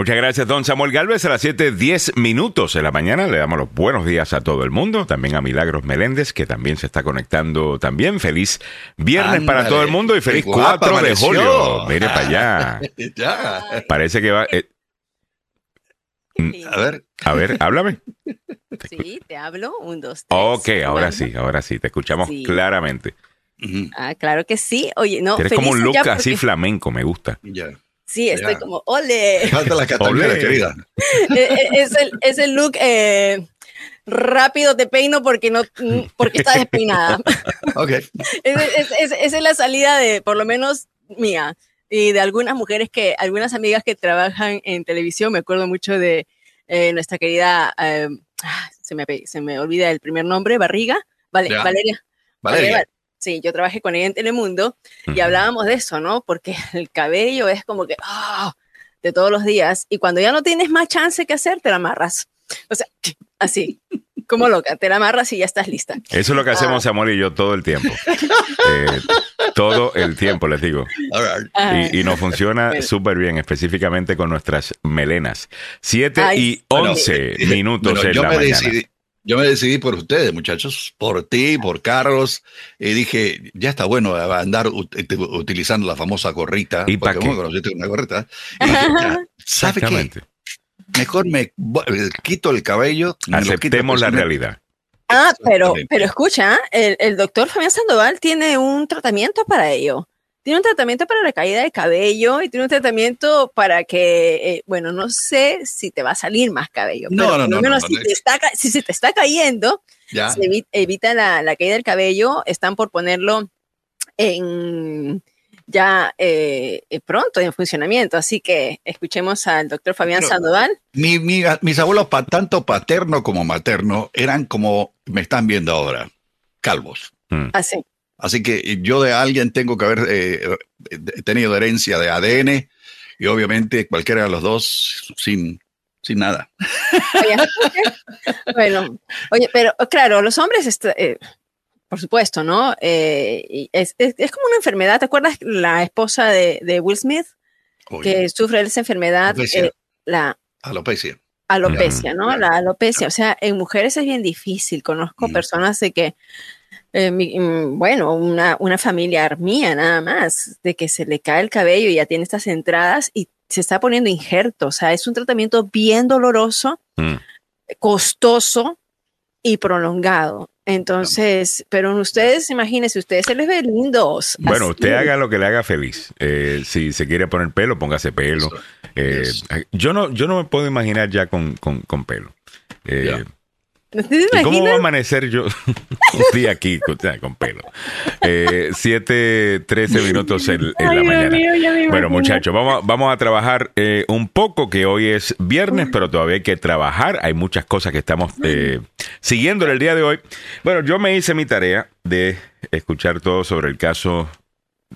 Muchas gracias, don Samuel Galvez. A las 7:10 minutos de la mañana le damos los buenos días a todo el mundo. También a Milagros Meléndez, que también se está conectando también. Feliz viernes para todo el mundo y feliz 4 de julio. Mire para allá. ya. Parece que va. eh, A ver. a ver, háblame. Sí, te hablo. Un, dos, tres. Ok, ahora Bueno. sí, ahora sí, te escuchamos Sí. claramente. Ah, claro que sí. Oye, no. Tienes como un look así porque- flamenco, me gusta. Ya. Sí, estoy como, ole. Falta la Catalina, querida. Eh, eh, es, el, es el look eh, rápido te peino porque no porque está despeinada. Ok. Es- es- es- Esa es la salida de, por lo menos mía, y de algunas mujeres que, algunas amigas que trabajan en televisión. Me acuerdo mucho de eh, nuestra querida, eh, ah, se, me, se me olvida el primer nombre, Barriga, vale. Valeria. Valeria. Sí, yo trabajé con ella en Telemundo y hablábamos de eso, ¿no? Porque el cabello es como que, ah, de todos los días. Y cuando ya no tienes más chance que hacer, te la amarras. O sea, así, como loca, te la amarras y ya estás lista. Eso es lo que hacemos Samuel y yo todo el tiempo. Eh, todo el tiempo, les digo. Right. Ah, Y, y nos funciona Bueno. súper bien, específicamente con nuestras melenas. 7 Ay, y Bueno, 11 eh, minutos bueno, en yo la me mañana. decidí. Yo me decidí por ustedes, muchachos, por ti, por Carlos, y dije, ya está bueno andar ut- ut- utilizando la famosa gorrita. ¿Y porque qué? vos conociste una gorrita. Y dije, ya, ¿Sabe qué? Mejor me eh, quito el cabello. Aceptemos la realidad. Ah, pero, pero escucha, el, el doctor Fabián Sandoval tiene un tratamiento para ello. Tiene un tratamiento para la caída de cabello y tiene un tratamiento para que, eh, bueno, no sé si te va a salir más cabello. No, pero no, no, menos no, si, no. te está, si se te está cayendo, Ya. se evi- evita la, la caída del cabello. Están por ponerlo en ya eh, eh, pronto en funcionamiento. Así que escuchemos al doctor Fabián Pero- Sandoval. Mi- mi- mis abuelos, pa- tanto paterno como materno, eran como me están viendo ahora, calvos. Así. Así que yo de alguien tengo que haber eh, eh, tenido herencia de ADN y obviamente cualquiera de los dos sin, sin nada. Oye, bueno, oye, pero claro, los hombres, eh, por supuesto, ¿no? Eh, es, es- es como una enfermedad. ¿Te acuerdas la esposa de, de Will Smith Oye, que sufre esa enfermedad? Alopecia. eh, la alopecia. alopecia, ¿no? La alopecia. O sea, en mujeres es bien difícil. Conozco Mm. personas de que, eh, mi- mm, bueno, una, una familiar mía nada más, de que se le cae el cabello y ya tiene estas entradas y se está poniendo injerto. O sea, es un tratamiento bien doloroso Mm. costoso y prolongado. Entonces, pero ustedes, imagínense, ustedes se les ve lindos. Bueno, así. usted haga lo que le haga feliz. Eh, si se quiere poner pelo, póngase pelo. Eh, yo no, yo no me puedo imaginar ya con, con, con pelo. Eh. ¿Ustedes ¿Y cómo va a amanecer yo un día aquí con, con pelo? Eh, siete, trece minutos en, en Ay, la mañana. mío, Bueno, muchachos, vamos, a- vamos a trabajar eh, un poco, que hoy es viernes, pero todavía hay que trabajar. Hay muchas cosas que estamos eh, siguiendo en el día de hoy. Bueno, yo me hice mi tarea de escuchar todo sobre el caso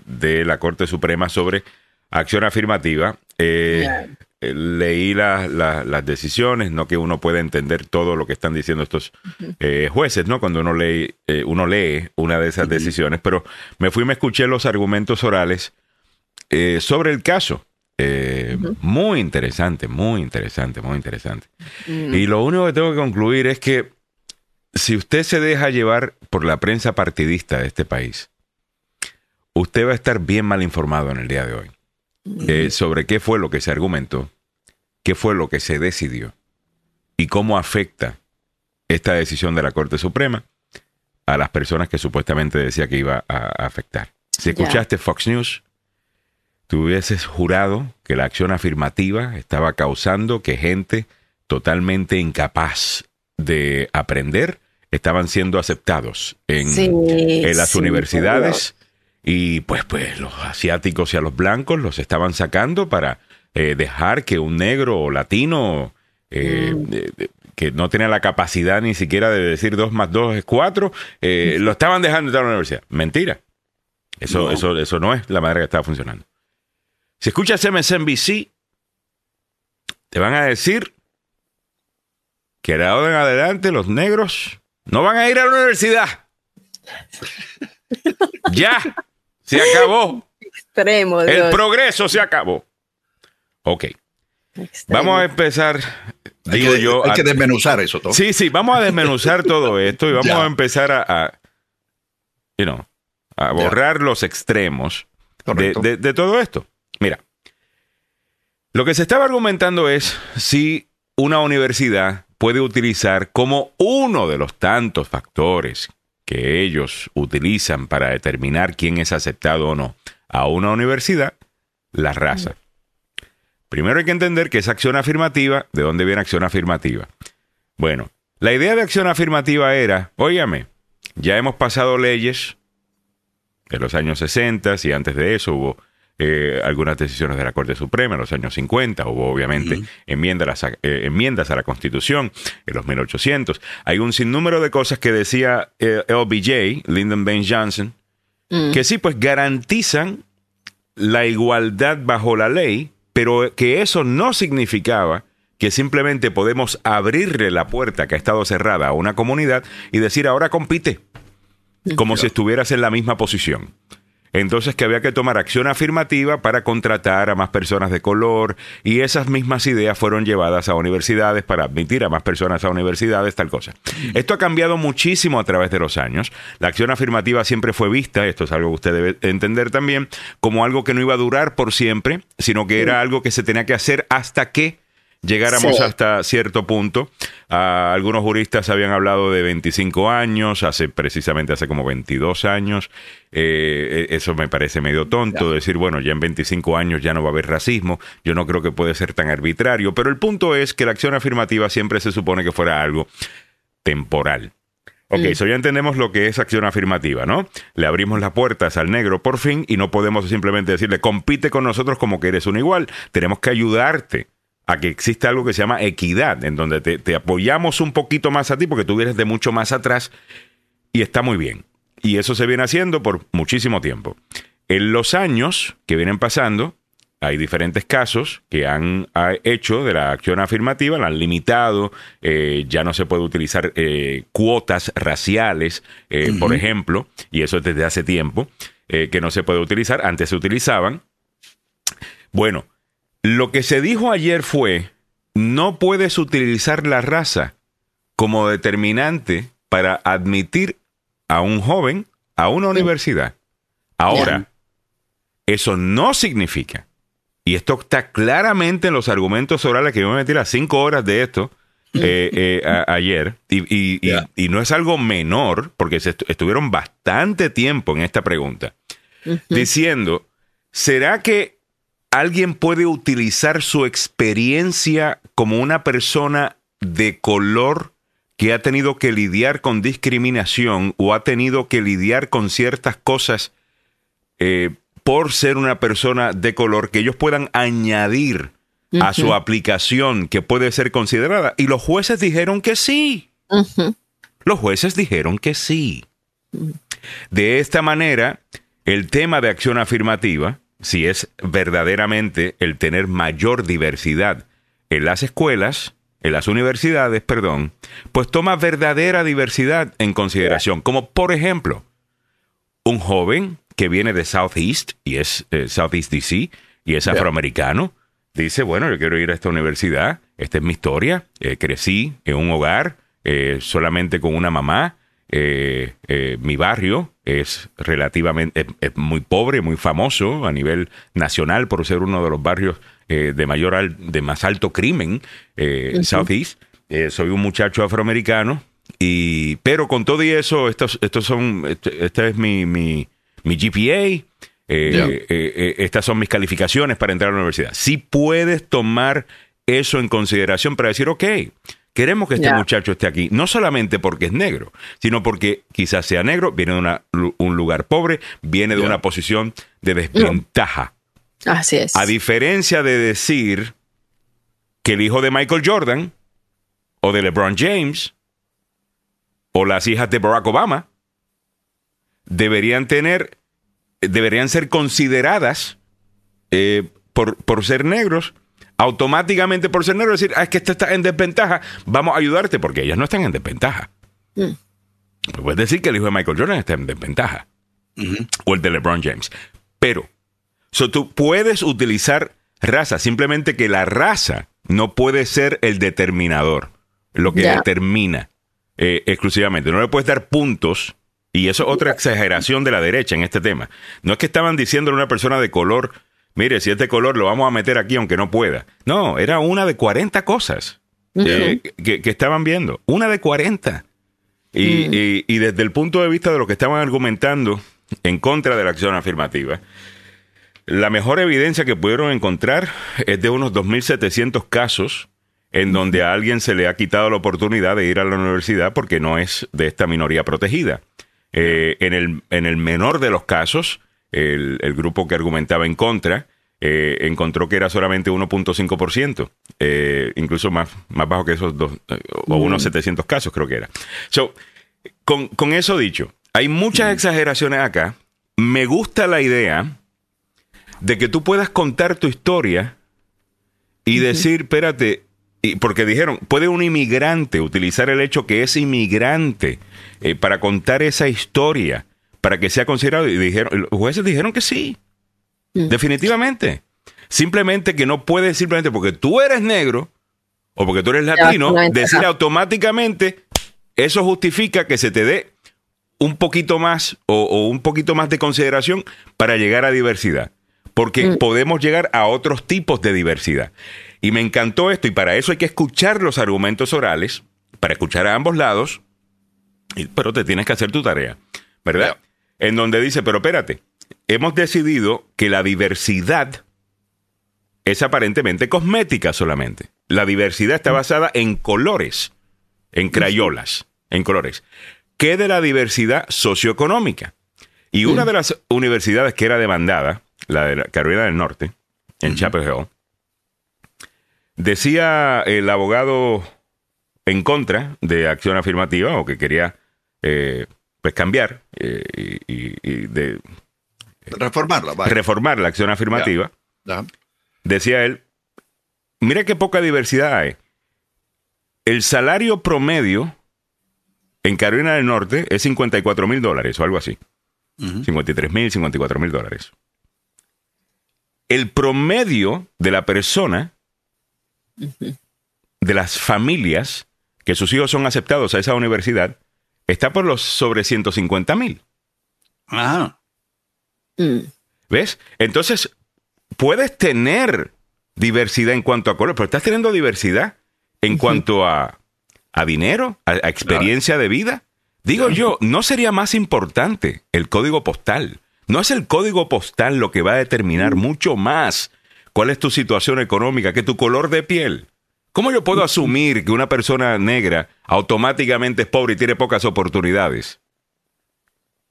de la Corte Suprema sobre acción afirmativa. Eh, leí la- la- las decisiones, no que uno pueda entender todo lo que están diciendo estos eh, jueces, ¿no? Cuando uno lee, eh, uno lee una de esas decisiones, pero me fui y me escuché los argumentos orales eh, sobre el caso. Eh, Muy interesante, muy interesante, muy interesante. Mm, Y lo único que tengo que concluir es que si usted se deja llevar por la prensa partidista de este país, usted va a estar bien mal informado en el día de hoy eh, sobre qué fue lo que se argumentó, qué fue lo que se decidió y cómo afecta esta decisión de la Corte Suprema a las personas que supuestamente decía que iba a afectar. Si escuchaste Fox News, tú hubieses jurado que la acción afirmativa estaba causando que gente totalmente incapaz de aprender estaban siendo aceptados en, Sí, en las sí, universidades y pues pues los asiáticos y a los blancos los estaban sacando para eh, dejar que un negro o latino eh, Mm. que no tenía la capacidad ni siquiera de decir dos más dos es cuatro, eh, lo estaban dejando entrar a la universidad. Mentira. Eso, No. eso, eso no es la manera que estaba funcionando. Si escuchas MSNBC, te van a decir que de ahora en adelante los negros no van a ir a la universidad. ya, se acabó. Extremo, El progreso se acabó. Ok. Vamos a empezar. Hay, digo que, yo, hay a- que desmenuzar eso todo. Sí, sí, vamos a desmenuzar todo esto y vamos Ya. a empezar a, a, you know, a borrar los extremos de- de todo esto. Mira, lo que se estaba argumentando es si una universidad puede utilizar como uno de los tantos factores que ellos utilizan para determinar quién es aceptado o no a una universidad, la raza. Primero hay que entender que es acción afirmativa. ¿De dónde viene acción afirmativa? Bueno, la idea de acción afirmativa era, óyame, ya hemos pasado leyes en los años 60 y antes de eso hubo eh, algunas decisiones de la Corte Suprema en los años 50, hubo obviamente enmiendas, a eh, enmiendas a la Constitución en los 1800. Hay un sinnúmero de cosas que decía eh, LBJ, Lyndon Baines Johnson, Mm. que sí, pues garantizan la igualdad bajo la ley, pero que eso no significaba que simplemente podemos abrirle la puerta que ha estado cerrada a una comunidad y decir ahora compite, como si estuvieras en la misma posición. Entonces que había que tomar acción afirmativa para contratar a más personas de color y esas mismas ideas fueron llevadas a universidades para admitir a más personas a universidades, tal cosa. Esto ha cambiado muchísimo a través de los años. La acción afirmativa siempre fue vista, esto es algo que usted debe entender también, como algo que no iba a durar por siempre, sino que era algo que se tenía que hacer hasta que llegáramos Sí. hasta cierto punto. Ah, algunos juristas habían hablado de 25 años, hace precisamente hace como 22 años. Eh, eh, eso me parece medio tonto, decir, bueno, ya en 25 años ya no va a haber racismo. Yo no creo que puede ser tan arbitrario, pero el punto es que la acción afirmativa siempre se supone que fuera algo temporal. Ok, Mm. eso ya entendemos lo que es acción afirmativa, ¿no? Le abrimos las puertas al negro por fin y no podemos simplemente decirle, compite con nosotros como que eres un igual. Tenemos que ayudarte a que exista algo que se llama equidad, en donde te, te apoyamos un poquito más a ti porque tú vienes de mucho más atrás y está muy bien. Y eso se viene haciendo por muchísimo tiempo. En los años que vienen pasando, hay diferentes casos que han ha hecho de la acción afirmativa, la han limitado, eh, ya no se puede utilizar eh, cuotas raciales, eh, por ejemplo, y eso es desde hace tiempo, que no se puede utilizar, antes se utilizaban. Bueno, lo que se dijo ayer fue, no puedes utilizar la raza como determinante para admitir a un joven a una universidad. Ahora, eso no significa, y esto está claramente en los argumentos orales que yo me metí las cinco horas de esto eh, eh, a- ayer, y, y- y- Ya. y no es algo menor, porque se estu- estuvieron bastante tiempo en esta pregunta, diciendo, ¿será que alguien puede utilizar su experiencia como una persona de color que ha tenido que lidiar con discriminación o ha tenido que lidiar con ciertas cosas eh, por ser una persona de color que ellos puedan añadir a su aplicación que puede ser considerada? Y los jueces dijeron que sí. Los jueces dijeron que sí. De esta manera, el tema de acción afirmativa, si es verdaderamente el tener mayor diversidad en las escuelas, en las universidades, perdón, pues toma verdadera diversidad en consideración. Como por ejemplo, un joven que viene de Southeast y es eh, Southeast DC y es afroamericano, dice, bueno, yo quiero ir a esta universidad, esta es mi historia, eh, crecí en un hogar eh, solamente con una mamá, eh, eh, mi barrio es relativamente, es, es muy pobre, muy famoso a nivel nacional por ser uno de los barrios eh, de mayor, al- de más alto crimen, eh, Southeast. Eh, soy un muchacho afroamericano y, pero con todo y eso, estos, estos son, este, esta es mi, mi, mi GPA. eh, eh, estas son mis calificaciones para entrar a la universidad. Si puedes tomar eso en consideración para decir, ok, queremos que este muchacho esté aquí, no solamente porque es negro, sino porque quizás sea negro, viene de una- un lugar pobre, viene de una posición de desventaja. Así es. A diferencia de decir que el hijo de Michael Jordan o de LeBron James o las hijas de Barack Obama deberían tener, deberían ser consideradas eh, por, por ser negros, automáticamente por ser negros, decir, ah, es que este está en desventaja, vamos a ayudarte, porque ellas no están en desventaja. Mm. Puedes decir que el hijo de Michael Jordan está en desventaja, o el de LeBron James, pero so, tú puedes utilizar raza, simplemente que la raza no puede ser el determinador, lo que determina eh, exclusivamente. No le puedes dar puntos, y eso es otra exageración de la derecha en este tema. No es que estaban diciéndole a una persona de color, mire, si este color lo vamos a meter aquí aunque no pueda. No, era una de 40 cosas eh, que, que estaban viendo. Una de 40. Y, y- y desde el punto de vista de lo que estaban argumentando en contra de la acción afirmativa, la mejor evidencia que pudieron encontrar es de unos 2.700 casos en donde a alguien se le ha quitado la oportunidad de ir a la universidad porque no es de esta minoría protegida. Eh, en, el, en el menor de los casos, el, el grupo que argumentaba en contra eh, encontró que era solamente 1.5%, eh, incluso más, más bajo que esos dos, eh, o unos 700 casos creo que era. So, con, con eso dicho, hay muchas exageraciones acá. Me gusta la idea de que tú puedas contar tu historia y decir, espérate, y porque dijeron, ¿puede un inmigrante utilizar el hecho que es inmigrante eh, para contar esa historia, para que sea considerado? Y dijeron, los jueces dijeron que sí, definitivamente. Simplemente que no puedes simplemente porque tú eres negro o porque tú eres latino, decir automáticamente, eso justifica que se te dé un poquito más o, o un poquito más de consideración para llegar a diversidad. Porque podemos llegar a otros tipos de diversidad. Y me encantó esto, y para eso hay que escuchar los argumentos orales, para escuchar a ambos lados, y- pero te tienes que hacer tu tarea, ¿verdad? En donde dice, pero espérate, hemos decidido que la diversidad es aparentemente cosmética solamente. La diversidad está basada en colores, en crayolas, en colores. ¿Qué de la diversidad socioeconómica? Y una de las universidades que era demandada, la de la Carolina del Norte, en Chapel Hill, decía el abogado en contra de acción afirmativa o que quería eh, pues cambiar eh, y, de Reformarla, vaya. reformar la acción afirmativa, Ya. decía él, mira qué poca diversidad hay. El salario promedio en Carolina del Norte es 54 mil dólares o algo así. 53 mil, 54 mil dólares. El promedio de la persona, de las familias que sus hijos son aceptados a esa universidad, está por los sobre 150 mil. Ah, Mm. ¿Ves? Entonces, puedes tener diversidad en cuanto a color, pero estás teniendo diversidad en cuanto a, a dinero, a, a experiencia de vida. Digo yo, ¿no sería más importante el código postal? ¿No es el código postal lo que va a determinar mucho más cuál es tu situación económica que tu color de piel? ¿Cómo yo puedo asumir que una persona negra automáticamente es pobre y tiene pocas oportunidades?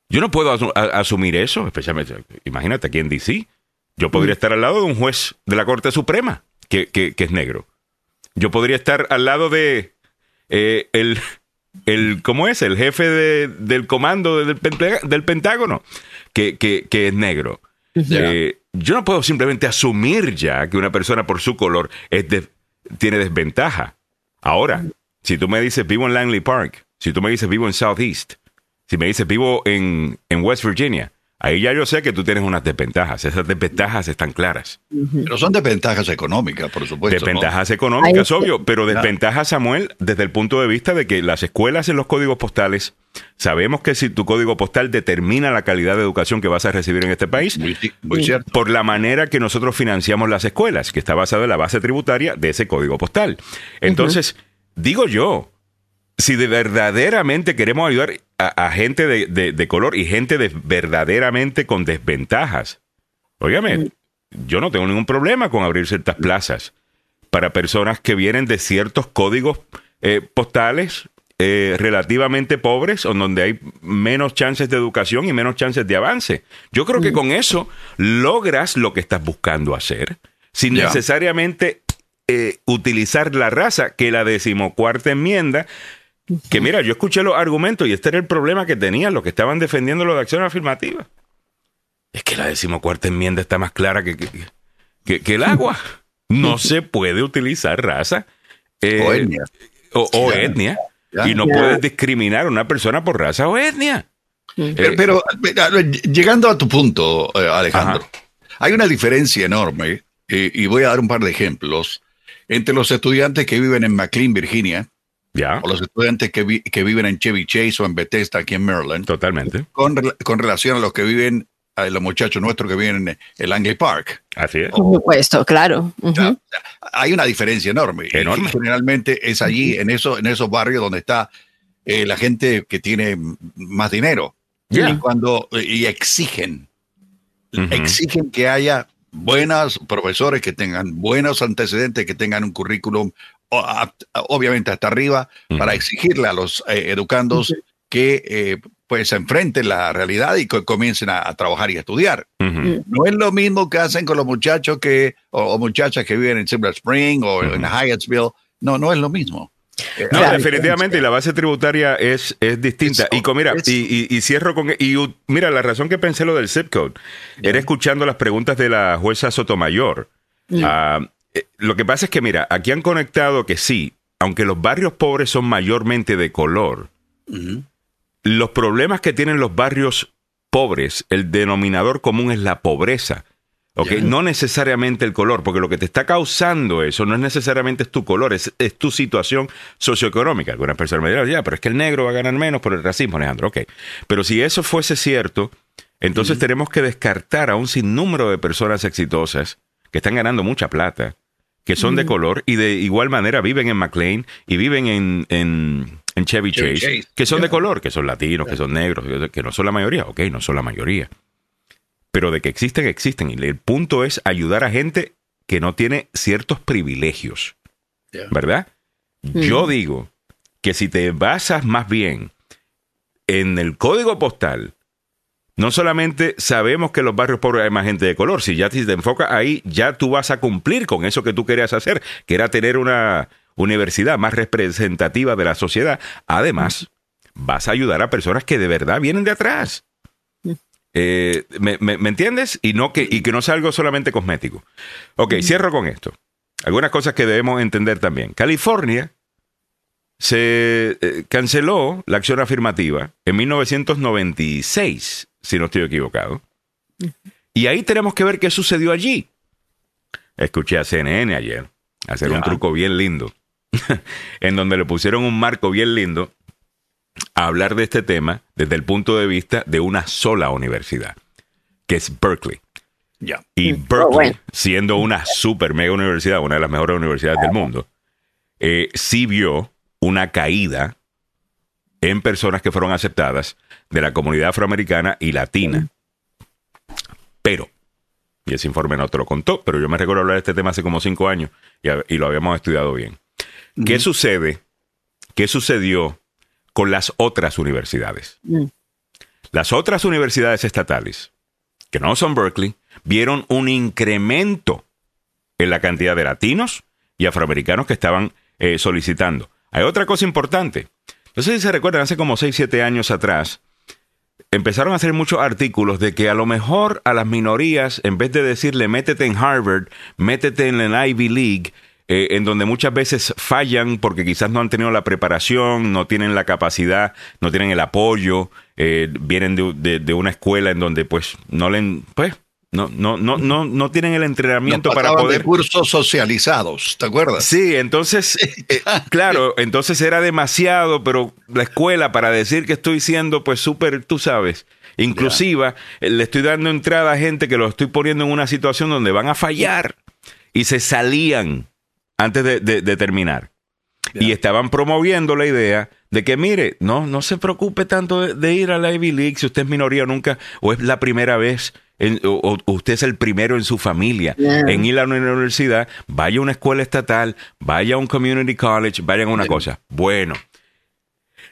Yo no puedo asu- asumir eso, especialmente, imagínate aquí en DC. Yo podría estar al lado de un juez de la Corte Suprema que, que- que es negro. Yo podría estar al lado de eh, el, el, ¿cómo es? El jefe de- del comando del, Pentágono que, que- que es negro. Eh, yo no puedo simplemente asumir ya que una persona por su color es de- tiene desventaja. Ahora, si tú me dices vivo en Langley Park, si tú me dices vivo en Southeast, si me dices vivo en, en West Virginia, ahí ya yo sé que tú tienes unas desventajas. Esas desventajas están claras. pero son desventajas económicas, por supuesto. ¿no? Desventajas económicas, obvio, pero desventajas, Samuel, desde el punto de vista de que las escuelas en los códigos postales, sabemos que si tu código postal determina la calidad de educación que vas a recibir en este país, muy cierto. por la manera que nosotros financiamos las escuelas, que está basada en la base tributaria de ese código postal. Entonces, digo yo, si de verdaderamente queremos ayudar a, a gente de, de- de color y gente de verdaderamente con desventajas, óigame, yo no tengo ningún problema con abrir ciertas plazas para personas que vienen de ciertos códigos eh, postales eh, relativamente pobres, o donde hay menos chances de educación y menos chances de avance. Yo creo que con eso logras lo que estás buscando hacer, sin necesariamente eh, utilizar la raza, que la decimocuarta enmienda, que mira, yo escuché los argumentos y este era el problema que tenían los que estaban defendiendo lo de acción afirmativa. Es que la decimocuarta enmienda está más clara que, que, que- que el agua. No se puede utilizar raza eh, O etnia. o- o Ya. etnia. Ya. Y no puedes discriminar a una persona por raza o etnia. Pero, Eh, pero, llegando a tu punto, eh, Alejandro, Ajá. hay una diferencia enorme eh, y voy a dar un par de ejemplos. Entre los estudiantes que viven en McLean, Virginia, Ya, o los estudiantes que, vi- que viven en Chevy Chase o en Bethesda, aquí en Maryland, totalmente. con, con relación a los que viven, a los muchachos nuestros que viven en el Langley Park. Así es. Por supuesto, claro. Hay una diferencia enorme. Y Enorme. generalmente es allí, en, eso, en esos barrios donde está eh, la gente que tiene más dinero. Y, cuando, y exigen, exigen que haya buenos profesores que tengan buenos antecedentes, que tengan un currículum, obviamente hasta arriba, para exigirle a los eh, educandos que eh, pues se enfrenten la realidad y que comiencen a, a trabajar y a estudiar. No es lo mismo que hacen con los muchachos que, o, o muchachas que viven en Silver Spring o en Hyattsville. No, no es lo mismo. Eh, No, definitivamente, y la base tributaria es, es distinta. Y con- mira, y, y- y cierro con. Y mira, la razón que pensé lo del zip code era escuchando las preguntas de la jueza Sotomayor. Ah, eh, lo que pasa es que, mira, aquí han conectado que sí, aunque los barrios pobres son mayormente de color, los problemas que tienen los barrios pobres, el denominador común es la pobreza. ¿ok? Ya. No necesariamente el color, porque lo que te está causando eso no es necesariamente es tu color, es, es tu situación socioeconómica. Algunas personas me dirán, ya, pero es que el negro va a ganar menos por el racismo, Alejandro. Ok. Pero si eso fuese cierto, entonces tenemos que descartar a un sinnúmero de personas exitosas que están ganando mucha plata, que son de color y de igual manera viven en McLean y viven en, en, en Chevy, Chevy Chase, Chase. que son de color, que son latinos, que son negros, que- no son la mayoría. Ok, no son la mayoría. Pero de que existen, existen. Y el punto es ayudar a gente que no tiene ciertos privilegios. ¿Verdad? Yo digo que si te basas más bien en el código postal, no solamente sabemos que en los barrios pobres hay más gente de color, si ya te, enfocas ahí, ya tú vas a cumplir con eso que tú querías hacer, que era tener una universidad más representativa de la sociedad. Además, vas a ayudar a personas que de verdad vienen de atrás. Eh, ¿me, me- me entiendes? Y, no que, y que no sea algo solamente cosmético. Ok, cierro con esto. Algunas cosas que debemos entender también. California se eh, canceló la acción afirmativa en 1996, si no estoy equivocado. Y ahí tenemos que ver qué sucedió allí. Escuché a CNN ayer hacer un truco bien lindo, en donde le pusieron un marco bien lindo a hablar de este tema desde el punto de vista de una sola universidad, que es Berkeley. Y Mm. Berkeley, Oh, bueno. siendo una super mega universidad, una de las mejores universidades del mundo, eh, sí vio una caída en personas que fueron aceptadas de la comunidad afroamericana y latina. Pero, y ese informe no te lo contó, pero yo me recuerdo hablar de este tema hace como cinco años y, lo habíamos estudiado bien. ¿Qué sucede? ¿Qué sucedió con las otras universidades? Mm. Las otras universidades estatales, que no son Berkeley, vieron un incremento en la cantidad de latinos y afroamericanos que estaban eh, solicitando. Hay otra cosa importante. No sé si se recuerdan, hace como 6, 7 años atrás, empezaron a hacer muchos artículos de que a lo mejor a las minorías, en vez de decirle métete en Harvard, métete en la Ivy League, eh, en donde muchas veces fallan porque quizás no han tenido la preparación, no tienen la capacidad, no tienen el apoyo, eh, vienen de, de- una escuela en donde pues no le pues no no no no no tienen el entrenamiento para poder de cursos socializados, ¿te acuerdas? Sí, entonces, eh, claro, entonces era demasiado, pero la escuela para decir que estoy siendo pues súper, tú sabes, inclusiva, eh, le estoy dando entrada a gente que lo estoy poniendo en una situación donde van a fallar y se salían antes de, de- de terminar. Y estaban promoviendo la idea de que, mire, no, no se preocupe tanto de, de ir a la Ivy League si usted es minoría o nunca, o es la primera vez, en- o, o usted es el primero en su familia Yeah. en ir a una universidad, vaya a una escuela estatal, vaya a un community college, vayan a una cosa. Bueno,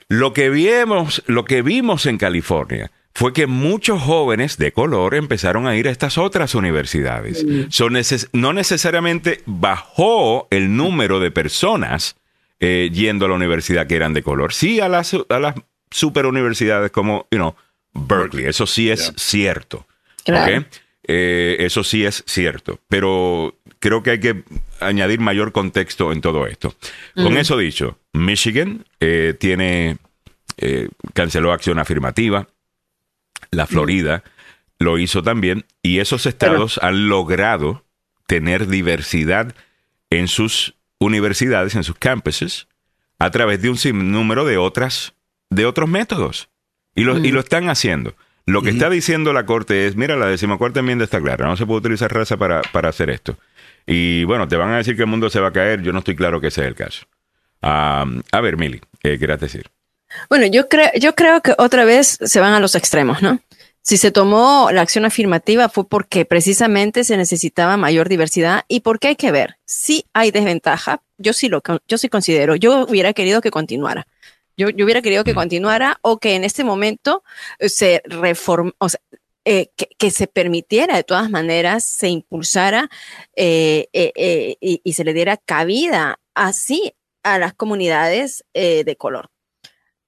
lo que vimos, lo que vimos en California fue que muchos jóvenes de color empezaron a ir a estas otras universidades. So, neces- no necesariamente bajó el número de personas eh, yendo a la universidad que eran de color. Sí a las, a las super universidades como, you know, Berkeley. Eso sí es Yeah. cierto. Eh, eso sí es cierto, pero creo que hay que añadir mayor contexto en todo esto. Con eso dicho, Michigan eh, tiene eh, canceló acción afirmativa, la Florida lo hizo también y esos estados han logrado tener diversidad en sus universidades, en sus campuses, a través de un sinnúmero de otras, de otros métodos. Y lo, y lo están haciendo. Lo que está diciendo la Corte es, mira, la decimocuarta enmienda está clara, no se puede utilizar raza para, para hacer esto. Y bueno, te van a decir que el mundo se va a caer, yo no estoy claro que ese es el caso. Ah, a ver, Mili, ¿qué quieras decir? Bueno, yo creo, yo creo que otra vez se van a los extremos, ¿no? Si se tomó la acción afirmativa fue porque precisamente se necesitaba mayor diversidad y porque hay que ver si hay desventaja. Yo sí lo, yo sí considero. Yo hubiera querido que continuara. Yo, yo hubiera querido que continuara o que en este momento se reform, o sea, eh, que, se permitiera de todas maneras, se impulsara eh, eh, y, se le diera cabida así a las comunidades de color.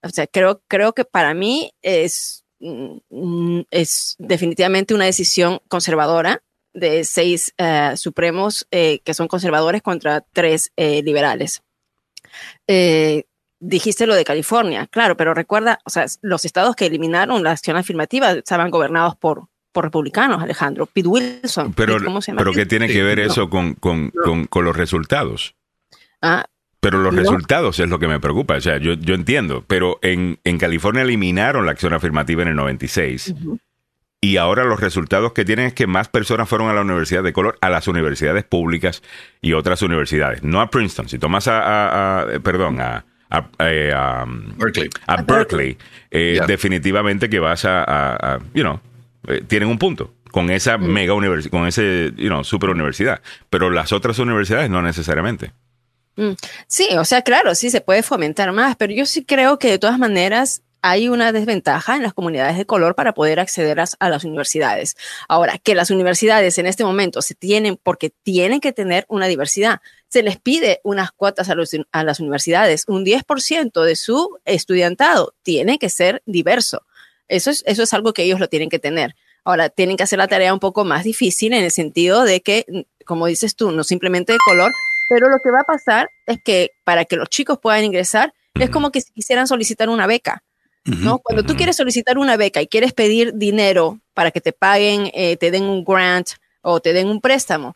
O sea, creo, creo que para mí es, mm, es definitivamente una decisión conservadora de seis supremos que son conservadores contra tres liberales dijiste lo de California, claro, pero recuerda, o sea, los estados que eliminaron la acción afirmativa estaban gobernados por, por republicanos, Alejandro. Pete Wilson. Pero, ¿cómo se llama? pero ¿qué tiene que ver eso con, con, con, con, los resultados? Ah, pero los no. resultados es lo que me preocupa. O sea, yo, yo entiendo, pero en, en, California eliminaron la acción afirmativa en el 96. Uh -huh. Y ahora los resultados que tienen es que más personas fueron a la universidad de color, a las universidades públicas y otras universidades. No a Princeton. Si tomas a, a, a perdón, a, a, eh, a, Berkeley, a Berkeley eh, yeah. definitivamente que vas a, a you know, eh, tienen un punto con esa mm. mega universidad, con ese, you know, super universidad, pero las otras universidades no necesariamente. Mm. Sí, o sea, claro, sí se puede fomentar más, pero yo sí creo que de todas maneras hay una desventaja en las comunidades de color para poder acceder a, a, las universidades. Ahora, que las universidades en este momento se tienen, porque tienen que tener una diversidad, se les pide unas cuotas a, los, a las universidades, un 10% de su estudiantado tiene que ser diverso. Eso es, eso es algo que ellos lo tienen que tener. Ahora, tienen que hacer la tarea un poco más difícil en el sentido de que, como dices tú, no simplemente de color, pero lo que va a pasar es que para que los chicos puedan ingresar, es como que si quisieran solicitar una beca ¿no? Cuando tú quieres solicitar una beca y quieres pedir dinero para que te paguen, eh, te den un grant o te den un préstamo,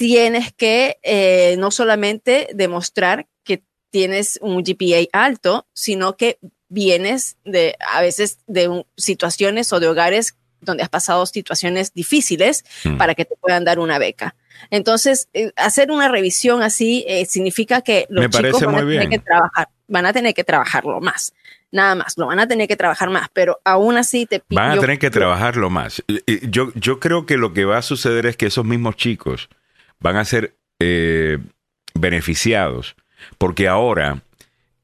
tienes que eh, no solamente demostrar que tienes un GPA alto, sino que vienes de a veces de un, situaciones o de hogares donde has pasado situaciones difíciles mm. para que te puedan dar una beca. Entonces, eh, hacer una revisión así eh, significa que los Me chicos van a tener bien. que trabajar, van a tener que trabajarlo más. Nada más, lo van a tener que trabajar más, pero aún así te. Van a tener que trabajarlo más. Yo, yo creo que lo que va a suceder es que esos mismos chicos van a ser eh, beneficiados, porque ahora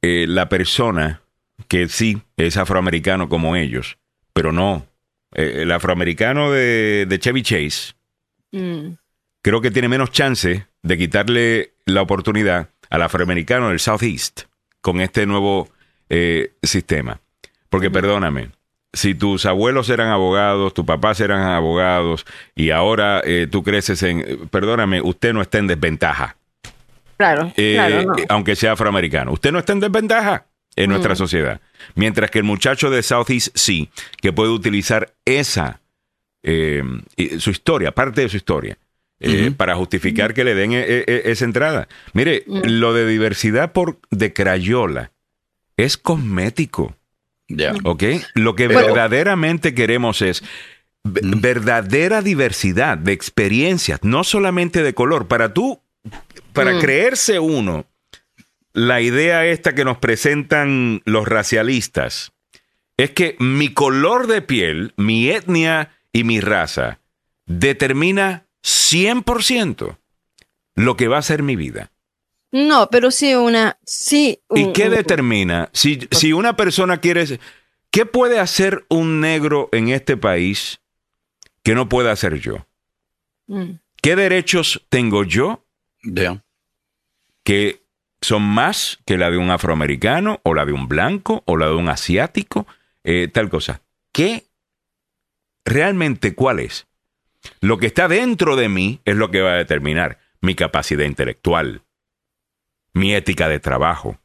eh, la persona que sí es afroamericano como ellos, pero no, eh, el afroamericano de, de Chevy Chase, mm. creo que tiene menos chance de quitarle la oportunidad al afroamericano del Southeast con este nuevo eh, sistema. Porque, mm. perdóname, si tus abuelos eran abogados, tus papás eran abogados y ahora eh, tú creces en, perdóname, usted no está en desventaja. Claro, eh, claro no. aunque sea afroamericano. Usted no está en desventaja en mm. nuestra sociedad. Mientras que el muchacho de Southeast sí, que puede utilizar esa, eh, su historia, parte de su historia, uh -huh. para justificar que le den e e esa entrada. Mire, uh -huh. lo de diversidad por de Crayola es cosmético. Yeah. ¿Ok? Lo que verdaderamente queremos es verdadera diversidad de experiencias, no solamente de color. Para tú, para mm. creerse uno, la idea esta que nos presentan los racialistas es que mi color de piel, mi etnia y mi raza determina 100% lo que va a ser mi vida. No, pero sí una, sí. Un, ¿Y qué un, determina? Si, si una persona quiere, ¿qué puede hacer un negro en este país que no pueda hacer yo? Mm. ¿Qué derechos tengo yo? Yeah. Que son más que la de un afroamericano o la de un blanco o la de un asiático, eh, tal cosa. ¿Qué realmente cuál es? Lo que está dentro de mí es lo que va a determinar mi capacidad intelectual, mi ética de trabajo,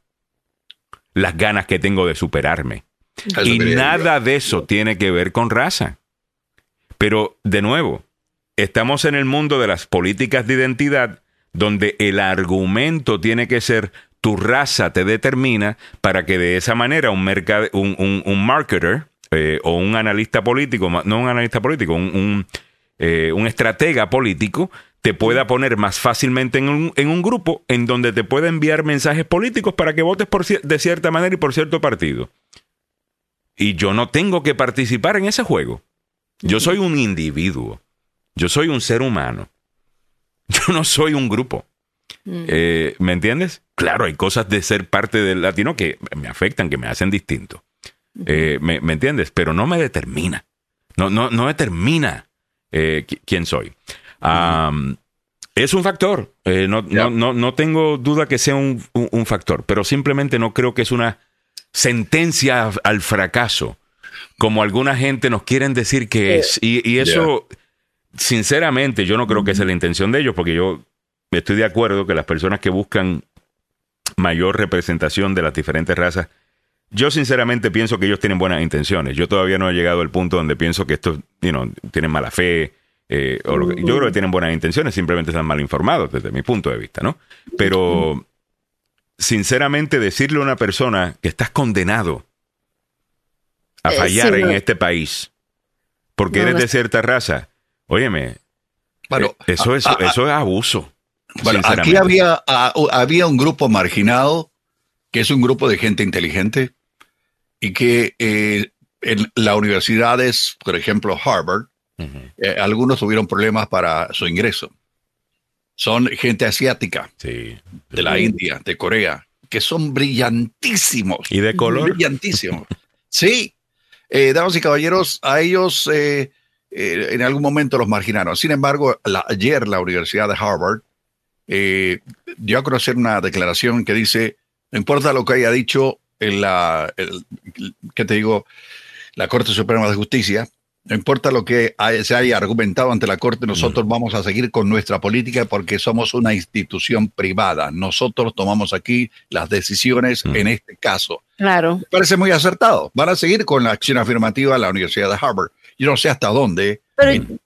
las ganas que tengo de superarme. Eso y nada de eso tiene que ver con raza. Pero, de nuevo, estamos en el mundo de las políticas de identidad donde el argumento tiene que ser tu raza te determina para que de esa manera un, un, un, marketer eh, o un analista político, no un analista político, un, eh, un, estratega político, te pueda poner más fácilmente en un, en un, grupo en donde te pueda enviar mensajes políticos para que votes por, de cierta manera y por cierto partido. Y yo no tengo que participar en ese juego. Yo soy un individuo. Yo soy un ser humano. Yo no soy un grupo. Mm. Eh, ¿Me entiendes? Claro, hay cosas de ser parte del latino que me afectan, que me hacen distinto. Eh, me, entiendes? Pero no me determina. No, no, no determina eh, quién soy. Es un factor. no, no, no, tengo duda que sea un, factor, pero simplemente no creo que es una sentencia al fracaso, como alguna gente nos quieren decir que es. Y, eso, sinceramente, yo no creo que es la intención de ellos, porque yo estoy de acuerdo que las personas que buscan mayor representación de las diferentes razas, yo sinceramente pienso que ellos tienen buenas intenciones. Yo todavía no he llegado al punto donde pienso que estos you tienen mala fe. Eh, o yo creo que tienen buenas intenciones, simplemente están mal informados desde mi punto de vista, ¿no? Pero sinceramente decirle a una persona que estás condenado a eh, fallar en este país porque eres de cierta raza, óyeme, bueno, eh, eso, es, eso es abuso. Bueno, aquí había, había un grupo marginado, que es un grupo de gente inteligente, y que eh, en las universidades, por ejemplo, Harvard, eh, algunos tuvieron problemas para su ingreso. Son gente asiática, de la India, de Corea, que son brillantísimos. ¿Y de color? Brillantísimos. sí. Eh, damas y caballeros, a ellos en algún momento los marginaron. Sin embargo, ayer la Universidad de Harvard eh, dio a conocer una declaración que dice, no importa lo que haya dicho en la, ¿qué te digo? La Corte Suprema de Justicia, no importa lo que se haya argumentado ante la Corte, nosotros vamos a seguir con nuestra política porque somos una institución privada. Nosotros tomamos aquí las decisiones en este caso. Claro. Me parece muy acertado. Van a seguir con la acción afirmativa de la Universidad de Harvard. Yo no sé hasta dónde, en,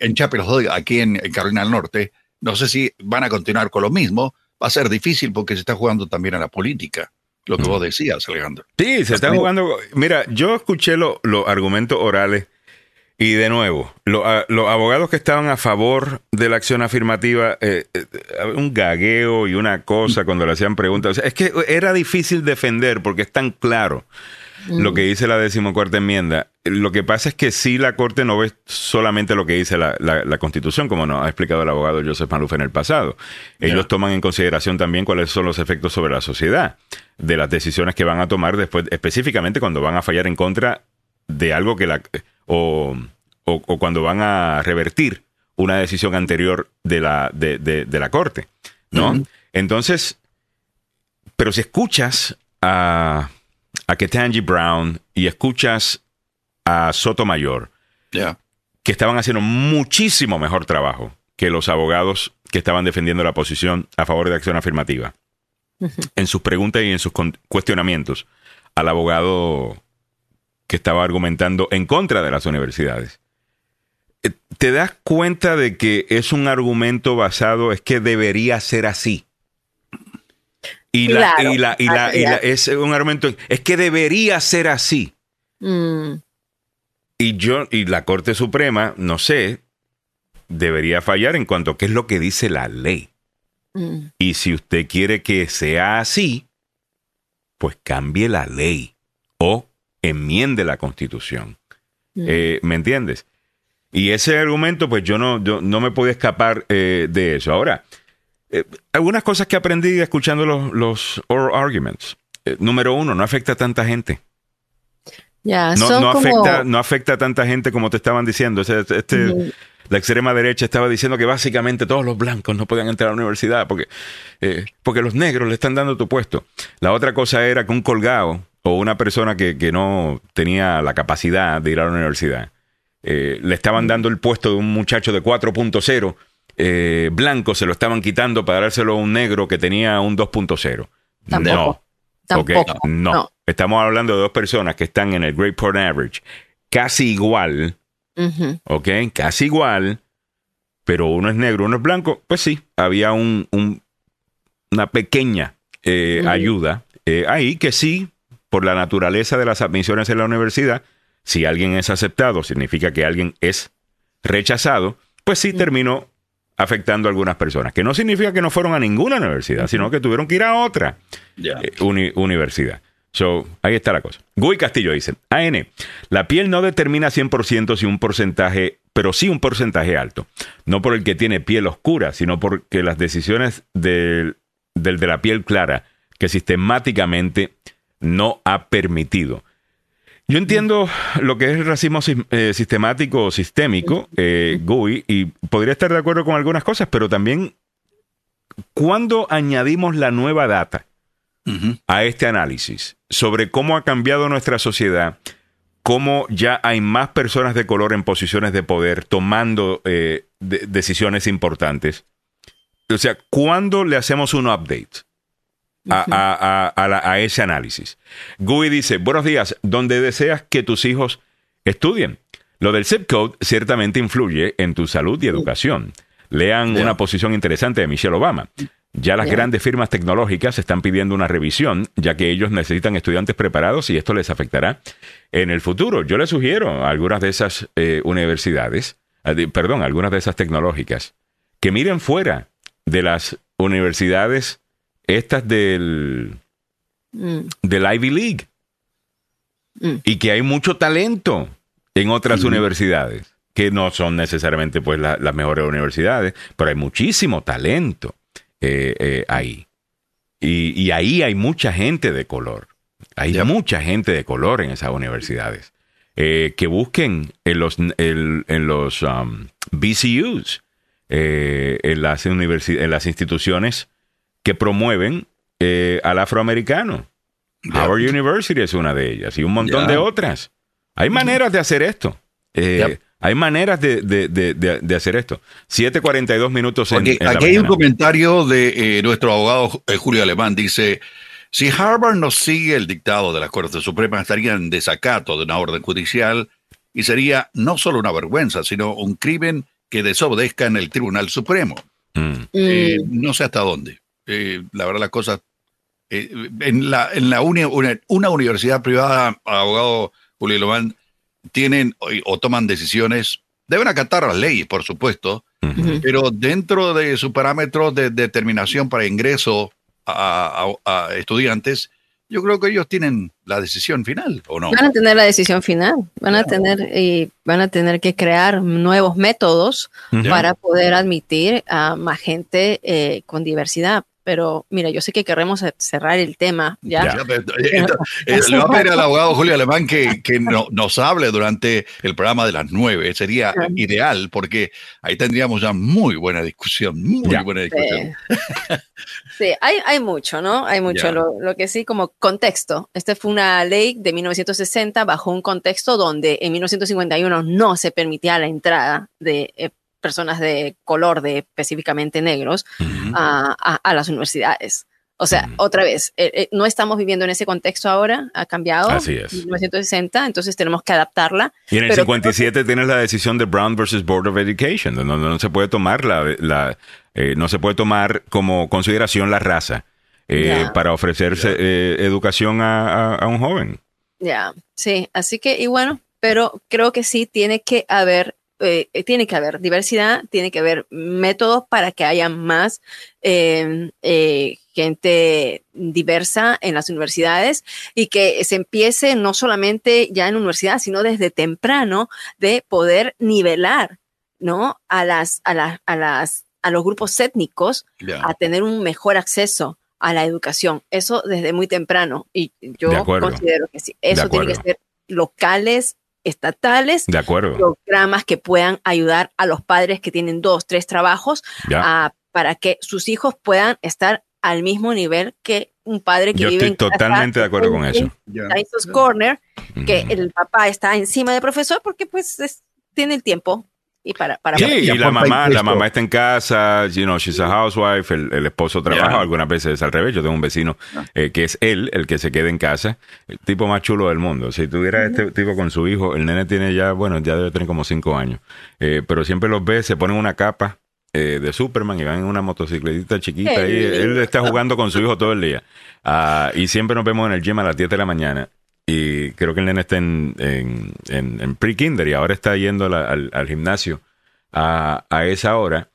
en, Chapel Hill, aquí en Carolina del Norte, no sé si van a continuar con lo mismo. Va a ser difícil porque se está jugando también a la política. Lo que vos decías, Alejandro. Sí, se está jugando. Mira, yo escuché los argumentos orales y de nuevo, los abogados que estaban a favor de la acción afirmativa, eh, eh, un gagueo y una cosa cuando le hacían preguntas. es que era difícil defender porque es tan claro lo que dice la decimocuarta enmienda. Lo que pasa es que si la Corte no ve solamente lo que dice la, Constitución, como nos ha explicado el abogado Joseph Maluf en el pasado. Ellos toman en consideración también cuáles son los efectos sobre la sociedad de las decisiones que van a tomar después, específicamente cuando van a fallar en contra de algo que la... o, o, cuando van a revertir una decisión anterior de la, de, de, la Corte, ¿no? Entonces, pero si escuchas a a Ketanji Brown y escuchas a Sotomayor, que estaban haciendo muchísimo mejor trabajo que los abogados que estaban defendiendo la posición a favor de acción afirmativa. En sus preguntas y en sus cuestionamientos al abogado que estaba argumentando en contra de las universidades. Eh, ¿Te das cuenta de que es un argumento basado, es que debería ser así? Y, la, y, la, y, la, y es un argumento, es que debería ser así. Mm. Y yo, y la Corte Suprema, no sé, debería fallar en cuanto a qué es lo que dice la ley. Mm. Y si usted quiere que sea así, pues cambie la ley o enmiende la constitución. Mm. Eh, ¿Me entiendes? Y ese argumento, pues yo no, yo no me puedo escapar eh, de eso. Ahora, eh, algunas cosas que aprendí escuchando los, los oral arguments. Eh, número uno, no afecta a tanta gente. Ya, no, no, afecta, no afecta a tanta gente como te estaban diciendo. Este, La extrema derecha estaba diciendo que básicamente todos los blancos no podían entrar a la universidad porque, eh, porque los negros le están dando tu puesto. La otra cosa era que un colgado o una persona que, que no tenía la capacidad de ir a la universidad le estaban dando el puesto de un muchacho de 4.0 eh, blanco se lo estaban quitando para dárselo a un negro que tenía un 2.0. No. no. Estamos hablando de dos personas que están en el Great Point Average casi igual, ¿ok? Casi igual, pero uno es negro, uno es blanco, pues sí, había un, un- una pequeña eh, ayuda eh, ahí que sí, por la naturaleza de las admisiones en la universidad, si alguien es aceptado, significa que alguien es rechazado, pues sí terminó afectando a algunas personas, que no significa que no fueron a ninguna universidad, sino que tuvieron que ir a otra eh, uni- universidad. So, ahí está la cosa. Guy Castillo dice, AN, la piel no determina 100% si un porcentaje, pero sí un porcentaje alto. No por el que tiene piel oscura, sino porque las decisiones del, del de la piel clara, que sistemáticamente no ha permitido. Yo entiendo lo que es el racismo eh, sistemático o sistémico, eh, Guy, y podría estar de acuerdo con algunas cosas, pero también cuando añadimos la nueva data, a este análisis sobre cómo ha cambiado nuestra sociedad, cómo ya hay más personas de color en posiciones de poder tomando eh, de- decisiones importantes. O sea, ¿cuándo le hacemos un update a, a- a- a la- a ese análisis? Gui dice, buenos días, donde deseas que tus hijos estudien. Lo del zip code ciertamente influye en tu salud y educación. Lean una posición interesante de Michelle Obama. Ya las grandes firmas tecnológicas están pidiendo una revisión, ya que ellos necesitan estudiantes preparados y esto les afectará en el futuro. Yo les sugiero a algunas de esas eh, universidades, de- perdón, a algunas de esas tecnológicas, que miren fuera de las universidades estas del, Mm, del Ivy League Mm. y que hay mucho talento en otras Ujú. universidades que no son necesariamente pues la- las mejores universidades, pero hay muchísimo talento eh, eh, ahí. Y, y ahí hay mucha gente de color. Hay mucha gente de color en esas universidades. Eh, que busquen en los, en los um, BCUs, eh, en, las en las instituciones que promueven eh, al afroamericano. Ya. Howard University es una de ellas y un montón de otras. Hay maneras de hacer esto. Eh, Yep. Hay maneras de, de- de- de- de hacer esto. 7.42 minutos en, Porque en la aquí hay un comentario de eh, nuestro abogado eh, Julio Alemán. Dice, si Harvard no sigue el dictado de la Corte Suprema, estaría en desacato de una orden judicial y sería no solo una vergüenza, sino un crimen que desobedezca en el Tribunal Supremo. Mm. Eh, mm, no sé hasta dónde. Eh, la verdad, las cosas. eh, en la, en la uni- una, una universidad privada, abogado Julio Alemán, tienen o, o toman decisiones, deben acatar las leyes, por supuesto, pero dentro de sus parámetros de determinación para ingreso a, a- a estudiantes, yo creo que ellos tienen la decisión final, ¿o no? Van a tener la decisión final, van a tener y van a tener que crear nuevos métodos para poder admitir a más gente eh, con diversidad. Pero mira, yo sé que queremos cerrar el tema ya. Ya, pero, eh, esto- eh, le vamos a pedir al abogado Julio Alemán que, que no- nos hable durante el programa de las nueve. Sería ideal porque ahí tendríamos ya muy buena discusión, muy Ya. buena discusión. Sí, Sí, hay, hay mucho, ¿no? Hay mucho. Lo que sí, como contexto. Esta fue una ley de 1960 bajo un contexto donde en 1951 no se permitía la entrada de eh, personas de color, de específicamente negros, a, a- a las universidades. O sea, otra vez, eh, eh, no estamos viviendo en ese contexto ahora, ha cambiado. Así es. 1960, entonces tenemos que adaptarla. Y en el Pero 57 tienes la decisión de Brown versus Board of Education, donde no, no se puede tomar la, la, eh, no se puede tomar como consideración la raza para ofrecerse educación a, a- a un joven. Ya, sí, así que, y bueno, pero creo que sí tiene que haber, eh, eh, tiene que haber diversidad, tiene que haber métodos para que haya más eh, eh, gente diversa en las universidades y que se empiece no solamente ya en universidad, sino desde temprano de poder nivelar, ¿no? A las, a las, a las, a los grupos étnicos a tener un mejor acceso a la educación. Eso desde muy temprano. Y yo considero que sí. Eso tiene que ser locales, estatales, De acuerdo. programas que puedan ayudar a los padres que tienen dos, tres trabajos a- para que sus hijos puedan estar al mismo nivel que un padre que Yo vive estoy en casa, totalmente de acuerdo con eso. Esos corner, que el papá está encima del profesor porque pues es- tiene el tiempo y para, para Sí, y la mamá, la mamá está en casa, you know, she's a housewife, el, el esposo trabaja, algunas veces es al revés. Yo tengo un vecino Ya. eh, que es él el que se queda en casa, el tipo más chulo del mundo. Si tuviera este tipo con su hijo, el nene tiene ya, bueno, ya debe tener como cinco años, Eh, pero siempre los ve, se ponen una capa eh, de Superman y van en una motocicletita chiquita y él está jugando con su hijo todo el día. Ah, y siempre nos vemos en el gym a las 10 de la mañana. Y creo que el nene está en, en, pre-kinder y ahora está yendo al, gimnasio a, esa hora.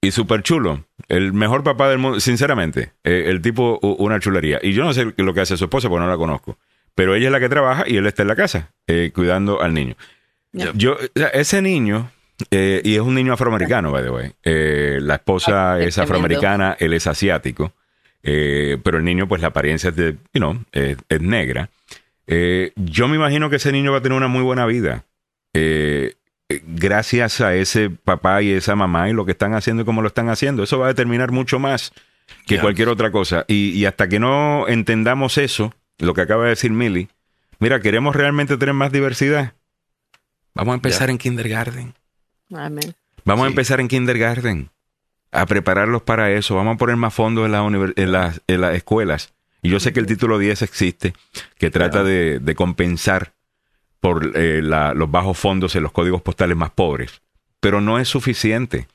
Y súper chulo. El mejor papá del mundo, sinceramente. Eh, el tipo, una chulería. Y yo no sé lo que hace su esposa porque no la conozco. Pero ella es la que trabaja y él está en la casa eh, cuidando al niño. Yo, ese niño, eh, y es un niño afroamericano, by the way. Eh, la esposa ah, es afroamericana, él es asiático. Pero el niño, pues la apariencia es, de, you know, es negra. Yo me imagino que ese niño va a tener una muy buena vida. gracias a ese papá y esa mamá y lo que están haciendo y cómo lo están haciendo. Eso va a determinar mucho más que cualquier otra cosa. Y, y, hasta que no entendamos eso, lo que acaba de decir Millie, mira, queremos realmente tener más diversidad. Vamos a empezar en kindergarten. Vamos a empezar en kindergarten. A prepararlos para eso. Vamos a poner más fondos en, las, en, las, escuelas. Y yo sé que el título 10 existe, que trata de, compensar por eh, los bajos fondos en los códigos postales más pobres. Pero no es suficiente.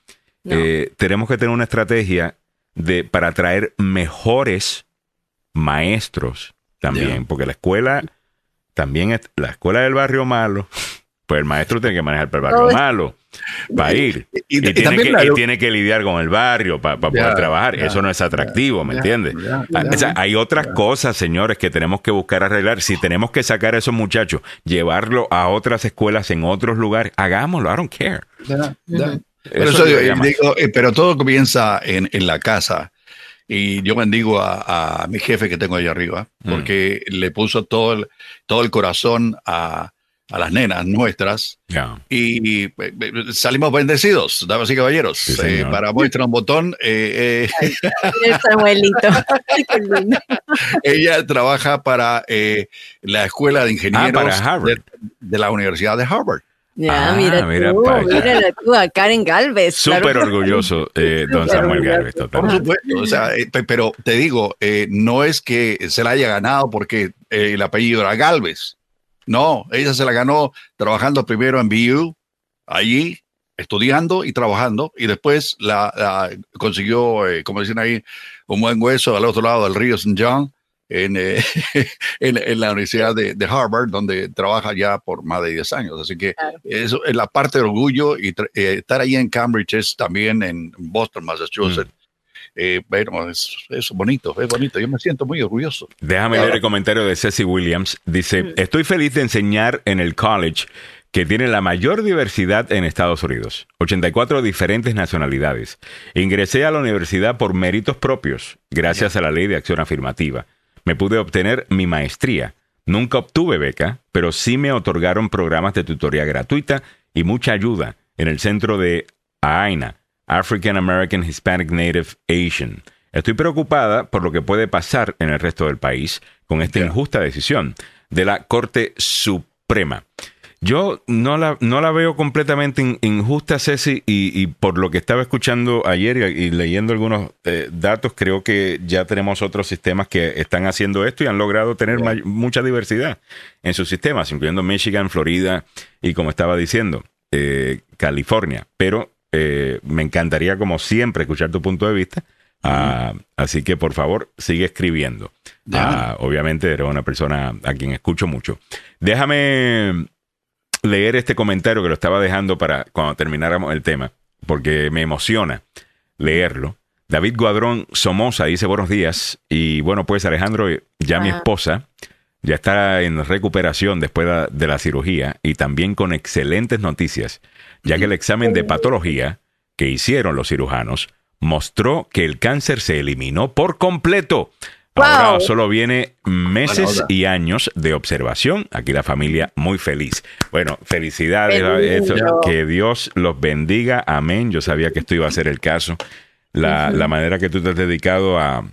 Eh, tenemos que tener una estrategia de, para atraer mejores maestros también, porque la escuela también es la escuela del barrio malo pues el maestro tiene que manejar el barrio malo para ir. Y, tiene que, lidiar con el barrio para poder trabajar. Eso no es atractivo, ¿me entiendes? Ah, hay otras cosas, señores, que tenemos que buscar arreglar. Si tenemos que sacar a esos muchachos, llevarlo a otras escuelas en otros lugares, hagámoslo. I don't care. Eh, pero, todo comienza en, la casa. Y yo bendigo a, mi jefe que tengo ahí arriba, mm. porque le puso todo el, todo el corazón a, a las nenas nuestras y, eh, eh, salimos bendecidos, damas y caballeros. Eh, para muestra un botón. Ella trabaja para la Escuela de ah, Ingenieros de, la Universidad de Harvard. Ya, ah, mira, mira, tú, mira tú, a Karen Galvez. Súper orgulloso, don Samuel Galvez, Por supuesto, o sea, pero te digo, no es que se la haya ganado porque el apellido era Galvez. No, ella se la ganó trabajando primero en BU, allí, estudiando y trabajando, y después la, consiguió, eh, como dicen ahí, un buen hueso al otro lado del río St. John, en, eh, en, la Universidad de, Harvard, donde trabaja ya por más de 10 años. Así que eso es la parte de orgullo y eh, estar ahí en Cambridge es también en Boston, Massachusetts. Mm. Eh, bueno, es, es, bonito, es bonito. Yo me siento muy orgulloso. Déjame leer el comentario de Ceci Williams. Dice, mm. estoy feliz de enseñar en el college que tiene la mayor diversidad en Estados Unidos, 84 diferentes nacionalidades. Ingresé a la universidad por méritos propios, gracias a la ley de acción afirmativa. Me pude obtener mi maestría. Nunca obtuve beca, pero sí me otorgaron programas de tutoría gratuita y mucha ayuda en el centro de AINA, African American Hispanic Native Asian. Estoy preocupada por lo que puede pasar en el resto del país con esta injusta decisión de la Corte Suprema. Yo no la, no la veo completamente injusta, Ceci, y, por lo que estaba escuchando ayer y, leyendo algunos eh, datos, creo que ya tenemos otros sistemas que están haciendo esto y han logrado tener mucha diversidad en sus sistemas, incluyendo Michigan, Florida y, como estaba diciendo, eh, California. Pero eh, me encantaría, como siempre, escuchar tu punto de vista. Ah, así que, por favor, sigue escribiendo. Ah, obviamente, eres una persona a quien escucho mucho. Déjame leer este comentario que lo estaba dejando para cuando termináramos el tema, porque me emociona leerlo. David Guadrón Somoza dice buenos días. Y bueno, pues Alejandro, ya mi esposa ya está en recuperación después de la cirugía y también con excelentes noticias ya que el examen de patología que hicieron los cirujanos mostró que el cáncer se eliminó por completo. Ahora solo viene meses y años de observación. Aquí la familia muy feliz. Bueno, felicidades. que Dios los bendiga. Amén. Yo sabía que esto iba a ser el caso. La, manera que tú te has dedicado a,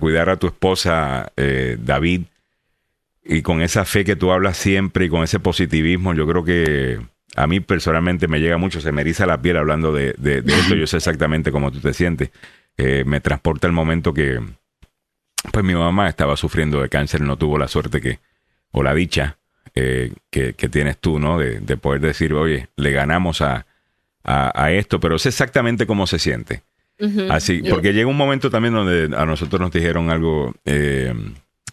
cuidar a tu esposa, eh, David, y con esa fe que tú hablas siempre y con ese positivismo, yo creo que a mí personalmente me llega mucho, se me eriza la piel hablando de, esto, yo sé exactamente cómo tú te sientes. Eh, me transporta el momento que, pues mi mamá estaba sufriendo de cáncer, no tuvo la suerte que, o la dicha eh, que, tienes tú, ¿no? De, poder decir, oye, le ganamos a, a, esto, pero sé exactamente cómo se siente. Así, porque llega un momento también donde a nosotros nos dijeron algo eh,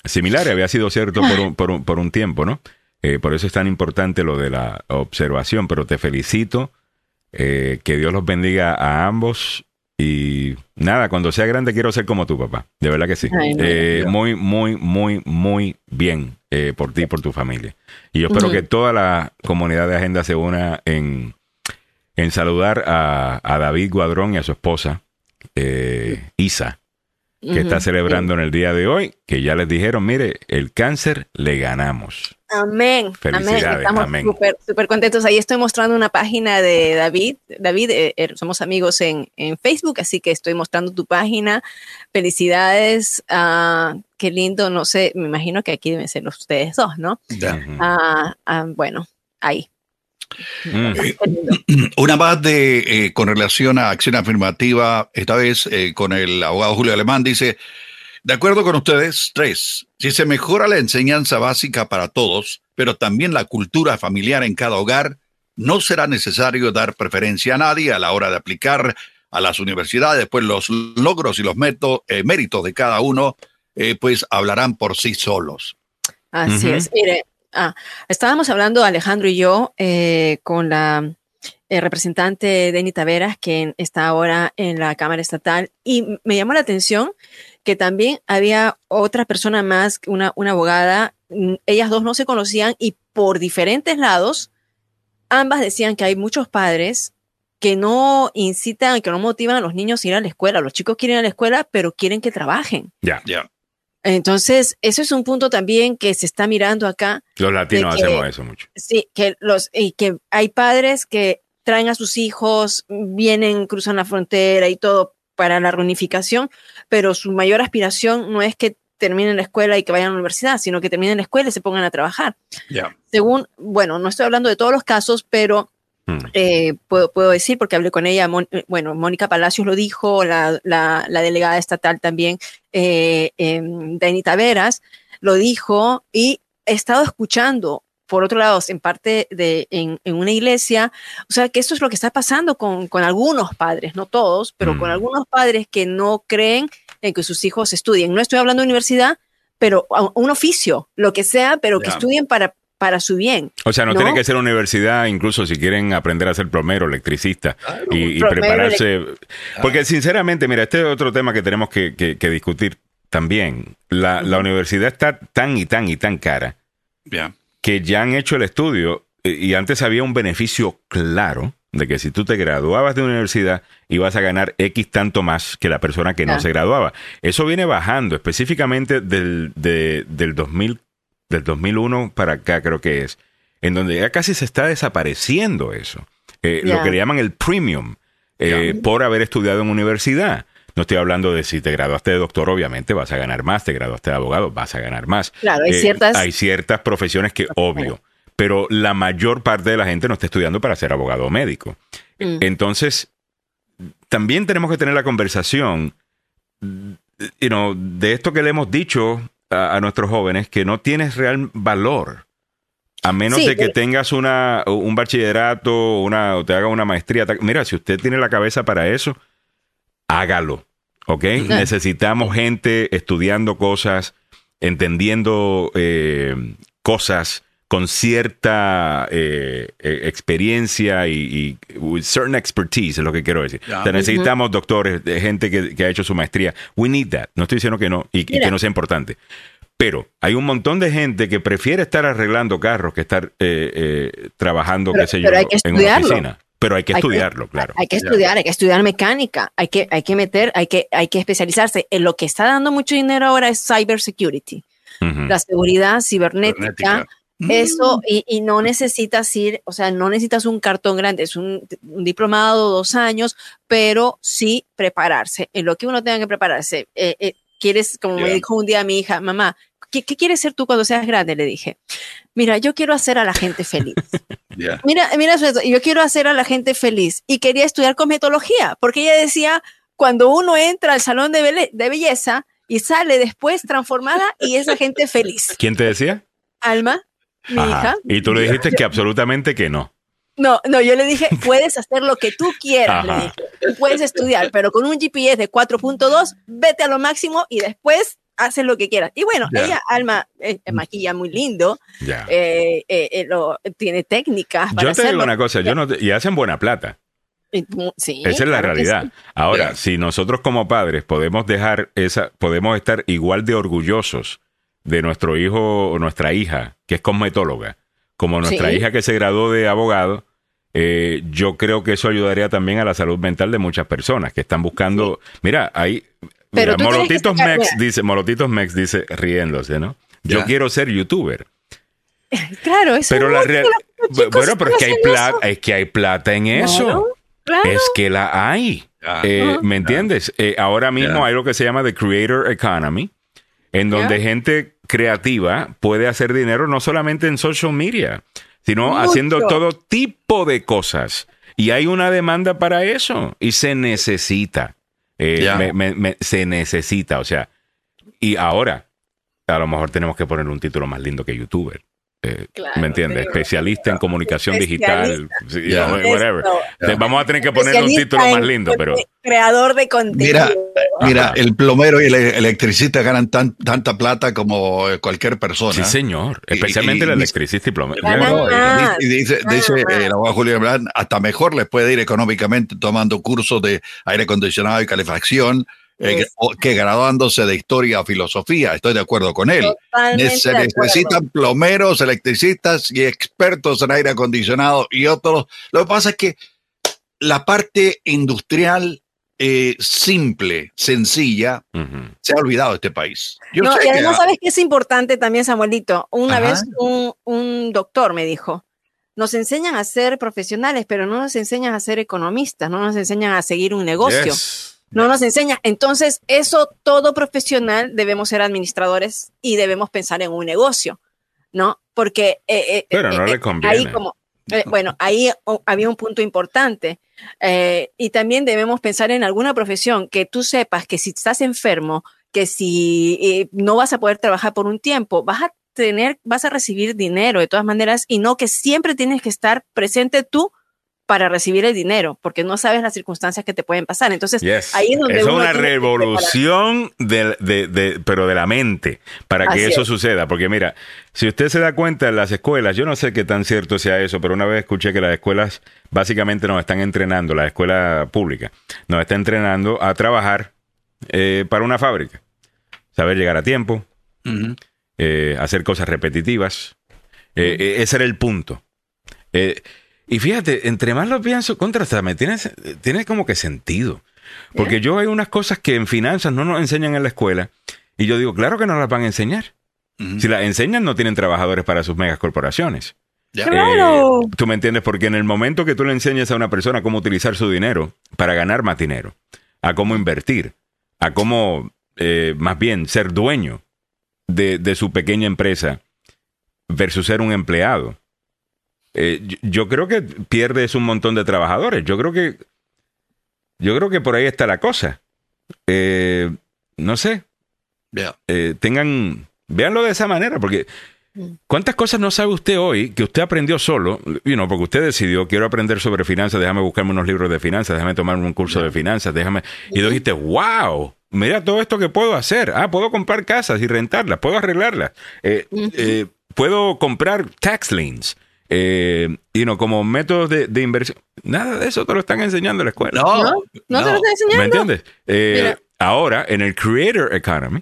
similar, había sido cierto por un, por un, por un tiempo, ¿no? Eh, por eso es tan importante lo de la observación, pero te felicito, eh, que Dios los bendiga a ambos y nada, cuando sea grande quiero ser como tu papá, de verdad que sí. muy, muy, muy, muy bien por ti y por tu familia. Y yo espero que toda la comunidad de Agenda se una en en saludar a, David Guadrón y a su esposa, eh, Isa, que está celebrando en el día de hoy, que ya les dijeron, mire, el cáncer le ganamos. Amén. Felicidades. Estamos súper contentos. Ahí estoy mostrando una página de David. David, eh, eh, somos amigos en, Facebook, así que estoy mostrando tu página. Felicidades. Ah, qué lindo, no sé, me imagino que aquí deben ser ustedes dos, ¿no? Ah, bueno, ahí. Mm. Una más de eh, con relación a acción afirmativa, esta vez eh, con el abogado Julio Alemán, dice, de acuerdo con ustedes, tres, si se mejora la enseñanza básica para todos, pero también la cultura familiar en cada hogar, no será necesario dar preferencia a nadie a la hora de aplicar a las universidades, pues los logros y los eh, méritos de cada uno, pues hablarán por sí solos. Así es. Mire, Ah, estábamos hablando Alejandro y yo eh, con la eh, representante Denny Taveras, que está ahora en la Cámara Estatal, y me llamó la atención que también había otra persona más, una, una abogada, mm, ellas dos no se conocían y por diferentes lados, ambas decían que hay muchos padres que no incitan, que no motivan a los niños a ir a la escuela. Los chicos quieren ir a la escuela, pero quieren que trabajen. Ya, ya. Entonces, eso es un punto también que se está mirando acá. Los latinos hacemos eso mucho. Sí, que los y que hay padres que traen a sus hijos, vienen, cruzan la frontera y todo para la reunificación, pero su mayor aspiración no es que terminen la escuela y que vayan a la universidad, sino que terminen la escuela y se pongan a trabajar. Según, bueno, no estoy hablando de todos los casos, pero Mm. Eh, puedo, puedo, decir, porque hablé con ella, eh, bueno, Mónica Palacios lo dijo, la, la, delegada estatal también, eh, Dani Taveras, lo dijo, y he estado escuchando, por otro lado, en parte de, en, en una iglesia, o sea, que esto es lo que está pasando con, con algunos padres, no todos, pero con mm. algunos padres que no creen en que sus hijos estudien. No estoy hablando de universidad, pero un oficio, lo que sea, pero que estudien para, para su bien. O sea, no, tiene que ser universidad, incluso si quieren aprender a ser plomero, electricista y, prepararse. Porque sinceramente, mira, este es otro tema que tenemos que, discutir también. La, universidad está tan y tan y tan cara que ya han hecho el estudio eh, y antes había un beneficio claro de que si tú te graduabas de universidad ibas a ganar X tanto más que la persona que no se graduaba. Eso viene bajando específicamente del, de, del 2000 del 2001 para acá creo que es, en donde ya casi se está desapareciendo eso. Eh, lo que le llaman el premium eh, por haber estudiado en universidad. No estoy hablando de si te graduaste de doctor, obviamente vas a ganar más, te graduaste de abogado, vas a ganar más. Claro, hay eh, ciertas... Hay ciertas profesiones que, obvio, pero la mayor parte de la gente no está estudiando para ser abogado o médico. Mm. Entonces, también tenemos que tener la conversación you de esto que le hemos dicho a, nuestros jóvenes que no tienes real valor. A menos de que tengas una, un bachillerato una, o te haga una maestría. Mira, si usted tiene la cabeza para eso, hágalo. ¿Ok? Necesitamos gente estudiando cosas, entendiendo eh, cosas con cierta eh, eh, experiencia y, y certain expertise, es lo que quiero decir. necesitamos doctores, gente que, ha hecho su maestría. We need that. No estoy diciendo que no y, que no sea importante. Pero hay un montón de gente que prefiere estar arreglando carros que estar eh, trabajando, qué sé yo, en una oficina. Pero hay que estudiarlo, claro. Hay que estudiar, hay que estudiar mecánica, hay que, hay que meter, hay que, hay que especializarse. En lo que está dando mucho dinero ahora es cybersecurity. La seguridad cibernética eso, mm. y, no necesitas ir, o sea, no necesitas un cartón grande, es un, diplomado, dos años, pero sí prepararse, en lo que uno tenga que prepararse. Eh, eh, quieres, como me dijo un día mi hija, mamá, ¿qué, quieres ser tú cuando seas grande? Le dije, mira, yo quiero hacer a la gente feliz. Mira, mira eso, yo quiero hacer a la gente feliz. Y quería estudiar cosmetología, porque ella decía, cuando uno entra al salón de, de belleza y sale después transformada y es la gente feliz. ¿Quién te decía? Alma. Y tú le dijiste que absolutamente que no. No, no, yo le dije, puedes hacer lo que tú quieras, le dije. puedes estudiar, pero con un GPS de 4.2, vete a lo máximo y después haces lo que quieras. Y bueno, ella, Alma, eh, maquilla muy lindo, eh, eh, lo, tiene técnicas para Yo te digo una cosa, yo no y hacen buena plata. Sí, esa es la realidad. Ahora, si nosotros como padres podemos dejar esa, podemos estar igual de orgullosos de nuestro hijo o nuestra hija, que es cosmetóloga, como nuestra hija que se graduó de abogado, eh, yo creo que eso ayudaría también a la salud mental de muchas personas que están buscando. Mira, ahí. Molotitos Mex dice, Molotitos Mex dice, riéndose, ¿no? Yo quiero ser youtuber. Claro, eso pero la Bueno, pero es que, hay plata, es que hay plata en eso. Es que la hay. Eh, ¿Me entiendes? Eh, ahora mismo hay lo que se llama The Creator Economy, en donde gente creativa puede hacer dinero no solamente en social media, sino haciendo todo tipo de cosas. Y hay una demanda para eso y se necesita. Eh, se necesita, o sea. Y ahora, a lo mejor tenemos que poner un título más lindo que youtuber. Eh, ¿Me entiendes? Especialista en comunicación digital, whatever. Vamos a tener que ponerle un título más lindo, pero... Creador de contenido. Mira, mira el plomero y el electricista ganan tanta plata como cualquier persona. Sí, señor. Especialmente el electricista y plomero. Y, dice, dice el abogado Julio Blanc, hasta mejor les puede ir económicamente tomando cursos de aire acondicionado y calefacción eh, que graduándose de historia o filosofía. Estoy de acuerdo con él. Se necesitan plomeros, electricistas y expertos en aire acondicionado y otros. Lo que pasa es que la parte industrial eh, simple, sencilla, se ha olvidado de este país. y además, ¿sabes qué es importante también, Samuelito? Una vez un, doctor me dijo, nos enseñan a ser profesionales, pero no nos enseñan a ser economistas, no nos enseñan a seguir un negocio no nos enseña. Entonces, eso todo profesional debemos ser administradores y debemos pensar en un negocio, ¿no? Porque eh, eh, Pero no eh, le conviene. ahí como, bueno, ahí había un punto importante. y también debemos pensar en alguna profesión que tú sepas que si estás enfermo, que si no vas a poder trabajar por un tiempo, vas a tener, vas a recibir dinero de todas maneras y no que siempre tienes que estar presente tú para recibir el dinero, porque no sabes las circunstancias que te pueden pasar. Entonces, ahí es donde... Es una revolución, de, pero de la mente, para que eso suceda. Porque mira, si usted se da cuenta en las escuelas, yo no sé qué tan cierto sea eso, pero una vez escuché que las escuelas básicamente nos están entrenando, la escuela pública, nos está entrenando a trabajar eh, para una fábrica. Saber llegar a tiempo, eh, hacer cosas repetitivas. Eh, ese era el punto. Y fíjate, entre más lo pienso, contra me tiene, tiene como que sentido. Porque yo hay unas cosas que en finanzas no nos enseñan en la escuela. Y yo digo, claro que no las van a enseñar. Si las enseñan, no tienen trabajadores para sus megas corporaciones. Claro. Eh, tú me entiendes, porque en el momento que tú le enseñas a una persona cómo utilizar su dinero para ganar más dinero, a cómo invertir, a cómo, eh, más bien, ser dueño de, de su pequeña empresa versus ser un empleado, eh, yo, creo que pierdes un montón de trabajadores. Yo creo que. Yo creo que por ahí está la cosa. Eh, no sé. Eh, tengan. Véanlo de esa manera, porque. ¿Cuántas cosas no sabe usted hoy que usted aprendió solo? You know, porque usted decidió, quiero aprender sobre finanzas, déjame buscarme unos libros de finanzas, déjame tomarme un curso de finanzas, déjame... Y dijiste, wow, mira todo esto que puedo hacer. Ah, puedo comprar casas y rentarlas, puedo arreglarlas. puedo comprar tax liens eh, y no como métodos de, inversión. Nada de eso te lo están enseñando en la escuela. No, no, te lo están enseñando. ¿Me entiendes? Eh, ahora, en el Creator Economy,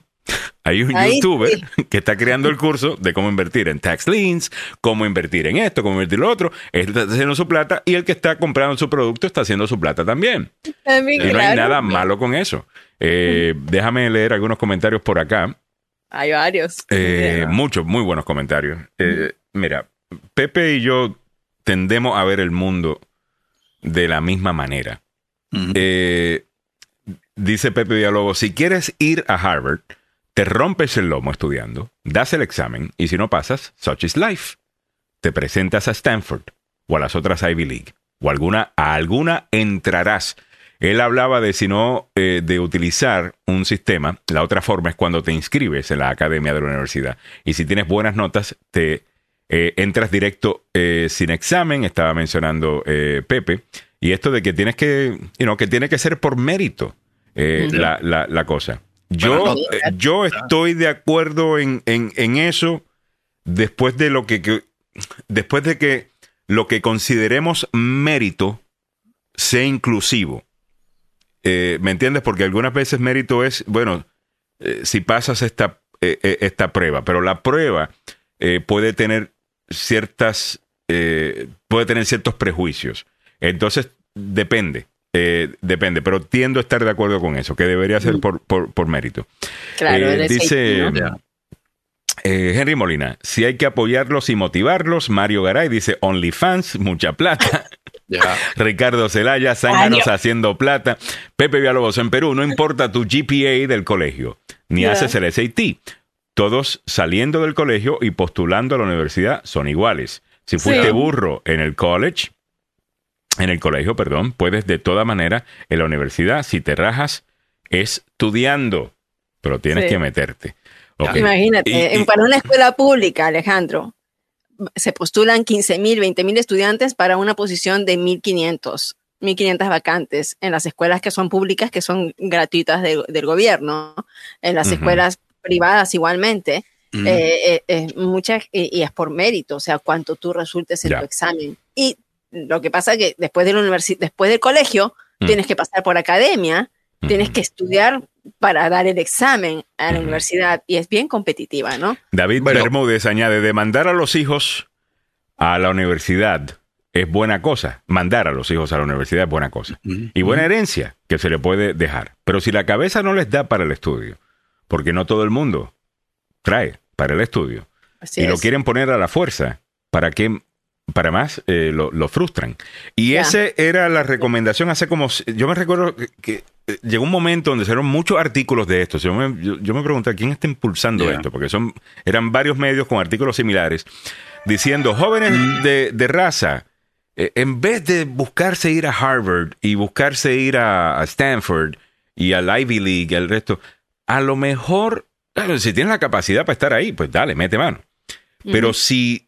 hay un youtuber que está creando el curso de cómo invertir en tax liens, cómo invertir en esto, cómo invertir en lo otro. Él está haciendo su plata y el que está comprando su producto está haciendo su plata también. y no hay nada malo con eso. Eh, déjame leer algunos comentarios por acá. Hay varios. Eh, muchos, muy buenos comentarios. mira, Pepe y yo tendemos a ver el mundo de la misma manera. Eh, dice Pepe Villalobos, si quieres ir a Harvard, te rompes el lomo estudiando, das el examen y si no pasas, such is life. Te presentas a Stanford o a las otras Ivy League o alguna, a alguna entrarás. Él hablaba de si no, eh, de utilizar un sistema. La otra forma es cuando te inscribes en la academia de la universidad. Y si tienes buenas notas, te eh, entras directo eh, sin examen, estaba mencionando eh, Pepe, y esto de que tienes que, you know, que tiene que ser por mérito eh, Ujú. la, la- la cosa. Yo, Bueno, no, eh, yo estoy de acuerdo en, en- en eso después de lo que, que- después de que lo que consideremos mérito sea inclusivo. Eh, ¿Me entiendes? Porque algunas veces mérito es, bueno, eh, si pasas esta, eh, eh, esta prueba, pero la prueba eh, puede tener ciertas, eh, puede tener ciertos prejuicios. Entonces, depende, eh, depende, pero tiendo a estar de acuerdo con eso, que debería ser Mm. por, por, por mérito. Claro, Eh, dice eh, Henry Molina, si hay que apoyarlos y motivarlos, Mario Garay dice OnlyFans, mucha plata. Ya. Ricardo Celaya, Zánganos haciendo plata. Pepe Villalobos en Perú, no importa tu GPA del colegio, ni Ya. haces el SAT. Todos saliendo del colegio y postulando a la universidad son iguales. Si fuiste Sí. burro en el college, en el colegio, perdón, puedes de toda manera en la universidad, si te rajas, estudiando, pero tienes Sí. que meterte. Ok. Imagínate, Y- para una escuela pública, Alejandro, se postulan 15 mil, 20 mil estudiantes para una posición de 1.500, 1.500 vacantes en las escuelas que son públicas, que son gratuitas de- del gobierno, en las escuelas privadas igualmente. Mm. eh, eh, eh, muchas, y, y es por mérito, o sea, cuánto tú resultes en Ya. tu examen. Y lo que pasa es que después de la universidad, después del colegio, Mm. tienes que pasar por academia, tienes que estudiar para dar el examen a la universidad y es bien competitiva, ¿no? David Bueno. Bermúdez añade, de mandar a los hijos a la universidad es buena cosa. Mandar a los hijos a la universidad es buena cosa. Mm. Y buena herencia que se le puede dejar. Pero si la cabeza no les da para el estudio, porque no todo el mundo trae para el estudio, Así y lo quieren poner a la fuerza, ¿para qué? Para más eh, lo, lo frustran. Y Ya. esa era la recomendación hace como... Yo me recuerdo que, que, eh, llegó un momento donde se dieron muchos artículos de esto. Yo me, yo, yo me pregunté, ¿quién está impulsando esto? Porque son eran varios medios con artículos similares diciendo, jóvenes Mm. de, de raza, eh, en vez de buscarse ir a Harvard y buscarse ir a, a Stanford y al Ivy League y al resto, a lo mejor, claro, si tienes la capacidad para estar ahí, pues dale, mete mano. Pero si,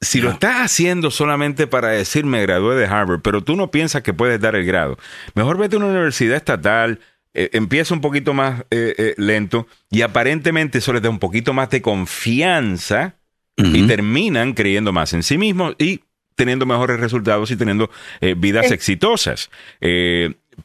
si lo estás haciendo solamente para decir me gradué de Harvard, pero tú no piensas que puedes dar el grado, mejor vete a una universidad estatal, eh, empieza un poquito más eh, eh, lento y aparentemente eso les da un poquito más de confianza y terminan creyendo más en sí mismos y teniendo mejores resultados y teniendo eh, vidas Eh. exitosas.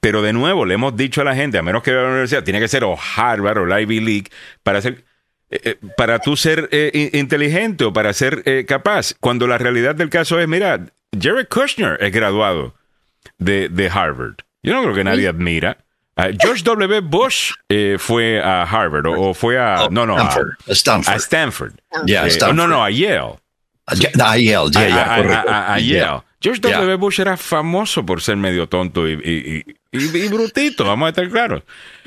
Pero de nuevo, le hemos dicho a la gente, a menos que vaya a la universidad, tiene que ser o Harvard o la Ivy League para ser... eh, eh, para tú ser eh, in- inteligente o para ser eh, capaz, cuando la realidad del caso es, mira, Jared Kushner es graduado de, de Harvard. Yo no creo que nadie admira. Ah, George W. Bush eh, fue a Harvard o, o fue a... Oh, no, no, a, Stanford. a Stanford. Eh, Stanford. no, no, a Yale. Ya, ah, Yale, ya, A- ya, a- correcto. a- a- a. Yale. George. W. Bush era famoso por ser medio tonto y, y- y- y- y brutito, vamos a estar claros.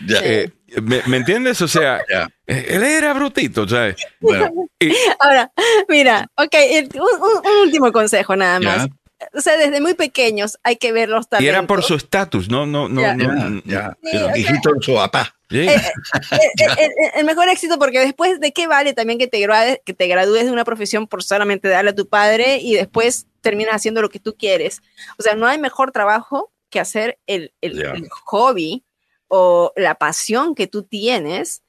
Ya. Eh, ¿me, me entiendes? O sea, Ya. eh, él era brutito, ¿sabes? Bueno, Y- Ahora, mira, ok, un, un- un último consejo nada más. ya, O sea, desde muy pequeños hay que ver los y talentos. era por su estatus, no, no, no. Ya. no, ya. Hijito de su papá. Sí. el, el- el- el mejor éxito, porque después de qué vale también que te, gradúes, que te gradúes de una profesión por solamente darle a tu padre y después terminas haciendo lo que tú quieres. O sea, no hay mejor trabajo que hacer el, el- hobby o la pasión que tú tienes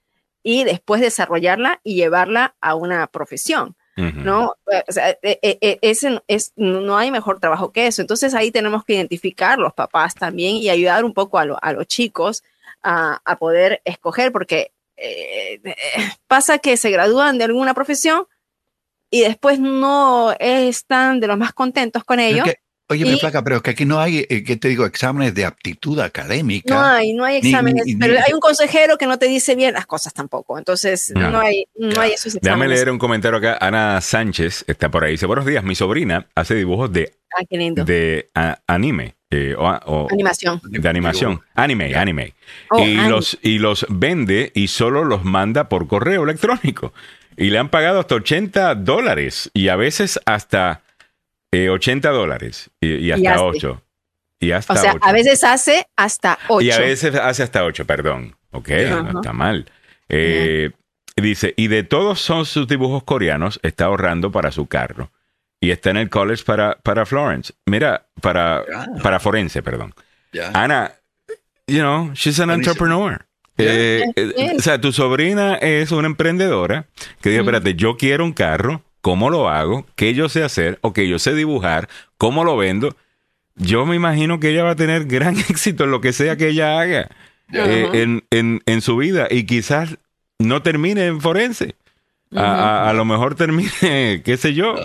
y después desarrollarla y llevarla a una profesión. ¿no? O sea, e- e- e- es, no hay mejor trabajo que eso. Entonces ahí tenemos que identificar los papás también y ayudar un poco a, lo- a los chicos a, a poder escoger, porque eh, pasa que se gradúan de alguna profesión y después no están de los más contentos con Es ello. que, oye, mi Y- placa, pero es que aquí no hay, eh, ¿qué te digo? Exámenes de aptitud académica. No hay, no hay exámenes, ni- ni- pero hay un consejero que no te dice bien las cosas tampoco. Entonces, no hay, no hay esos Déjame exámenes. leer un comentario acá. Ana Sánchez está por ahí. Dice, buenos días, mi sobrina hace dibujos de, Ah, qué lindo. de a- anime eh, o, o- Animación. de animación. Anime, anime. Oh, y, anime. los, y los vende y solo los manda por correo electrónico. Y le han pagado hasta 80 dólares y a veces hasta eh, 80 dólares y, y hasta hace. 8. Y hasta O sea, a veces hace hasta ocho. Y a veces hace hasta 8, perdón. Ok, no está mal. Eh, dice, y de todos son sus dibujos coreanos, está ahorrando para su carro. Y está en el college para, para Florence. Mira, para, para Forense, perdón. Ya. Ana, you know, she's an Buenísimo. entrepreneur. Eh, eh, o sea, tu sobrina es una emprendedora que dice, espérate, yo quiero un carro, ¿cómo lo hago? ¿Qué yo sé hacer? ¿O que yo sé dibujar? ¿Cómo lo vendo? Yo me imagino que ella va a tener gran éxito en lo que sea que ella haga eh, en, en- en su vida y quizás no termine en forense. A, a- a lo mejor termine, qué sé yo,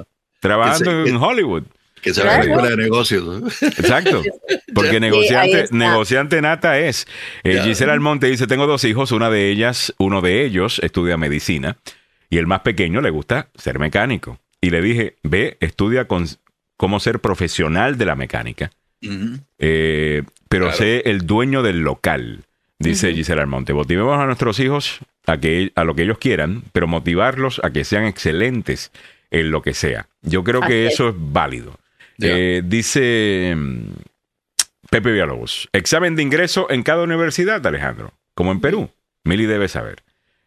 trabajando Que se- en Hollywood. Que se va a la Claro. escuela de negocios. Exacto. Porque negociante, negociante nata es. Eh. Gisela Almonte dice, tengo dos hijos, una de ellas, uno de ellos estudia medicina y el más pequeño le gusta ser mecánico. Y le dije, ve, estudia con, cómo ser profesional de la mecánica, eh, pero Claro. sé el dueño del local, dice Gisela Almonte. Motivemos a nuestros hijos a, que, a lo que ellos quieran, pero motivarlos a que sean excelentes en lo que sea. Yo creo que Así eso es válido. Eh, dice mm, Pepe Villalobos, examen de ingreso en cada universidad, Alejandro, como en Perú. Mili debe saber.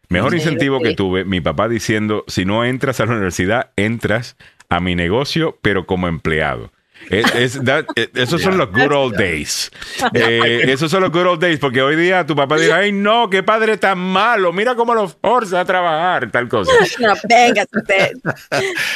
Mejor Sí, incentivo sí. que tuve, mi papá diciendo, si no entras a la universidad, entras a mi negocio, pero como empleado. Es- es- that- eh, esos son los good old days. Eh, esos son los good old days, porque hoy día tu papá dirá, ay no, qué padre tan malo, mira cómo lo forza a trabajar, tal cosa. No, venga, usted.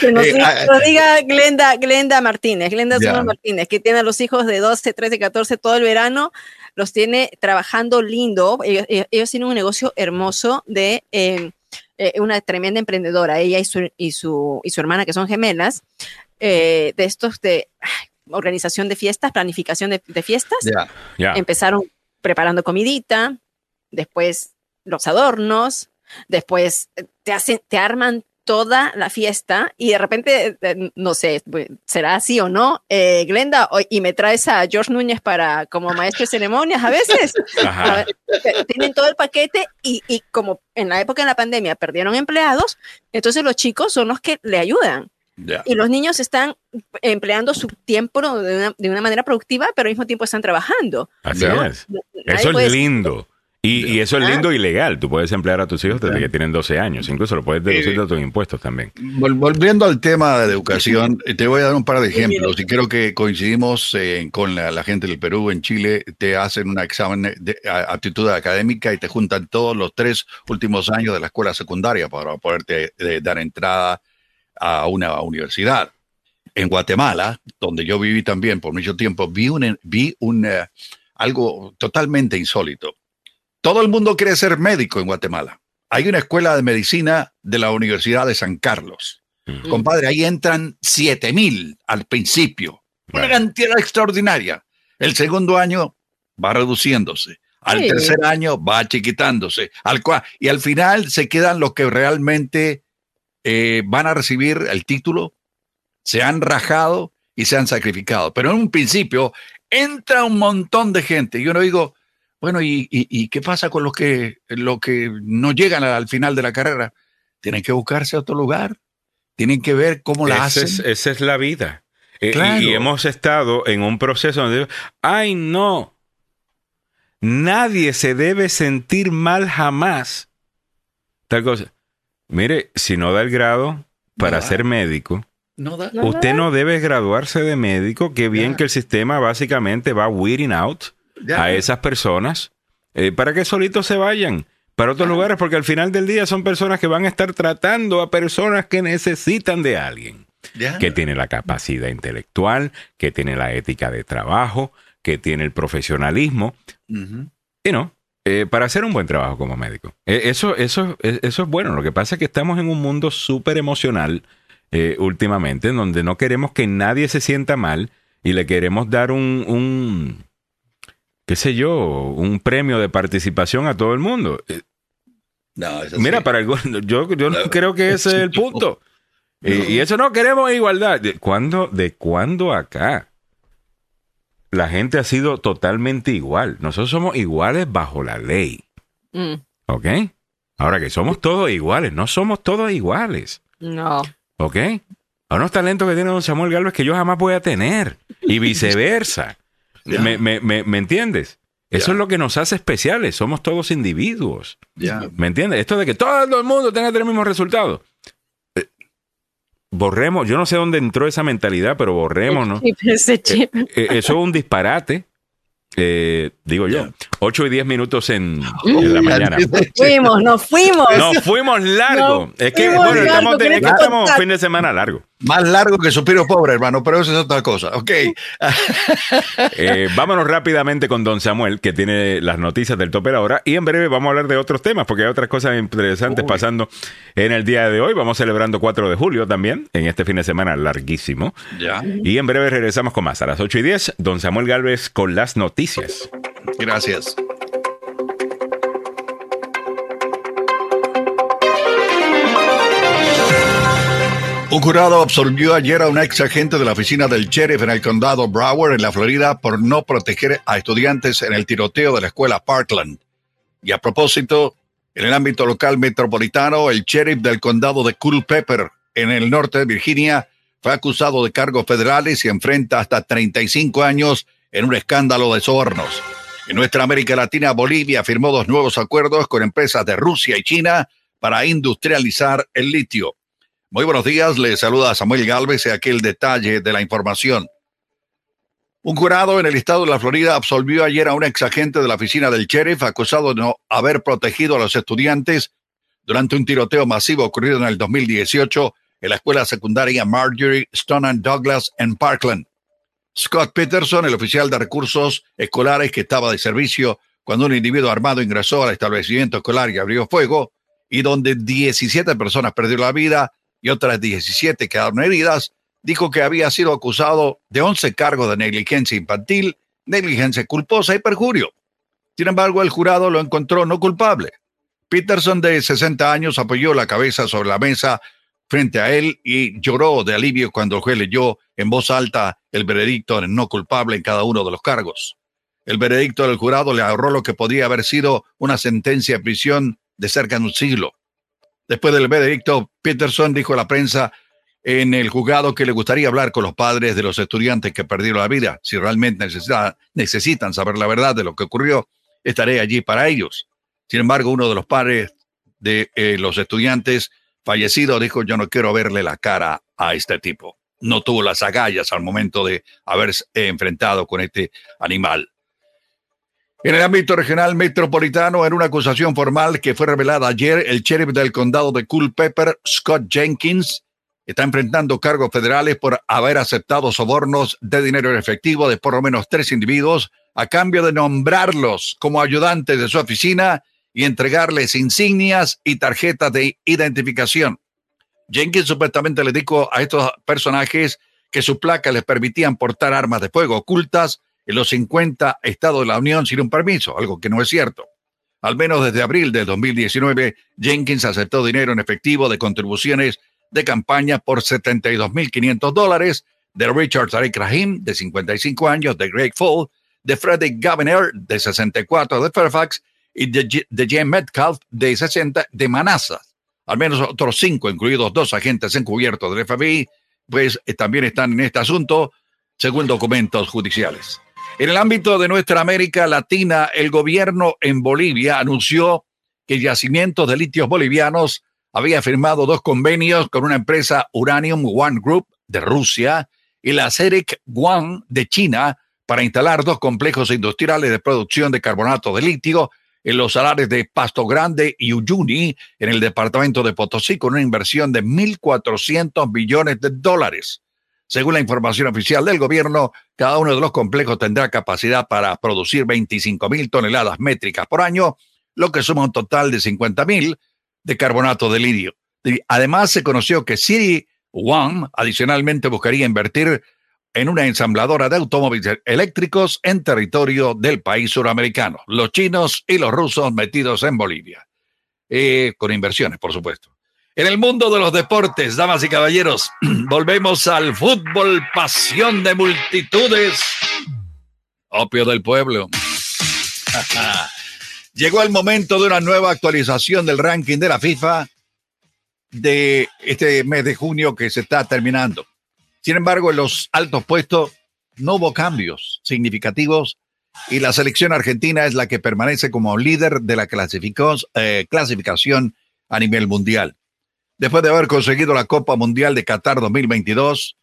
Que nos, Eh, diga, ah, nos diga Glenda, Glenda Martínez, Glenda. Zumas Martínez, que tiene a los hijos de 12, 13, 14 todo el verano, los tiene trabajando lindo. Ellos, ellos- tienen un negocio hermoso de eh, eh, una tremenda emprendedora, ella y su, y su, y su hermana, que son gemelas, eh, de estos de ay, organización de fiestas, planificación de, de fiestas Ya. Ya. empezaron preparando comidita, después los adornos, después te hacen, te arman toda la fiesta y de repente, eh, no sé, será así o no, eh, Glenda, y me traes a George Núñez para como maestro de ceremonias a veces. Ajá. Tienen todo el paquete y, y como en la época de la pandemia perdieron empleados, entonces los chicos son los que le ayudan Ya. y los niños están empleando su tiempo de una, de una manera productiva, pero al mismo tiempo están trabajando. Así Ya. es. Nadie Eso es lindo. Y, y eso es lindo y legal. Tú puedes emplear a tus hijos desde que tienen 12 años. Incluso lo puedes deducir de tus impuestos también. Vol- Volviendo al tema de educación, eh, te voy a dar un par de ejemplos y creo que coincidimos eh, con la, la gente del Perú, en Chile, te hacen un examen de a- aptitud académica y te juntan todos los tres últimos años de la escuela secundaria para poderte eh, dar entrada a una universidad. En Guatemala, donde yo viví también por mucho tiempo, vi un, vi un, algo totalmente insólito. Todo el mundo quiere ser médico en Guatemala. Hay una escuela de medicina de la Universidad de San Carlos. Mm. Compadre, ahí entran 7 mil al principio. Una cantidad extraordinaria. El segundo año va reduciéndose. Al Sí. tercer año va chiquitándose. Al cua- y al final se quedan los que realmente eh, van a recibir el título, se han rajado y se han sacrificado. Pero en un principio entra un montón de gente. Y yo no digo, bueno, ¿y, y- y qué pasa con los que, los que no llegan al final de la carrera? Tienen que buscarse otro lugar. Tienen que ver cómo la Esa hacen. es, esa es la vida. Eh, y- hemos estado en un proceso donde, ay no, nadie se debe sentir mal jamás. Tal cosa. Mire, si no da el grado para No ser médico, No da. Usted no debe graduarse de médico. Qué bien que el sistema básicamente va weeding out Ya. a esas personas eh, para que solitos se vayan para otros lugares, porque al final del día son personas que van a estar tratando a personas que necesitan de alguien Ya. que tiene la capacidad intelectual, que tiene la ética de trabajo, que tiene el profesionalismo, y no, eh, para hacer un buen trabajo como médico. Eh, eso, eso, eso es bueno. Lo que pasa es que estamos en un mundo súper emocional eh, últimamente, en donde no queremos que nadie se sienta mal y le queremos dar un, un qué sé yo, un premio de participación a todo el mundo. Eh, No, eso Mira, sí. para algo, yo, yo no creo que ese es el punto. Y, No. y eso no queremos igualdad. ¿De cuándo, ¿De cuándo acá? La gente ha sido totalmente igual. Nosotros somos iguales bajo la ley. Mm, ¿Ok? Ahora que somos todos iguales, no somos todos iguales. no. ¿Ok? Hay unos talentos que tiene don Samuel Galvez que yo jamás voy a tener. Y viceversa. ¿Me, me, me, me entiendes? Eso es lo que nos hace especiales. Somos todos individuos. Ya. ¿Me entiendes? Esto de que todo el mundo tenga que tener el mismo resultado. Eh, Borremos, yo no sé dónde entró esa mentalidad, pero borremos, ¿no? Chip. Eh, eso es un disparate. Eh, digo yo, Ya. 8 y 10 minutos en, en la mañana. Fuimos, nos fuimos. Nos fuimos largo. Nos es que, fuimos bueno, largo, estamos, ¿querés es que que estamos contar? fin de semana largo. Más largo que Suspiro Pobre, hermano, pero eso es otra cosa. Ok. Eh, vámonos rápidamente con Don Samuel, que tiene las noticias del tope de la hora. Y en breve vamos a hablar de otros temas, porque hay otras cosas interesantes Uy. pasando en el día de hoy. Vamos celebrando 4 de julio también, en este fin de semana larguísimo. Ya. Y en breve regresamos con más. A las 8 y 10, Don Samuel Galvez con las noticias. Gracias. Un jurado absolvió ayer a un ex agente de la oficina del sheriff en el condado Broward, en la Florida, por no proteger a estudiantes en el tiroteo de la escuela Parkland. Y a propósito, en el ámbito local metropolitano, el sheriff del condado de Culpeper, en el norte de Virginia, fue acusado de cargos federales y enfrenta hasta 35 años en un escándalo de sobornos. En nuestra América Latina, Bolivia firmó dos nuevos acuerdos con empresas de Rusia y China para industrializar el litio. Muy buenos días, le saluda Samuel Galvez y aquí el detalle de la información. Un jurado en el estado de la Florida absolvió ayer a un ex agente de la oficina del sheriff acusado de no haber protegido a los estudiantes durante un tiroteo masivo ocurrido en el 2018 en la escuela secundaria Marjorie Stoneman Douglas en Parkland. Scott Peterson, el oficial de recursos escolares que estaba de servicio cuando un individuo armado ingresó al establecimiento escolar y abrió fuego, y donde 17 personas perdieron la vida y otras 17 quedaron heridas, dijo que había sido acusado de 11 cargos de negligencia infantil, negligencia culposa y perjurio. Sin embargo, el jurado lo encontró no culpable. Peterson, de 60 años, apoyó la cabeza sobre la mesa frente a él y lloró de alivio cuando el juez leyó en voz alta el veredicto de no culpable en cada uno de los cargos. El veredicto del jurado le ahorró lo que podía haber sido una sentencia de prisión de cerca de un siglo. Después del veredicto, Peterson dijo a la prensa en el juzgado que le gustaría hablar con los padres de los estudiantes que perdieron la vida. Si realmente necesita- necesitan saber la verdad de lo que ocurrió, estaré allí para ellos. Sin embargo, uno de los padres de eh, los estudiantes fallecidos dijo, yo no quiero verle la cara a este tipo. No tuvo las agallas al momento de haberse enfrentado con este animal. En el ámbito regional metropolitano, en una acusación formal que fue revelada ayer, el sheriff del condado de Culpeper, Scott Jenkins, está enfrentando cargos federales por haber aceptado sobornos de dinero en efectivo de por lo menos tres individuos a cambio de nombrarlos como ayudantes de su oficina y entregarles insignias y tarjetas de identificación. Jenkins supuestamente le dijo a estos personajes que sus placas les permitían portar armas de fuego ocultas en los 50 estados de la Unión sin un permiso, algo que no es cierto. Al menos desde abril del 2019, Jenkins aceptó dinero en efectivo de contribuciones de campaña por 72.500 dólares de Richard Tariq Rahim, de 55 años, de Greg Fall, de Freddie Gaviner, de 64, de Fairfax, y de, de Metcalf, de 60, de Manassas. Al menos otros cinco, incluidos dos agentes encubiertos del FBI, pues eh, también están en este asunto, según documentos judiciales. En el ámbito de nuestra América Latina, el gobierno en Bolivia anunció que Yacimientos de Litios Bolivianos había firmado dos convenios con una empresa Uranium One Group de Rusia y la CEREC One de China para instalar dos complejos industriales de producción de carbonato de litio en los salares de Pasto Grande y Uyuni en el departamento de Potosí con una inversión de 1.400 millones de dólares. Según la información oficial del gobierno, cada uno de los complejos tendrá capacidad para producir 25 mil toneladas métricas por año, lo que suma un total de 50 mil de carbonato de litio. Y Además, se conoció que City One adicionalmente buscaría invertir en una ensambladora de automóviles eléctricos en territorio del país suramericano. Los chinos y los rusos metidos en Bolivia. Eh, con inversiones, por supuesto. En el mundo de los deportes, damas y caballeros, volvemos al fútbol, pasión de multitudes, opio del pueblo. Llegó el momento de una nueva actualización del ranking de la FIFA de este mes de junio que se está terminando. Sin embargo, en los altos puestos no hubo cambios significativos y la selección argentina es la que permanece como líder de la eh, clasificación a nivel mundial. Después de haber conseguido la Copa Mundial de Qatar 2022,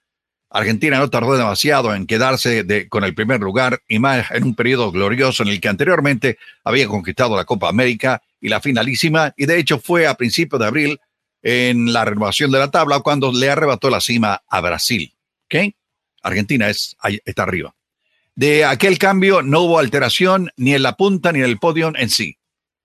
Argentina no tardó demasiado en quedarse con el primer lugar y más en un periodo glorioso en el que anteriormente había conquistado la Copa América y la finalísima, y de hecho fue a principios de abril en la renovación de la tabla cuando le arrebató la cima a Brasil. ¿Ok? Argentina es, está arriba. De aquel cambio no hubo alteración ni en la punta ni en el podio en sí.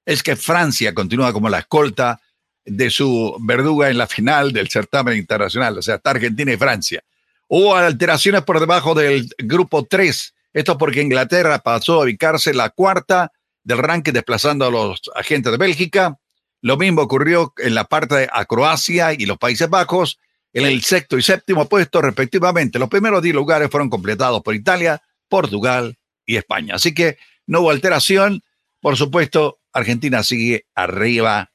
Es que Francia continúa como la escolta de su verduga en la final del certamen internacional, o sea, está Argentina y Francia. Hubo alteraciones por debajo del grupo 3. Esto porque Inglaterra pasó a ubicarse la cuarta del ranking desplazando a los agentes de Bélgica. Lo mismo ocurrió en la parte de Croacia y los Países Bajos, en el sexto y séptimo puesto respectivamente. Los primeros 10 lugares fueron completados por Italia, Portugal y España. Así que no hubo alteración. Por supuesto, Argentina sigue arriba.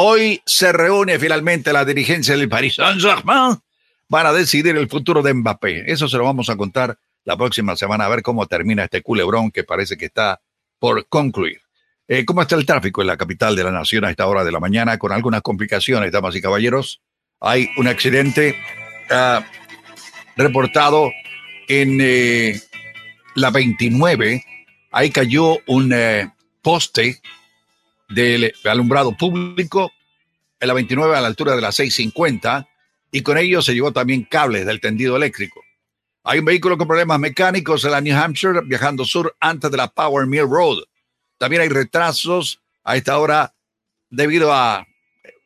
Hoy se reúne finalmente la dirigencia del Paris Saint-Germain van a decidir el futuro de Mbappé. Eso se lo vamos a contar la próxima semana a ver cómo termina este culebrón que parece que está por concluir. Eh, ¿Cómo está el tráfico en la capital de la nación a esta hora de la mañana? Con algunas complicaciones, damas y caballeros. Hay un accidente reportado en eh, la 29. Ahí cayó un eh, poste del alumbrado público en la 29 a la altura de la 650 y con ello se llevó también cables del tendido eléctrico. Hay un vehículo con problemas mecánicos en la New Hampshire viajando sur antes de la Power Mill Road. También hay retrasos a esta hora debido a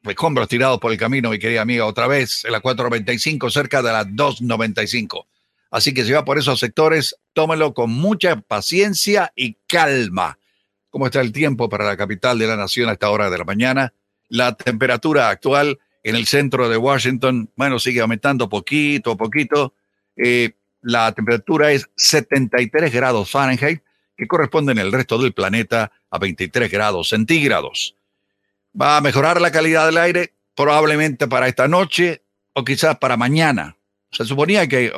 escombros tirados por el camino, mi querida amiga, otra vez en la 495 cerca de la 295. Así que si va por esos sectores, tómelo con mucha paciencia y calma. ¿Cómo está el tiempo para la capital de la nación a esta hora de la mañana? La temperatura actual en el centro de Washington, bueno, sigue aumentando poquito a poquito. Eh, la temperatura es 73 grados Fahrenheit, que corresponde en el resto del planeta a 23 grados centígrados. ¿Va a mejorar la calidad del aire? Probablemente para esta noche o quizás para mañana. Se suponía que eh,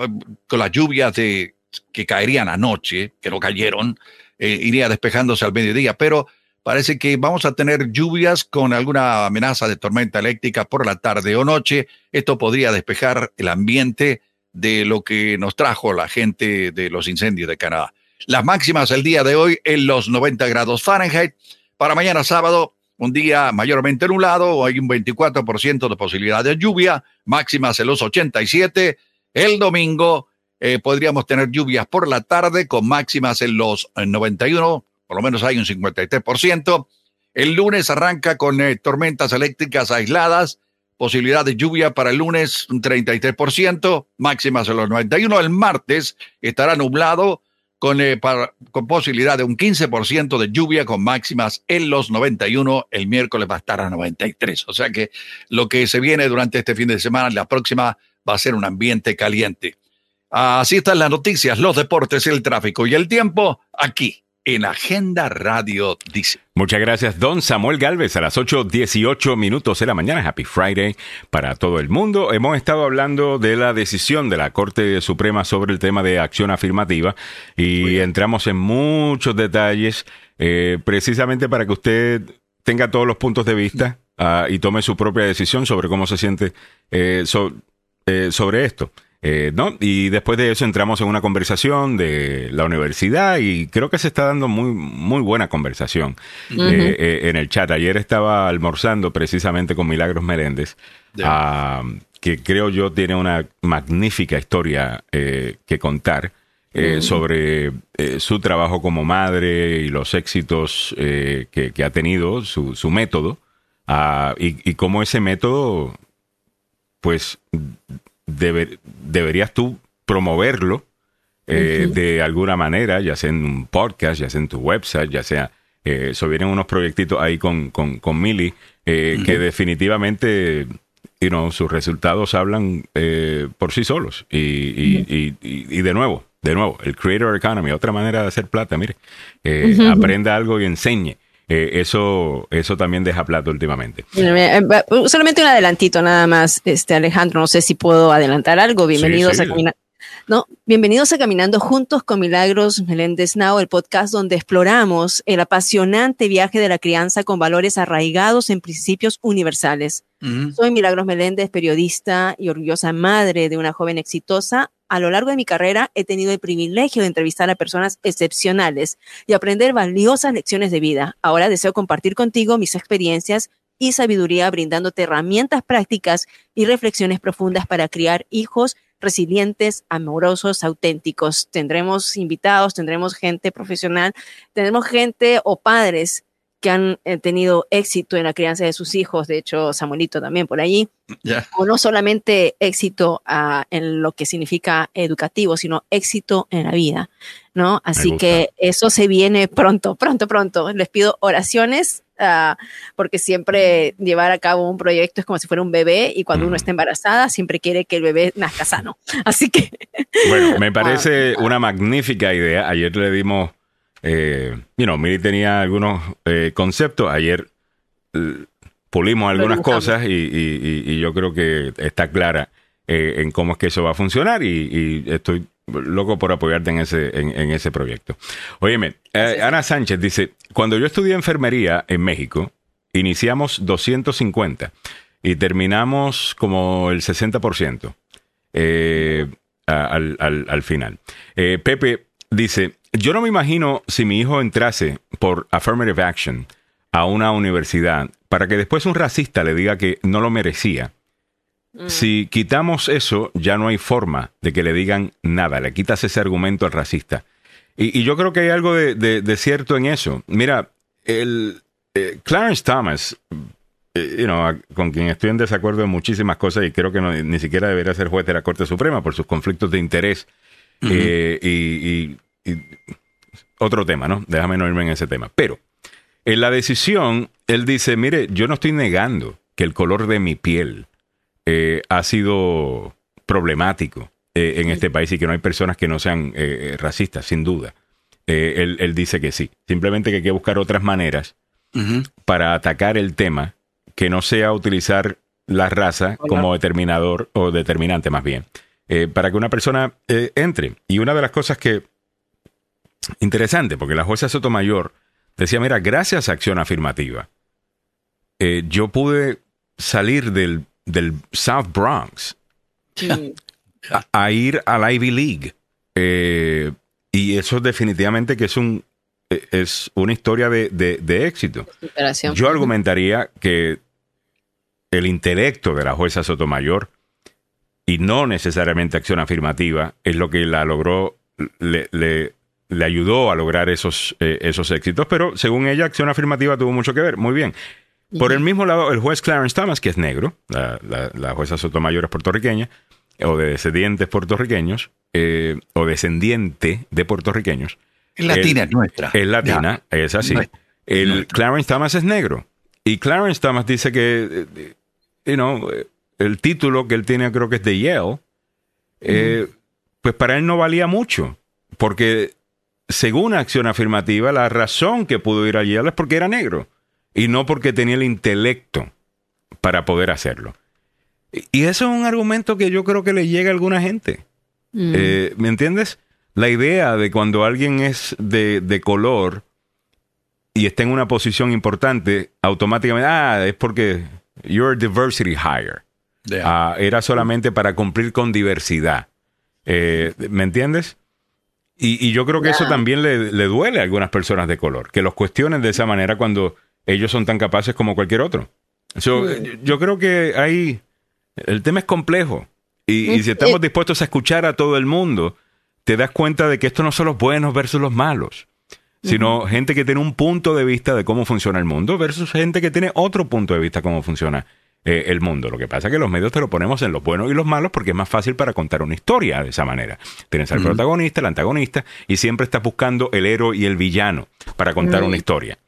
con las lluvias de, que caerían anoche, que no cayeron, eh, iría despejándose al mediodía, pero Parece que vamos a tener lluvias con alguna amenaza de tormenta eléctrica por la tarde o noche. Esto podría despejar el ambiente de lo que nos trajo la gente de los incendios de Canadá. Las máximas el día de hoy en los 90 grados Fahrenheit. Para mañana sábado, un día mayormente nublado, hay un 24% de posibilidad de lluvia, máximas en los 87. El domingo eh, podríamos tener lluvias por la tarde con máximas en los 91 por lo menos hay un 53%. El lunes arranca con eh, tormentas eléctricas aisladas, posibilidad de lluvia para el lunes un 33%, máximas en los 91. El martes estará nublado con, eh, con posibilidad de un 15% de lluvia con máximas en los 91. El miércoles va a estar a 93. O sea que lo que se viene durante este fin de semana, la próxima, va a ser un ambiente caliente. Así están las noticias, los deportes, el tráfico y el tiempo aquí en Agenda Radio dice. Muchas gracias, don Samuel Galvez, a las 8.18 minutos de la mañana. Happy Friday para todo el mundo. Hemos estado hablando de la decisión de la Corte Suprema sobre el tema de acción afirmativa y entramos en muchos detalles eh, precisamente para que usted tenga todos los puntos de vista uh, y tome su propia decisión sobre cómo se siente eh, so, eh, sobre esto. Eh, ¿no? Y después de eso entramos en una conversación de la universidad y creo que se está dando muy, muy buena conversación eh, eh, en el chat. Ayer estaba almorzando precisamente con Milagros Meléndez, ah, que creo yo tiene una magnífica historia que contar. sobre su trabajo como madre y los éxitos que, ha tenido, su, su método, ah, y, y cómo ese método, pues, deberías tú promoverlo eh, de alguna manera, ya sea en un podcast, ya sea en tu website, ya sea... Eh, eso vienen unos proyectitos ahí con, con, con Mili eh, que definitivamente you know, sus resultados hablan por sí solos. Y, y, y, de nuevo, de nuevo, el Creator Economy, otra manera de hacer plata, mire, aprenda algo y enseñe. Eh, eso, eso también deja plato últimamente. Eh, solamente un adelantito nada más, este Alejandro, no sé si puedo adelantar algo. Bienvenidos a No, bienvenidos a Caminando Juntos con Milagros Meléndez Now, el podcast donde exploramos el apasionante viaje de la crianza con valores arraigados en principios universales. Soy Milagros Meléndez, periodista y orgullosa madre de una joven exitosa. A lo largo de mi carrera he tenido el privilegio de entrevistar a personas excepcionales y aprender valiosas lecciones de vida. Ahora deseo compartir contigo mis experiencias y sabiduría brindándote herramientas prácticas y reflexiones profundas para criar hijos resilientes, amorosos, auténticos. Tendremos invitados, tendremos gente profesional, tendremos gente o padres que han eh, tenido éxito en la crianza de sus hijos, de hecho Samuelito también por allí, o no solamente éxito ah, en lo que significa educativo, sino éxito en la vida, ¿no? Así que eso se viene pronto, pronto, pronto. Les pido oraciones Ah, porque siempre llevar a cabo un proyecto es como si fuera un bebé y cuando uno está embarazada siempre quiere que el bebé nazca sano. Así que... Bueno, me parece una magnífica idea. Ayer le dimos, eh, you know, Miri tenía algunos eh, conceptos, ayer eh, pulimos algunas cosas y, yo creo que está clara eh, en cómo es que eso va a funcionar y, estoy loco por apoyarte en ese, en, ese proyecto. Óyeme, eh, Ana Sánchez dice, cuando yo estudié enfermería en México, iniciamos 250 y terminamos como el 60% eh, al, al, final. Pepe dice, yo no me imagino si mi hijo entrase por affirmative action a una universidad para que después un racista le diga que no lo merecía Mm. Si quitamos eso, ya no hay forma de que le digan nada, le quitas ese argumento al racista. Y, yo creo que hay algo de, cierto en eso. Mira, el eh, Clarence Thomas, eh, con quien estoy en desacuerdo en muchísimas cosas y creo que ni siquiera debería ser juez de la Corte Suprema por sus conflictos de interés. Eh, y, otro tema, ¿no? Déjame no irme en ese tema. Pero en la decisión, él dice, mire, yo no estoy negando que el color de mi piel eh, ha sido problemático eh, en este país y que no hay personas que no sean eh, racistas, sin duda. Él, dice que sí. Simplemente que hay que buscar otras maneras para atacar el tema que no sea utilizar la raza como determinador o determinante más bien, para que una persona entre. Y una de las cosas que... Interesante, porque la jueza Sotomayor decía, mira, gracias a acción afirmativa, yo pude salir del del South Bronx a, ir a la Ivy League. Eh, y eso definitivamente que es un e, es una historia de, de, éxito. Yo argumentaría que el intelecto de la jueza Sotomayor y no necesariamente acción afirmativa es lo que la logró, le, le, ayudó a lograr esos, eh, esos éxitos, pero según ella, acción afirmativa tuvo mucho que ver. Muy bien. Por el mismo lado, el juez Clarence Thomas, que es negro, la, jueza Sotomayor es puertorriqueña, o de descendientes puertorriqueños, eh, o descendiente de puertorriqueños. Es latina, nuestra. Es latina, es así. el Clarence Thomas es negro. Y Clarence Thomas dice que, eh, you know, el título que él tiene creo que es de Yale, eh, pues para él no valía mucho, porque según acción afirmativa, la razón que pudo ir a Yale es porque era negro y no porque tenía el intelecto para poder hacerlo. Y eso es un argumento que yo creo que le llega a alguna gente. Mm. Eh, ¿Me entiendes? La idea de cuando alguien es de, color y está en una posición importante, automáticamente, ah, es porque you're a diversity hire. Ah, era solamente para cumplir con diversidad. Eh, ¿Me entiendes? Y, yo creo que eso también le, le, duele a algunas personas de color, que los cuestionen de esa manera cuando ellos son tan capaces como cualquier otro. Yo creo que hay... El tema es complejo. Y, si estamos dispuestos a escuchar a todo el mundo, te das cuenta de que esto no son los buenos versus los malos, sino gente que tiene un punto de vista de cómo funciona el mundo versus gente que tiene otro punto de vista de cómo funciona eh, el mundo. Lo que pasa es que los medios te lo ponemos en los buenos y los malos porque es más fácil para contar una historia de esa manera. Tienes al protagonista, el antagonista, y siempre estás buscando el héroe y el villano para contar una historia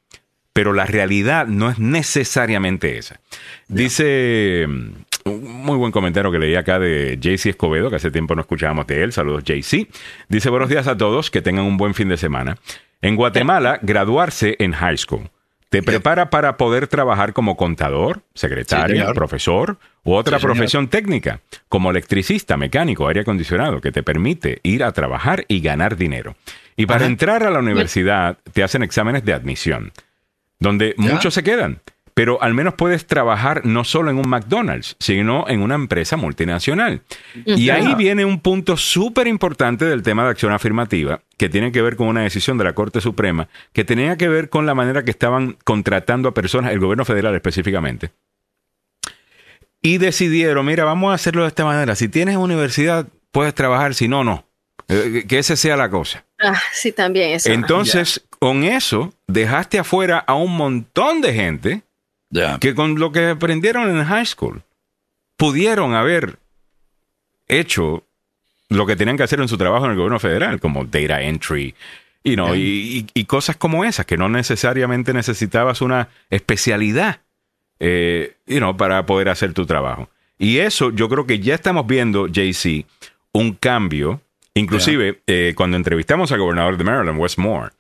pero la realidad no es necesariamente esa. Dice mm, un muy buen comentario que leí acá de JC Escobedo, que hace tiempo no escuchábamos de él. Saludos, JC. Dice, buenos días a todos, que tengan un buen fin de semana. En Guatemala, graduarse en high school Te prepara para poder trabajar como contador, secretaria, señor. profesor u otra Sí, profesión técnica, como electricista, mecánico, aire acondicionado, que te permite ir a trabajar y ganar dinero. Y para Ajá. entrar a la universidad te hacen exámenes de admisión, donde Ya. muchos se quedan. Pero al menos puedes trabajar no solo en un McDonald's, sino en una empresa multinacional. Y ahí viene un punto súper importante del tema de acción afirmativa, que tiene que ver con una decisión de la Corte Suprema, que tenía que ver con la manera que estaban contratando a personas, el gobierno federal específicamente. Y decidieron, mira, vamos a hacerlo de esta manera. Si tienes universidad, puedes trabajar, si no, no. Eh, Que esa sea la cosa. Ah, sí, también eso. Entonces, con eso, dejaste afuera a un montón de gente Que con lo que aprendieron en high school pudieron haber hecho lo que tenían que hacer en su trabajo en el gobierno federal, como data entry, you know, y cosas como esas, que no necesariamente necesitabas una especialidad eh, you know, para poder hacer tu trabajo. Y eso yo creo que ya estamos viendo, JC, un cambio. Inclusive, eh, cuando entrevistamos al gobernador de Maryland, Wes Moore,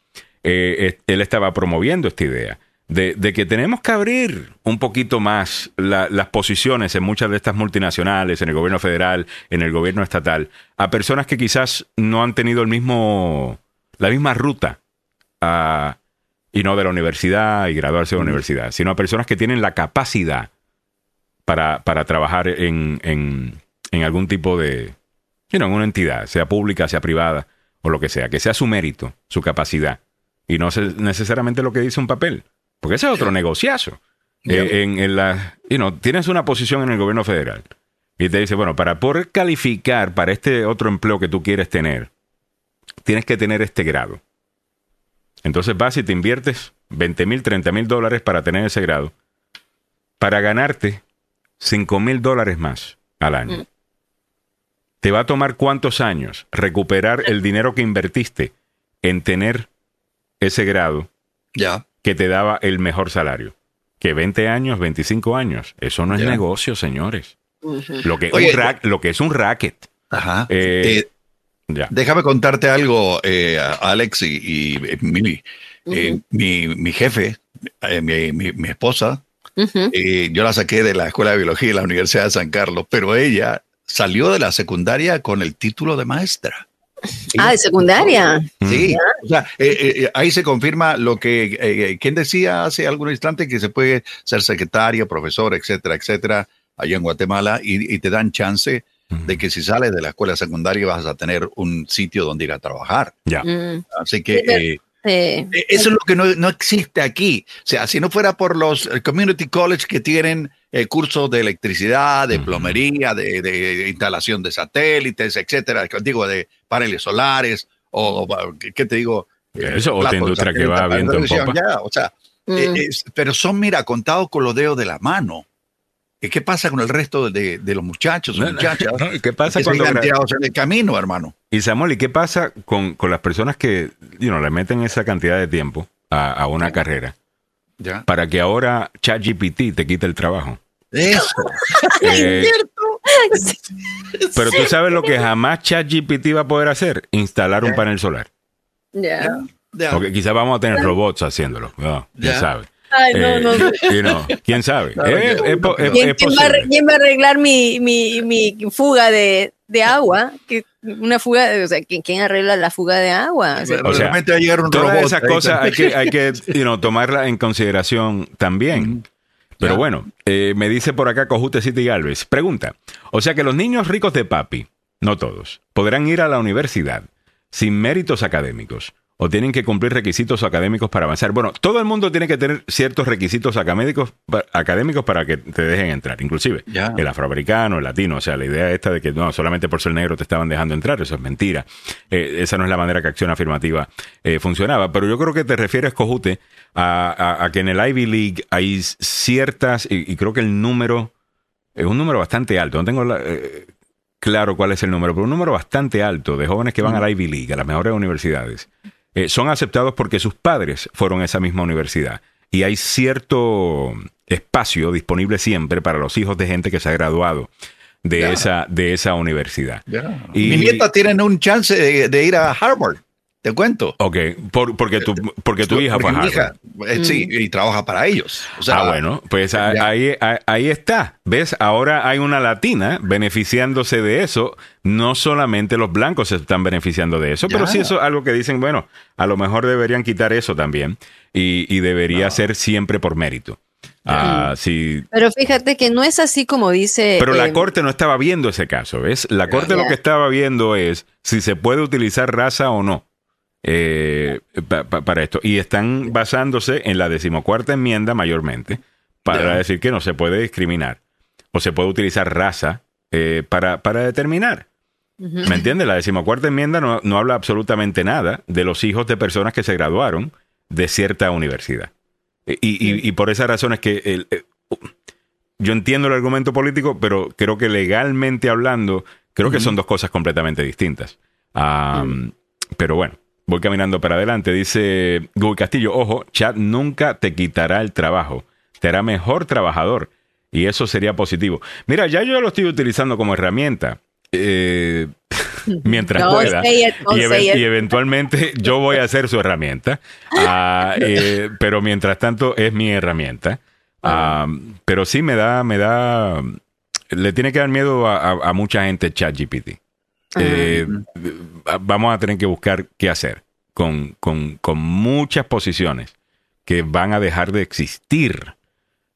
eh, eh, él estaba promoviendo esta idea de, de que tenemos que abrir un poquito más la- las posiciones en muchas de estas multinacionales, en el gobierno federal, en el gobierno estatal, a personas que quizás no han tenido el mismo, la misma ruta a, y no de la universidad y graduarse de la universidad, sino a personas que tienen la capacidad para, para trabajar en, en, en algún tipo de, you know, en una entidad, sea pública, sea privada o lo que sea, que sea su mérito, su capacidad y no necesariamente lo que dice un papel, porque ese es otro negociazo. Yeah. Eh, en, en la, you know, tienes una posición en el gobierno federal y te dice, bueno, para poder calificar para este otro empleo que tú quieres tener, tienes que tener este grado. Entonces vas y te inviertes 20 mil, 30 mil dólares para tener ese grado, para ganarte 5 mil dólares más al año. ¿Te va a tomar cuántos años recuperar el dinero que invertiste en tener ese grado Ya. Que te daba el mejor salario? Que 20 años, 25 años. Eso no es negocio, señores. Lo que, Oye, un ra- lo que es un racket. Ajá. Eh, Eh, Ya. déjame contarte algo, eh, Alex y, y, eh, Mili. Eh, mi, mi jefe, eh, mi, mi- mi esposa, eh, yo la saqué de la Escuela de Biología de la Universidad de San Carlos, pero ella salió de la secundaria con el título de maestra. Ah, de secundaria. Sí, o sea, eh, eh, ahí se confirma lo que eh, quien decía hace algún instante que se puede ser secretaria, profesor, etcétera, etcétera, allá en Guatemala y, y te dan chance de que si sales de la escuela secundaria vas a tener un sitio donde ir a trabajar. Ya. Mm, Así que Sí, eh, eh, eso es lo que no, no existe aquí. O sea, si no fuera por los eh, community college que tienen eh, cursos de electricidad, de plomería, de, de instalación de satélites, etcétera, digo, de paneles solares, o, ¿qué te digo? Eso, otra platos industria que va satélites, viento en televisión, popa. ya, o sea, Mm. eh, es- pero son, mira, contados con los dedos de la mano. ¿Y ¿Qué pasa con el resto de, de los muchachos No, muchachas? no, ¿y qué pasa que cuando tirados en el camino, hermano? Y Samuel, ¿y qué pasa con, con las personas que you know, le meten esa cantidad de tiempo a, a una carrera Ya. para que ahora ChatGPT te quite el trabajo? Eso. Eh, pero tú sabes lo que jamás ChatGPT va a poder hacer, instalar un panel solar. Ya. Porque quizás vamos a tener robots haciéndolo. No, ¿Quién Ya. sabe? Ay, no, Eh, no. you know, ¿Quién sabe? Eh, es es- ¿Quién, es quién va, a arre- posible. quién va a arreglar mi, mi, mi fuga de, de agua? Que una fuga, o sea, ¿quién, quién arregla la fuga de agua? O sea, O sea, Realmente ayer un Todas robot esas cosas hay que, hay que you know, tomarlas en consideración también. Pero bueno, eh, me dice por acá Cojute City Galvez. Pregunta. O sea que los niños ricos de papi, no todos, podrán ir a la universidad sin méritos académicos o tienen que cumplir requisitos académicos para avanzar. Bueno, todo el mundo tiene que tener ciertos requisitos académicos, pa- académicos para que te dejen entrar, inclusive el afroamericano, el latino. O sea, la idea esta de que no, solamente por ser negro te estaban dejando entrar, eso es mentira. Eh, esa no es la manera que acción afirmativa eh, funcionaba. Pero yo creo que te refieres, Cojute, a, a- a que en el Ivy League hay ciertas, y, y creo que el número es un número bastante alto. No tengo la- eh, claro cuál es el número, pero un número bastante alto de jóvenes que van a la Ivy League, a las mejores universidades, eh, son aceptados porque sus padres fueron a esa misma universidad. Y hay cierto espacio disponible siempre para los hijos de gente que se ha graduado de, esa, de esa universidad. Y- Mi nieta tiene un chance de, de ir a Harvard. Te cuento. Ok, por- porque tu, porque tu hija Porque mi Harvard. hija, eh, sí, y trabaja para ellos. O sea, ah, bueno, pues ahí, ahí, ahí está. ¿Ves? Ahora hay una latina beneficiándose de eso. No solamente los blancos se están beneficiando de eso, Ya. pero sí eso es algo que dicen, bueno, a lo mejor deberían quitar eso también y, y debería Ah. ser siempre por mérito. Ah, sí. Pero fíjate que no es así como dice. Pero la eh, corte no estaba viendo ese caso, ¿ves? La corte lo que estaba viendo es si se puede utilizar raza o no eh, pa- pa- para esto. Y están basándose en la decimocuarta enmienda mayormente para decir que no se puede discriminar o se puede utilizar raza eh, para, para determinar. ¿Me entiendes? La decimocuarta enmienda no, no habla absolutamente nada de los hijos de personas que se graduaron de cierta universidad. Y, y- y por esa razón es que el- eh, yo entiendo el argumento político, pero creo que legalmente hablando, creo que son dos cosas completamente distintas. Pero bueno, voy caminando para adelante. Dice Guy Castillo, ojo, chat nunca te quitará el trabajo, te hará mejor trabajador. Y eso sería positivo. Mira, ya yo lo estoy utilizando como herramienta. eh, mientras Don't pueda. it, y, eventualmente yo voy a ser su herramienta. Ah, eh, pero mientras tanto es mi herramienta. Ah, pero sí me da, me da. Le tiene que dar miedo a, a- a mucha gente ChatGPT. Eh, vamos a tener que buscar qué hacer con, con- con muchas posiciones que van a dejar de existir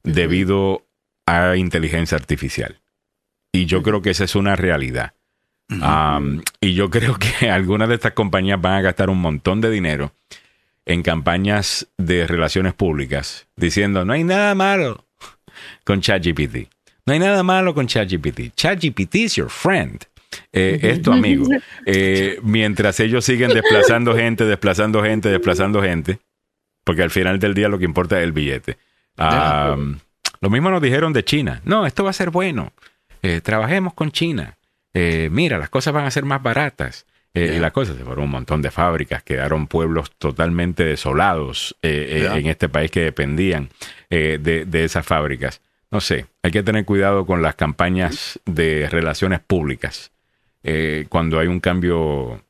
debido a inteligencia artificial. Y yo creo que esa es una realidad. Um, y yo creo que algunas de estas compañías van a gastar un montón de dinero en campañas de relaciones públicas diciendo no hay nada malo con ChatGPT. No hay nada malo con ChatGPT. ChatGPT is your friend. Eh, es tu amigo. Eh, mientras ellos siguen desplazando gente, desplazando gente, desplazando gente, porque al final del día lo que importa es el billete. Ah, lo mismo nos dijeron de China. No, esto va a ser bueno. Eh, trabajemos con China. Mira, las cosas van a ser más baratas. Eh, Y las cosas se fueron un montón de fábricas, quedaron pueblos totalmente desolados eh, eh, en este país que dependían de, de esas fábricas. No sé, hay que tener cuidado con las campañas de relaciones públicas eh, cuando hay un cambio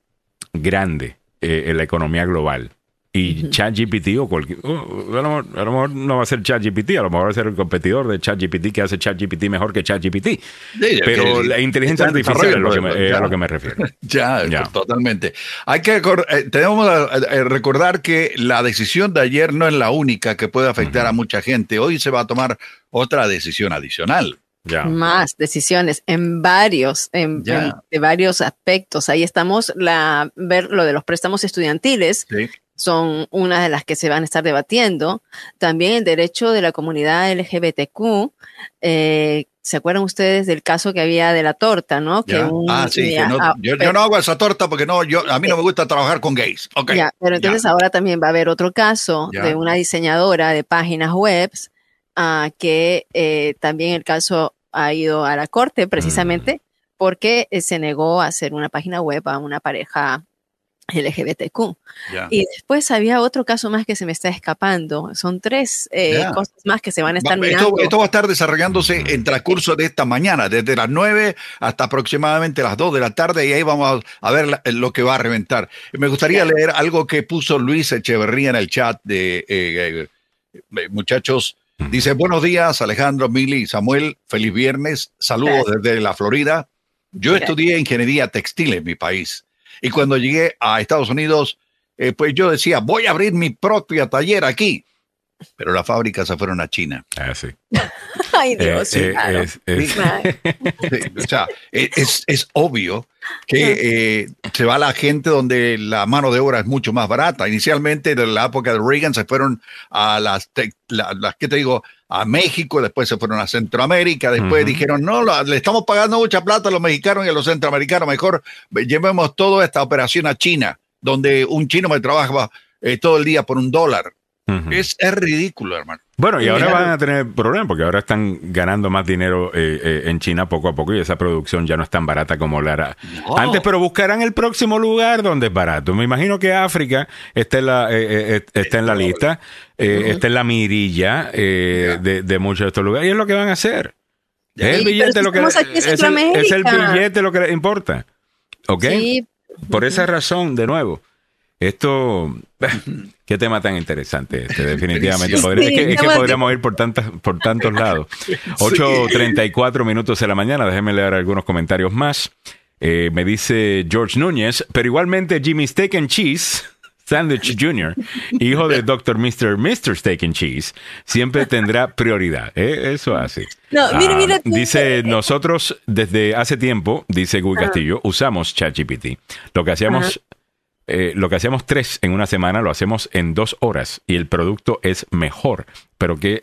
grande eh, en la economía global. Y ChatGPT o cualquier... oh, a, lo mejor, a lo mejor no va a ser ChatGPT, a lo mejor va a ser el competidor de ChatGPT que hace ChatGPT mejor que ChatGPT. Sí, Pero que la inteligencia artificial es, lo que me- ya. a lo que me refiero. Ya, Ya. totalmente. Hay que eh, tenemos que eh, recordar que la decisión de ayer no es la única que puede afectar a mucha gente. Hoy se va a tomar otra decisión adicional. Más decisiones en varios, en, de varios aspectos. Ahí estamos, la, ver lo de los préstamos estudiantiles, Sí. son una de las que se van a estar debatiendo. También el derecho de la comunidad LGBTQ. eh, ¿Se acuerdan ustedes del caso que había de la torta, no? Que un- ah, sí, que no- ah, yo, yo no hago esa torta porque no, yo, a mí no me gusta trabajar con gays. Ok. ya, pero entonces ahora también va a haber otro caso de una diseñadora de páginas web que eh, también el caso ha ido a la corte precisamente porque eh, se negó a hacer una página web a una pareja LGBTQ. Ya. Y después había otro caso más que se me está escapando. Son tres eh, Ya. cosas más que se van a estar Va- mirando. Esto, esto va a estar desarrollándose en transcurso de esta mañana, desde las 9 hasta aproximadamente las 2 de la tarde, y ahí vamos a, ver la- lo que va a reventar. Me gustaría leer algo que puso Luis Echeverría en el chat de eh, eh, muchachos. Dice, buenos días, Alejandro, Mili y Samuel, feliz viernes, saludos Gracias. desde la Florida. Yo Gracias. estudié ingeniería textil en mi país, y cuando llegué a Estados Unidos, eh, pues yo decía, voy a abrir mi propia taller aquí. Pero las fábricas se fueron a China. Ah, sí. Ay, Eh, Dios. eh, claro. es- es- Claro. Sí, o sea, e- es, es obvio que eh, se va la gente donde la mano de obra es mucho más barata. Inicialmente, de la época de Reagan, se fueron a las, te- la- las ¿qué te digo? A México, después se fueron a Centroamérica, después dijeron, no, la- le estamos pagando mucha plata a los mexicanos y a los centroamericanos, mejor llevemos toda esta operación a China, donde un chino me trabaja eh, todo el día por un dólar. Es, es ridículo, hermano. Bueno, y ahora van a tener problemas porque ahora están ganando más dinero eh, eh, en China poco a poco y esa producción ya no es tan barata como la era No. antes, pero buscarán el próximo lugar donde es barato. Me imagino que África está en la, eh, está en la lista, está en la mirilla de, de muchos de estos lugares y es lo que van a hacer. Es el billete lo que es el, es el billete lo que les importa. ¿Ok? Sí, Por esa razón, de nuevo, Esto, qué tema tan interesante este, definitivamente. es que, podríamos ir por, tantas, por tantos lados. 8.34 minutos de la mañana, déjenme leer algunos comentarios más. Eh, me dice George Núñez, pero igualmente Jimmy Steak and Cheese Sandwich Jr., hijo de Dr. Mr. Mr. Steak and Cheese, siempre tendrá prioridad. ¿eh? Eso hace. No, ah, dice, nosotros desde hace tiempo, dice Guy Castillo, usamos ChatGPT. Lo que hacíamos... Eh, lo que hacíamos tres en una semana lo hacemos en dos horas y el producto es mejor. Pero que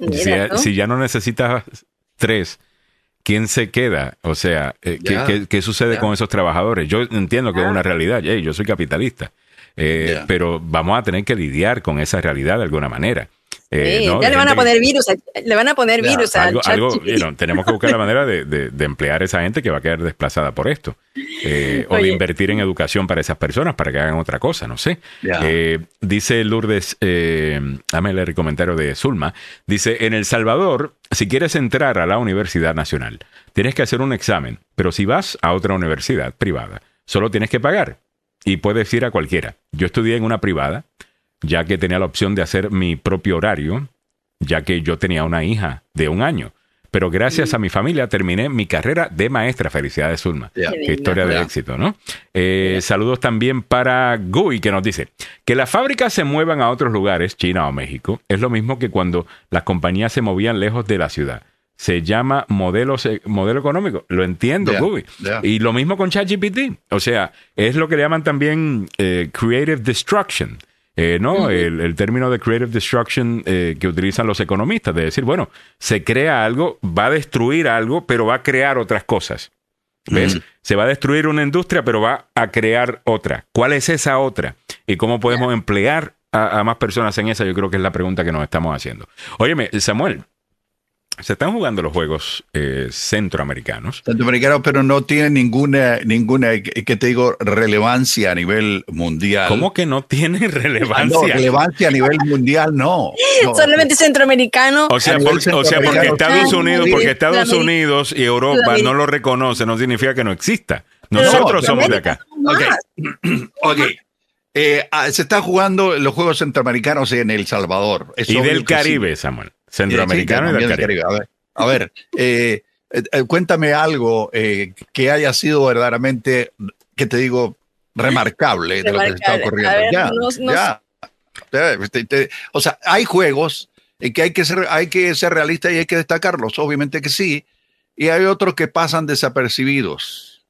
si, ya no necesitas tres, ¿quién se queda? O sea, eh, ¿qué, sucede con esos trabajadores? Yo entiendo que es una realidad. yo soy capitalista. Eh, pero vamos a tener que lidiar con esa realidad de alguna manera. Eh, ya le van a poner virus, le van a poner virus algo, tenemos que buscar la manera de, emplear a esa gente que va a quedar desplazada por esto. Eh, o de invertir en educación para esas personas para que hagan otra cosa, no sé. dice Lourdes, dame el comentario de Zulma, dice, en El Salvador, si quieres entrar a la Universidad Nacional, tienes que hacer un examen, pero si vas a otra universidad privada, solo tienes que pagar y puedes ir a cualquiera. Yo estudié en una privada, ya que tenía la opción de hacer mi propio horario, ya que yo tenía una hija de un año. Pero gracias a mi familia terminé mi carrera de maestra. Felicidades, Zulma. Qué historia de éxito, ¿no? Eh, saludos también para Gui, que nos dice que las fábricas se muevan a otros lugares, China o México, es lo mismo que cuando las compañías se movían lejos de la ciudad se llama modelo, modelo económico. Lo entiendo, Y lo mismo con ChatGPT. O sea, es lo que le llaman también eh, creative destruction. Eh, ¿no? el, término de creative destruction eh, que utilizan los economistas, de decir, bueno, se crea algo, va a destruir algo, pero va a crear otras cosas. ¿Ves? Se va a destruir una industria, pero va a crear otra. ¿Cuál es esa otra? ¿Y cómo podemos emplear a, a, más personas en esa? Yo creo que es la pregunta que nos estamos haciendo. Óyeme, Samuel, se están jugando los juegos eh, centroamericanos. Centroamericanos, pero no tienen ninguna, ninguna, que te digo, relevancia a nivel mundial. ¿Cómo que no tiene relevancia? no, relevancia a nivel mundial, no. Solamente centroamericano. O sea, o sea porque Estados Unidos, porque Estados Unidos y Europa no lo reconocen, no significa que no exista. Nosotros somos de acá. Ok. okay. Eh, ah, se están jugando los Juegos Centroamericanos en El Salvador. y del Caribe, Samuel. Centroamericano y del Caribe. A ver, eh, eh, cuéntame algo que haya sido verdaderamente, que te digo, remarcable de lo que está ocurriendo. ya, ya. o sea, hay juegos en que hay que ser, hay que ser realista y hay que destacarlos, obviamente que sí, y hay otros que pasan desapercibidos.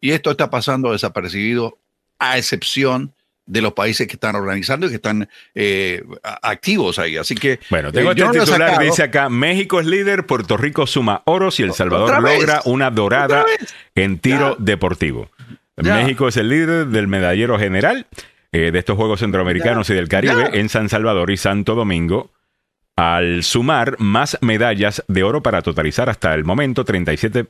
Y esto está pasando desapercibido a excepción de los países que están organizando y que están eh, activos ahí. Así que. Bueno, tengo eh, este titular, dice acá: México es líder, Puerto Rico suma oros y El Salvador logra una dorada en tiro deportivo. México es el líder del medallero general eh, de estos Juegos Centroamericanos y del Caribe en San Salvador y Santo Domingo. Al sumar más medallas de oro para totalizar hasta el momento 37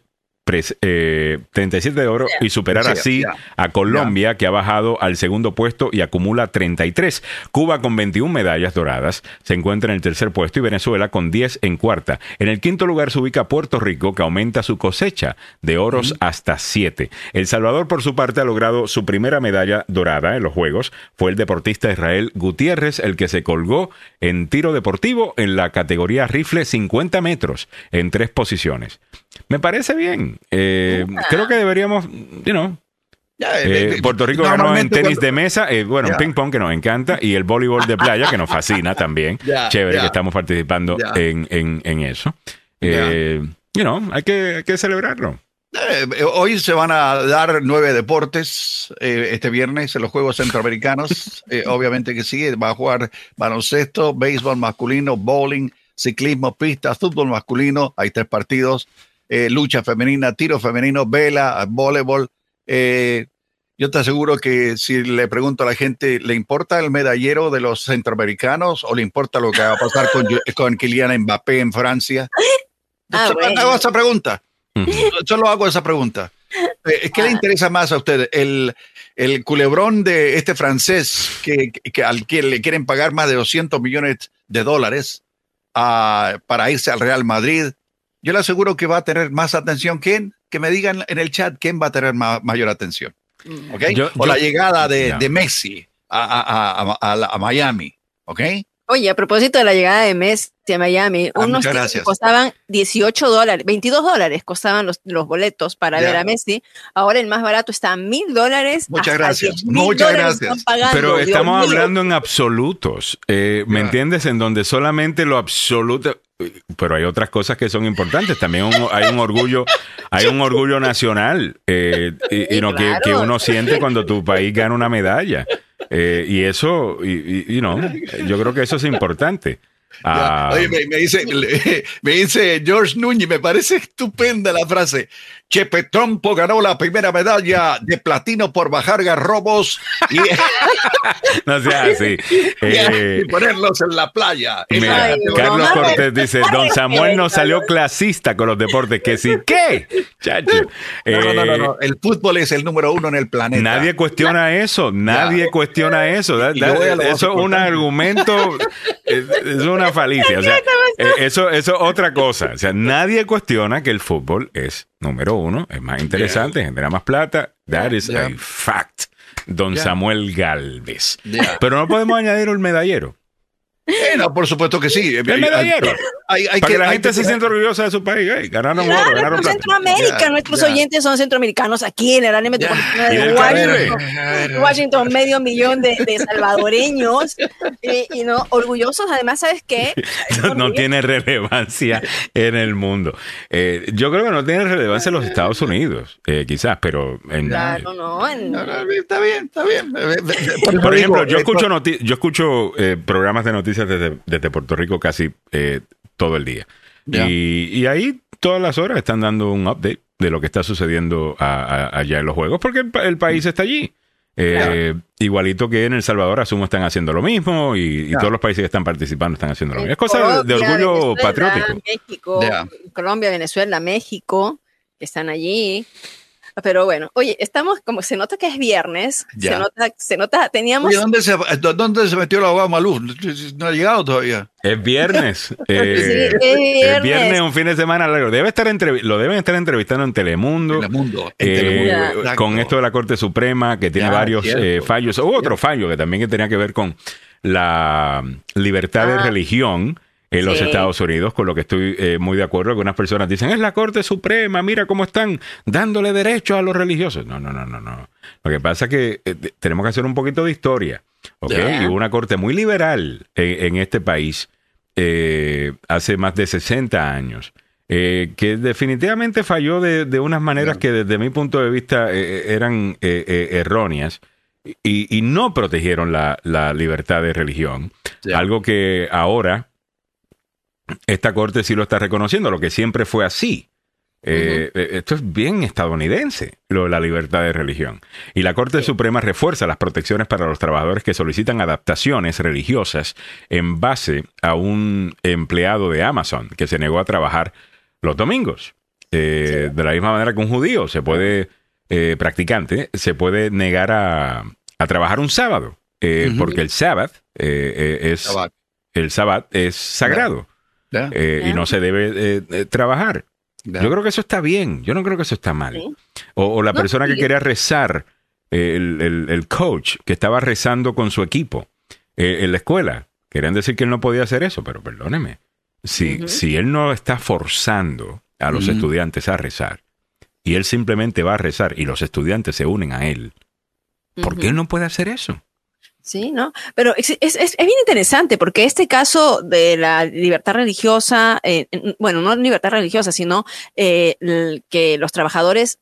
eh, 37 de oro y superar así a Colombia, que ha bajado al segundo puesto y acumula 33. Cuba con 21 medallas doradas se encuentra en el tercer puesto y Venezuela con 10 en cuarta. En el quinto lugar se ubica Puerto Rico, que aumenta su cosecha de oros hasta 7. El Salvador, por su parte, ha logrado su primera medalla dorada en los Juegos. Fue el deportista Israel Gutiérrez el que se colgó en tiro deportivo en la categoría rifle 50 metros en tres posiciones. Me parece bien. Eh, creo que deberíamos, you know, eh, eh, Puerto Rico ganó en tenis de mesa, bueno, en ping pong que nos encanta y el voleibol de playa que nos fascina también. Chévere que estamos participando en, en, eso. you know, hay que, hay que celebrarlo. hoy se van a dar nueve deportes este viernes en los Juegos Centroamericanos. obviamente que sí, va a jugar baloncesto, béisbol masculino, bowling, ciclismo, pistas, fútbol masculino. Hay tres partidos. Eh, lucha femenina, tiro femenino, vela, voleibol. Eh, yo te aseguro que si le pregunto a la gente, ¿le importa el medallero de los centroamericanos o le importa lo que va a pasar con, con Kylian Mbappé en Francia? Ah, hago esa pregunta. Solo hago esa pregunta. Eh, ¿Qué le ah. interesa más a usted? ¿El, el culebrón de este francés que, al que le quieren pagar más de 200 millones de dólares ah, para irse al Real Madrid? Yo le aseguro que va a tener más atención. ¿Quién? Que me digan en el chat quién va a tener mayor atención. Mm. ¿Ok? o la llegada de, Messi a, a, a Miami, ¿ok? Oye, a propósito de la llegada de Messi a Miami, Ah, unos costaban 18 dólares, 22 dólares costaban los, los boletos para Ya. ver a Messi. Ahora el más barato está a mil dólares. Muchas gracias, 10,000 muchas gracias. pagando, Pero Dios estamos mío. hablando en absolutos, eh, ¿me Ya. entiendes? En donde solamente lo absoluto, pero hay otras cosas que son importantes. También un- hay un orgullo, hay un orgullo nacional, eh, y, y no, que uno siente cuando tu país gana una medalla. Eh, y eso, y, yo creo que eso es importante. Ah, Oye, me, me dice, me dice George Núñez, me parece estupenda la frase. Chepe Trompo ganó la primera medalla de platino por bajar garrobos y, no sea así. Eh, y ponerlos en la playa. En Mira, la- Ay, no, Carlos no, Cortés dice, don Samuel no salió clasista con los deportes, que sí, ¿qué? Chacho. No, no, no, no, Eh, no. El fútbol es el número uno en el planeta. Nadie cuestiona eso, nadie cuestiona eso. Da- da- eso es un argumento, es, es una falicia. O sea, eh, eso, eso es otra cosa. O sea, nadie cuestiona que el fútbol es número uno, es más interesante, genera más plata. That is Yeah. a fact. Don. Samuel Galvez. Pero no podemos añadir el medallero. Eh, no, por supuesto que sí. El medallero. Hay, hay Para que la hay gente se sienta orgullosa de su país. Ey, ganaron Claro, oro, ganaron plata. Centroamérica, Ya, nuestros ya. oyentes son centroamericanos aquí en el área metropolitana de Washington. Washington, medio millón de, de salvadoreños y, y no orgullosos. Además, ¿sabes qué? no, no tiene relevancia en el mundo. Eh, yo creo que no tiene relevancia en los Estados Unidos, eh, quizás, pero en, Claro, no. en- No, no, Está bien, está bien. Por, por ejemplo, yo escucho noti- yo escucho eh, programas de noticias desde, desde Puerto Rico casi eh, todo el día. Ya. Y, y ahí todas las horas están dando un update de lo que está sucediendo a- a- allá en los juegos, porque el, pa- el país está allí. Eh, Igualito que en El Salvador, asumo, están haciendo lo mismo y, todos los países que están participando están haciendo lo mismo. Es cosa de, orgullo Venezuela, patriótico. México. Colombia, Venezuela, México, que están allí. Pero bueno, oye, estamos como se nota que es viernes, se Ya. nota, se nota, teníamos ¿dónde se, ¿dónde se metió la Obama Luz? No ha llegado todavía. Es viernes. Eh, es Es viernes. viernes, un fin de semana largo. Debe estar lo deben estar entrevistando en Telemundo. Telemundo. en eh, Telemundo, con esto de la Corte Suprema, que tiene Ya, varios eh, fallos. Hubo otro fallo que también que tenía que ver con la libertad de Ah. religión en los Sí. Estados Unidos, con lo que estoy eh, muy de acuerdo. Algunas personas dicen, es la Corte Suprema, mira cómo están dándole derechos a los religiosos. No, no, no, no, no. Lo que pasa es que eh, te- tenemos que hacer un poquito de historia. ¿ok? Ya. Y hubo una corte muy liberal en, en este país eh, hace más de 60 años. eh, que definitivamente falló de, de unas maneras que desde mi punto de vista eran erróneas y, y no protegieron la, la libertad de religión. Algo que ahora esta corte sí lo está reconociendo, lo que siempre fue así. Eh, Esto es bien estadounidense, lo de la libertad de religión. Y la Corte Suprema refuerza las protecciones para los trabajadores que solicitan adaptaciones religiosas en base a un empleado de Amazon que se negó a trabajar los domingos. Eh, De la misma manera que un judío se puede, eh, practicante, se puede negar a, a trabajar un sábado, eh, porque el sábado es, el sábado es sagrado Eh, y no se debe eh, eh, trabajar. Yo creo que eso está bien. Yo no creo que eso está mal. Sí. O, o la No, persona que quería rezar, eh, el, el- el coach que estaba rezando con su equipo eh, en la escuela. Querían decir que él no podía hacer eso, pero perdóneme. Si, si él no está forzando a los estudiantes a rezar y él simplemente va a rezar y los estudiantes se unen a él, ¿por qué él no puede hacer eso? Sí, ¿no? Pero es, es- es- bien interesante porque este caso de la libertad religiosa, eh, bueno, no libertad religiosa, sino eh, que los trabajadores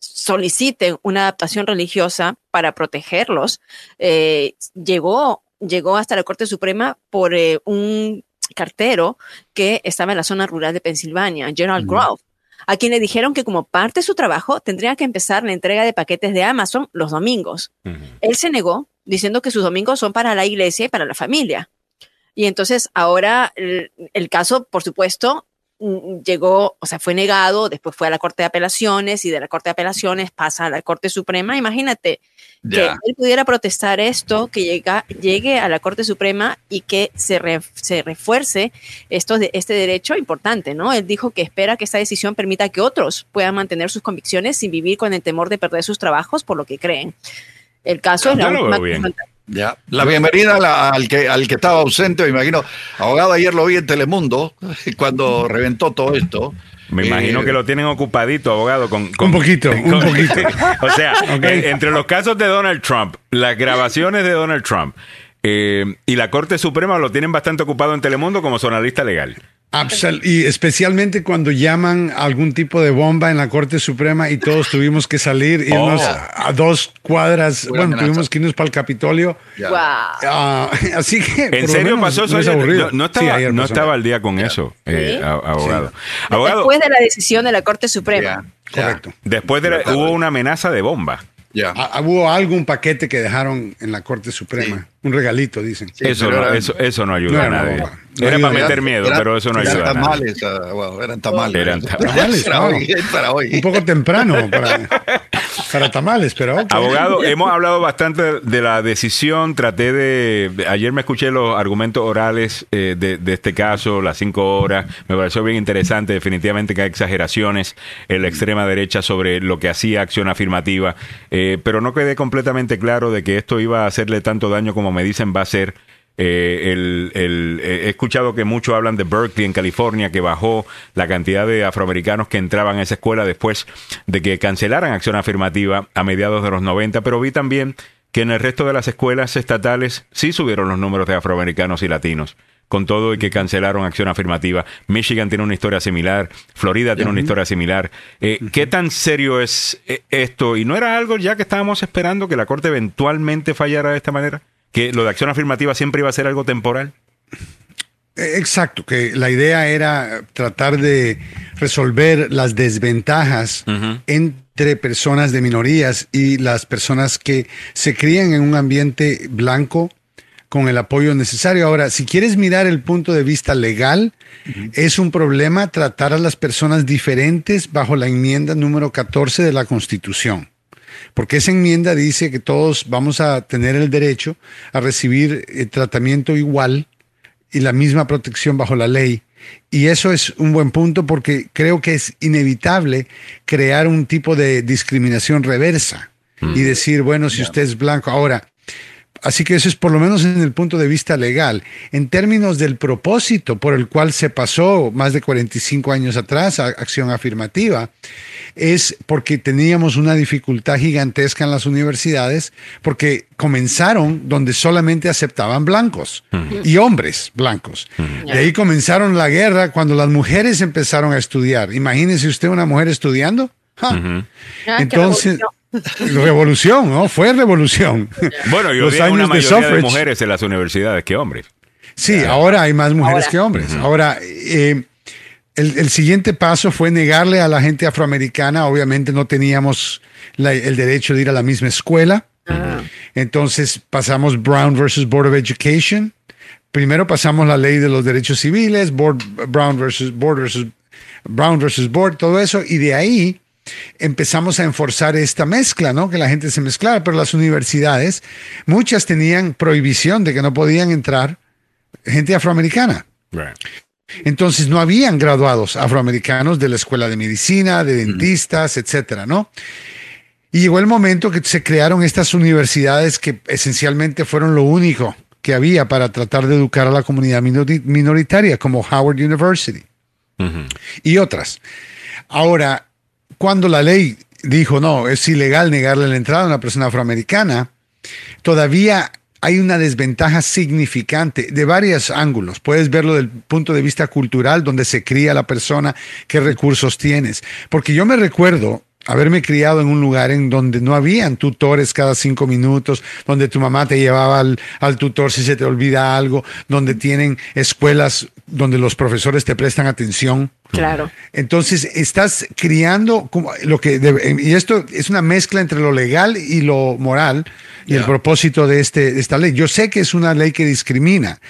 soliciten una adaptación religiosa para protegerlos, eh, llegó, llegó hasta la Corte Suprema por eh, un cartero que estaba en la zona rural de Pensilvania, Gerald. Grove, a quien le dijeron que como parte de su trabajo tendría que empezar la entrega de paquetes de Amazon los domingos. Él se negó diciendo que sus domingos son para la iglesia y para la familia. Y entonces ahora el, el caso, por supuesto, mm, llegó, o sea, fue negado, después fue a la Corte de Apelaciones y de la Corte de Apelaciones pasa a la Corte Suprema. Imagínate que él pudiera protestar esto, que llega, llegue a la Corte Suprema y que se, re- se refuerce esto de, este derecho importante, ¿no? Él dijo que espera que esta decisión permita que otros puedan mantener sus convicciones sin vivir con el temor de perder sus trabajos por lo que creen. El caso es la Yo lo última veo bien. confronta- Ya. La bienvenida a la- al, que, al que estaba ausente, me imagino. Abogado, ayer lo vi en Telemundo cuando reventó todo esto. Me Eh, imagino que lo tienen ocupadito, abogado, con... con- Un poquito, un con- poquito. o sea, eh, entre los casos de Donald Trump, las grabaciones de Donald Trump eh, y la Corte Suprema lo tienen bastante ocupado en Telemundo como sonalista legal. Absol- y especialmente cuando llaman a algún tipo de bomba en la Corte Suprema y todos tuvimos que salir, irnos Oh. a, a dos cuadras, bueno, amenaza. tuvimos que irnos para el Capitolio. Ya. Wow. Así que... ¿En serio menos pasó eso no es aburrido. No, estaba, no estaba al día con eso, eh, Sí. abogado. Abogado, Después de la decisión de la Corte Suprema. Correcto. después de la- hubo una amenaza de bomba. ya. Ah, hubo algún paquete que dejaron en la Corte Suprema. Un regalito, dicen. Sí, eso, no, eso, eso no ayuda No, a nadie. no, no Era para meter miedo, Eran- pero eso no eran ayuda nadie. tamales, ah, wow, eran tamales. Eran tamales. Wow. hoy, para hoy. Un poco temprano para, para tamales, pero... Abogado, hemos hablado bastante de la decisión. Traté de. Ayer me escuché los argumentos orales eh, de, de este caso, las cinco horas. Me pareció bien interesante. Definitivamente que hay exageraciones en la extrema derecha sobre lo que hacía acción afirmativa. Eh, pero no quedé completamente claro de que esto iba a hacerle tanto daño como me dicen va a ser. Eh, el- el- eh, he escuchado que muchos hablan de Berkeley en California, que bajó la cantidad de afroamericanos que entraban a esa escuela después de que cancelaran acción afirmativa a mediados de los 90, pero vi también que en el resto de las escuelas estatales sí subieron los números de afroamericanos y latinos. Con todo y que cancelaron acción afirmativa. Michigan tiene una historia similar, Florida tiene una historia similar. Eh, ¿Qué tan serio es eh, esto? ¿Y no era algo ya que estábamos esperando que la Corte eventualmente fallara de esta manera? ¿Que lo de acción afirmativa siempre iba a ser algo temporal? Eh, Exacto, que la idea era tratar de resolver las desventajas entre personas de minorías y las personas que se crían en un ambiente blanco con el apoyo necesario. Ahora, si quieres mirar el punto de vista legal, es un problema tratar a las personas diferentes bajo la enmienda número 14 de la Constitución. Porque esa enmienda dice que todos vamos a tener el derecho a recibir eh, tratamiento igual y la misma protección bajo la ley. Y eso es un buen punto porque creo que es inevitable crear un tipo de discriminación reversa y decir, bueno, si usted es blanco, ahora, Así que eso es por lo menos en el punto de vista legal. En términos del propósito por el cual se pasó más de 45 años atrás a acción afirmativa, es porque teníamos una dificultad gigantesca en las universidades, porque comenzaron donde solamente aceptaban blancos y hombres blancos. De ahí comenzaron la guerra cuando las mujeres empezaron a estudiar. Imagínese usted una mujer estudiando. Ah, Entonces, revolución. ¿no? Fue revolución. Bueno, y Los una años de mayoría de, suffrage. mujeres en las universidades que hombres. Sí, ahora hay más mujeres Ahora. que hombres. Ahora, eh, el, el siguiente paso fue negarle a la gente afroamericana. Obviamente no teníamos la- el derecho de ir a la misma escuela. Ah. Entonces pasamos Brown versus Board of Education. Primero pasamos la ley de los derechos civiles, Board, Brown versus Board versus Brown versus Board, todo eso, y de ahí empezamos a enforzar esta mezcla, ¿no? Que la gente se mezclara, pero las universidades, muchas tenían prohibición de que no podían entrar gente afroamericana. Entonces no habían graduados afroamericanos de la escuela de medicina, de dentistas, etcétera, ¿no? Y llegó el momento que se crearon estas universidades que esencialmente fueron lo único que había para tratar de educar a la comunidad minori- minoritaria, como Howard University y otras. Ahora, cuando la ley dijo no, es ilegal negarle la entrada a una persona afroamericana, todavía hay una desventaja significante de varios ángulos. Puedes verlo del punto de vista cultural, donde se cría la persona, qué recursos tienes. Porque yo me recuerdo haberme criado en un lugar en donde no habían tutores cada cinco minutos, donde tu mamá te llevaba al, al tutor si se te olvida algo, donde tienen escuelas donde los profesores te prestan atención. Claro. Entonces estás criando como lo que debe- y esto es una mezcla entre lo legal y lo moral y el propósito de este de esta ley. Yo sé que es una ley que discrimina,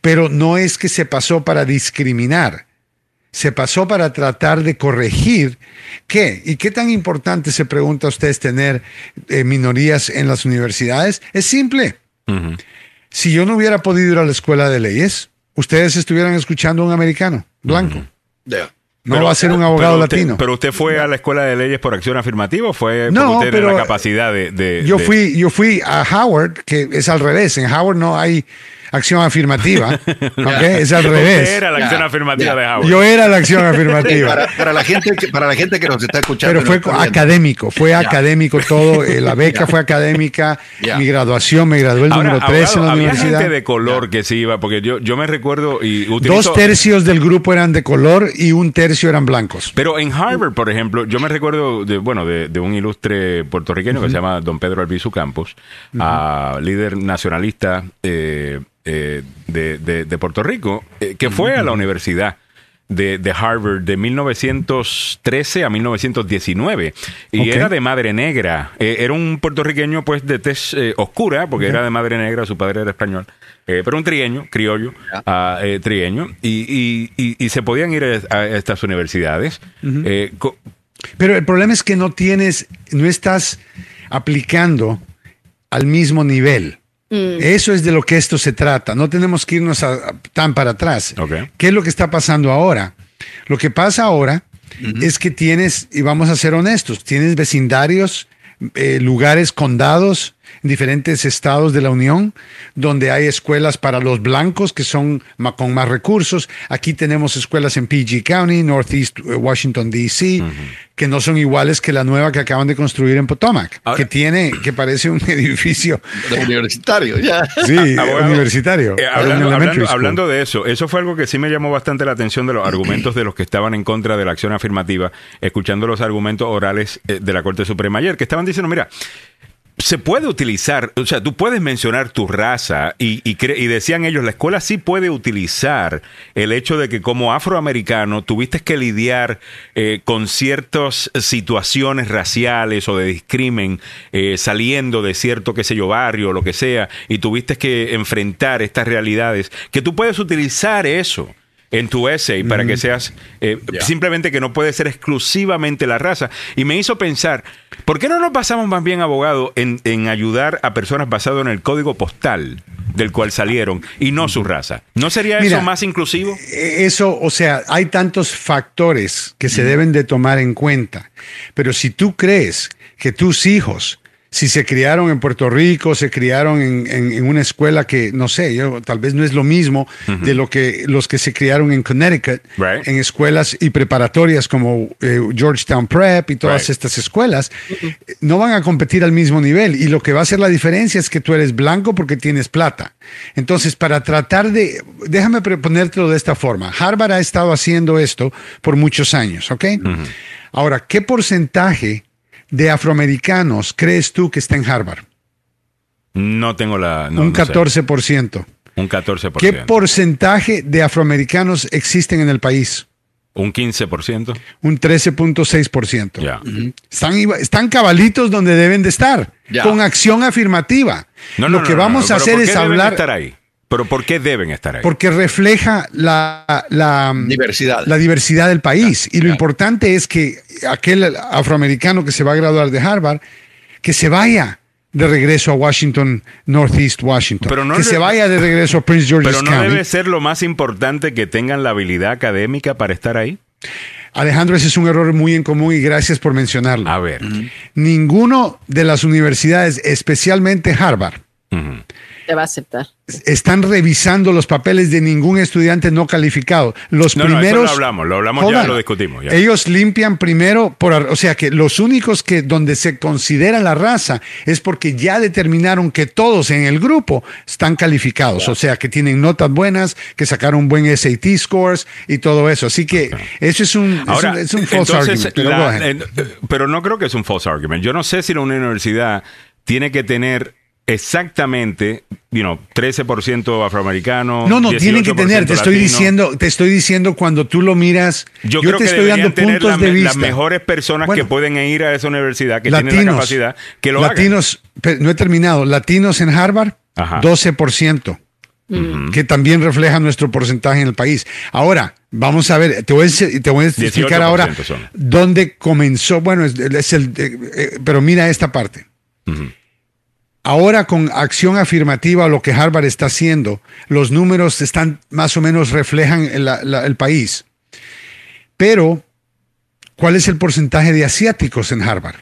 pero no es que se pasó para discriminar. Se pasó para tratar de corregir qué y qué tan importante se pregunta usted es tener eh, minorías en las universidades. Es simple. Si yo no hubiera podido ir a la escuela de leyes, ustedes estuvieran escuchando a un americano blanco. No Pero- va a ser un abogado pero usted- latino. pero usted fue a la escuela de leyes por acción afirmativa o fue No, porque usted pero- la capacidad de. de- yo de- fui, yo fui a Howard, que es al revés. En Howard no hay acción afirmativa. ¿ok? Es al revés. era la acción Ya, afirmativa ya. de Howard. Yo era la acción afirmativa. Para, para la gente que, para la gente que nos está escuchando. Pero fue viendo. académico, fue académico todo. eh, La beca Ya. fue académica. Ya. Mi graduación, me gradué el Ahora, número 13 en la había universidad. gente de color que sí iba, porque yo, yo me recuerdo y utilizo... Dos tercios del grupo eran de color y un tercio eran blancos. Pero en Harvard, por ejemplo, yo me recuerdo de, bueno, de, de un ilustre puertorriqueño que se llama don Pedro Albizu Campos, ah, líder nacionalista eh, eh, de, de- de Puerto Rico, eh, que fue a la universidad. De, de Harvard de 1913 a 1919 y era de madre negra. Eh, era un puertorriqueño pues de tez eh, oscura porque era de madre negra su padre era español eh, pero un trieño criollo Ya. ah, eh, trieño. Y, y- y- y se podían ir a, a estas universidades. Eh, Pero el problema es que no tienes, no estás aplicando al mismo nivel. Eso es de lo que esto se trata. No tenemos que irnos a- a- tan para atrás. ¿Qué es lo que está pasando ahora? Lo que pasa ahora es que tienes, y vamos a ser honestos, tienes vecindarios, eh, lugares, condados en diferentes estados de la Unión, donde hay escuelas para los blancos que son con más recursos. Aquí tenemos escuelas en PG County, Northeast eh, Washington, D.C., que no son iguales que la nueva que acaban de construir en Potomac, Ahora- que tiene, que parece un edificio, universitario, ya. sí, universitario. Eh, hablando de eso, eso fue algo que sí me llamó bastante la atención de los argumentos de los que estaban en contra de la acción afirmativa, escuchando los argumentos orales eh, de la Corte Suprema ayer, que estaban diciendo, mira, se puede utilizar, o sea, tú puedes mencionar tu raza y, y, y decían ellos, la escuela sí puede utilizar el hecho de que como afroamericano tuviste que lidiar eh, con ciertas situaciones raciales o de discrimen eh, saliendo de cierto, qué sé yo, barrio lo que sea, y tuviste que enfrentar estas realidades, que tú puedes utilizar eso en tu essay para que seas eh, simplemente que no puede ser exclusivamente la raza. Y me hizo pensar, ¿por qué no nos basamos más bien, abogado, en, en ayudar a personas basado en el código postal del cual salieron y no su raza? ¿No sería Mira, eso más inclusivo? Eh, Eso, o sea, hay tantos factores que se deben de tomar en cuenta. Pero si tú crees que tus hijos, si se criaron en Puerto Rico, se criaron en, en- en una escuela que, no sé, yo, tal vez no es lo mismo de lo que los que se criaron en Connecticut, Right. en escuelas y preparatorias como eh, Georgetown Prep y todas Right. estas escuelas, eh, no van a competir al mismo nivel. Y lo que va a hacer la diferencia es que tú eres blanco porque tienes plata. Entonces, para tratar de, déjame pre- ponértelo de esta forma. Harvard ha estado haciendo esto por muchos años, ¿ok? Ahora, ¿qué porcentaje de afroamericanos crees tú que está en Harvard? No tengo la... no, Un no sé. 14%. Un 14%. ¿Qué porcentaje de afroamericanos existen en el país? Un 15%. Un 13.6%. Ya. Están, iba- están cabalitos donde deben de estar, con acción afirmativa. No, Lo no, que no, no, vamos no, a hacer ¿por es hablar, estar ahí? ¿Pero por qué deben estar ahí? porque refleja la, la, Diversidad. la diversidad del país. Y lo importante es que aquel afroamericano que se va a graduar de Harvard, que se vaya de regreso a Washington, Northeast Washington. Pero no que se vaya de regreso a Prince George's Pero no County. debe ser lo más importante que tengan la habilidad académica para estar ahí. Alejandro, ese es un error muy en común y gracias por mencionarlo. A ver. Ninguno de las universidades, especialmente Harvard. Te va a aceptar. están revisando los papeles de ningún estudiante no calificado. Los No, no, eso primeros. lo hablamos, lo hablamos ya, lo discutimos. ya. Ellos limpian primero, por, o sea que los únicos que donde se considera la raza es porque ya determinaron que todos en el grupo están calificados, o sea que tienen notas buenas, que sacaron buen SAT scores y todo eso. Así que eso es un, es Ahora, un, es un false entonces, argument. pero la- en- eh, pero no creo que es un false argument. Yo no sé si la universidad tiene que tener exactamente, you know, 13% afroamericano. No, no, tienen que 18% tener, te estoy latino. diciendo, te estoy diciendo cuando tú lo miras, Yo, yo, creo te que estoy dando tener puntos la de vista. las mejores personas Bueno, que pueden ir a esa universidad, que tienen la latinos, capacidad, que lo latinos, no he terminado, latinos en Harvard, Ajá. 12%, que también refleja nuestro porcentaje en el país. Ahora, vamos a ver, te voy a, te voy a explicar ahora 18% son. dónde comenzó, bueno, es, es el, eh, eh, pero mira esta parte. Ujú. Ahora con acción afirmativa, lo que Harvard está haciendo, los números están más o menos reflejan el, la- la- el país. Pero, ¿cuál es el porcentaje de asiáticos en Harvard?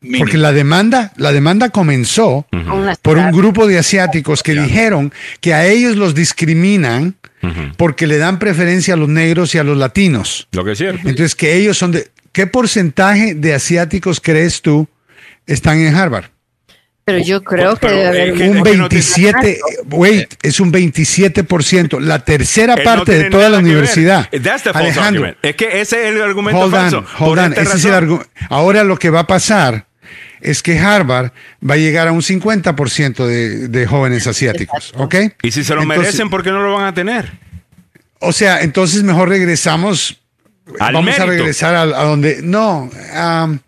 Mínimo. Porque la demanda, la demanda comenzó por un grupo de asiáticos que dijeron que a ellos los discriminan porque le dan preferencia a los negros y a los latinos. Lo que es cierto. Entonces, que ellos son de... ¿Qué porcentaje de asiáticos crees tú están en Harvard? Pero yo creo que debe haber Un tiene- 27, wait, es un 27%, la tercera no parte de toda la universidad. That's the false Alejandro, argument. Es que ese es el argumento hold on, falso. hold Por on, ese es el argu- Ahora lo que va a pasar es que Harvard va a llegar a un 50% de, de jóvenes asiáticos, ¿ok? Y si se lo Entonces, merecen, ¿por qué no lo van a tener? O sea, entonces mejor regresamos. Al vamos a regresar a, a donde. No, am,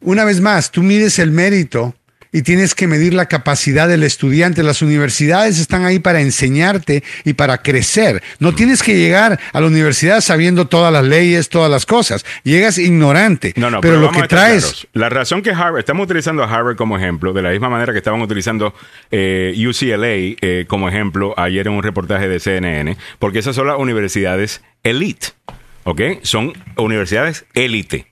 una vez más, tú mides el mérito y tienes que medir la capacidad del estudiante. Las universidades están ahí para enseñarte y para crecer. No tienes que llegar a la universidad sabiendo todas las leyes, todas las cosas. Llegas ignorante. No, no, pero, lo vamos a que traes. claros. La razón que Harvard, estamos utilizando a Harvard como ejemplo, de la misma manera que estaban utilizando eh, UCLA eh, como ejemplo ayer en un reportaje de CNN, porque esas son las universidades elite, ¿ok? Son universidades élite.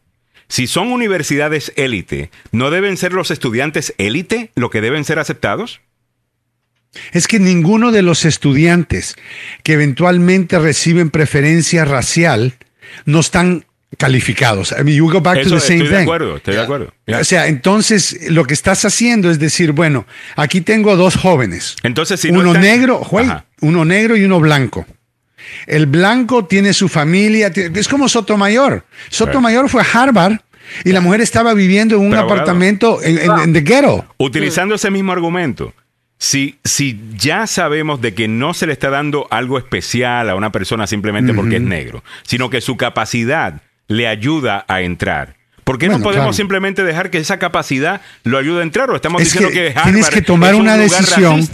Si son universidades élite, ¿no deben ser los estudiantes élite los que deben ser aceptados? Es que ninguno de los estudiantes que eventualmente reciben preferencia racial no están calificados. I mean, you go back Eso to the same estoy de thing. acuerdo, estoy de acuerdo. O sea, entonces lo que estás haciendo es decir, bueno, aquí tengo dos jóvenes. Entonces, si no uno están- negro, uno negro y uno blanco. El blanco tiene su familia, es como Sotomayor. Sotomayor fue a Harvard y la mujer estaba viviendo en un Pero, apartamento en, en- en the ghetto. Utilizando ese mismo argumento, si, si ya sabemos de que no se le está dando algo especial a una persona simplemente porque es negro, sino que su capacidad le ayuda a entrar, ¿por qué no podemos claro. simplemente dejar que esa capacidad lo ayude a entrar? ¿O estamos Es diciendo que que, Harvard tienes que tomar es un una lugar decisión.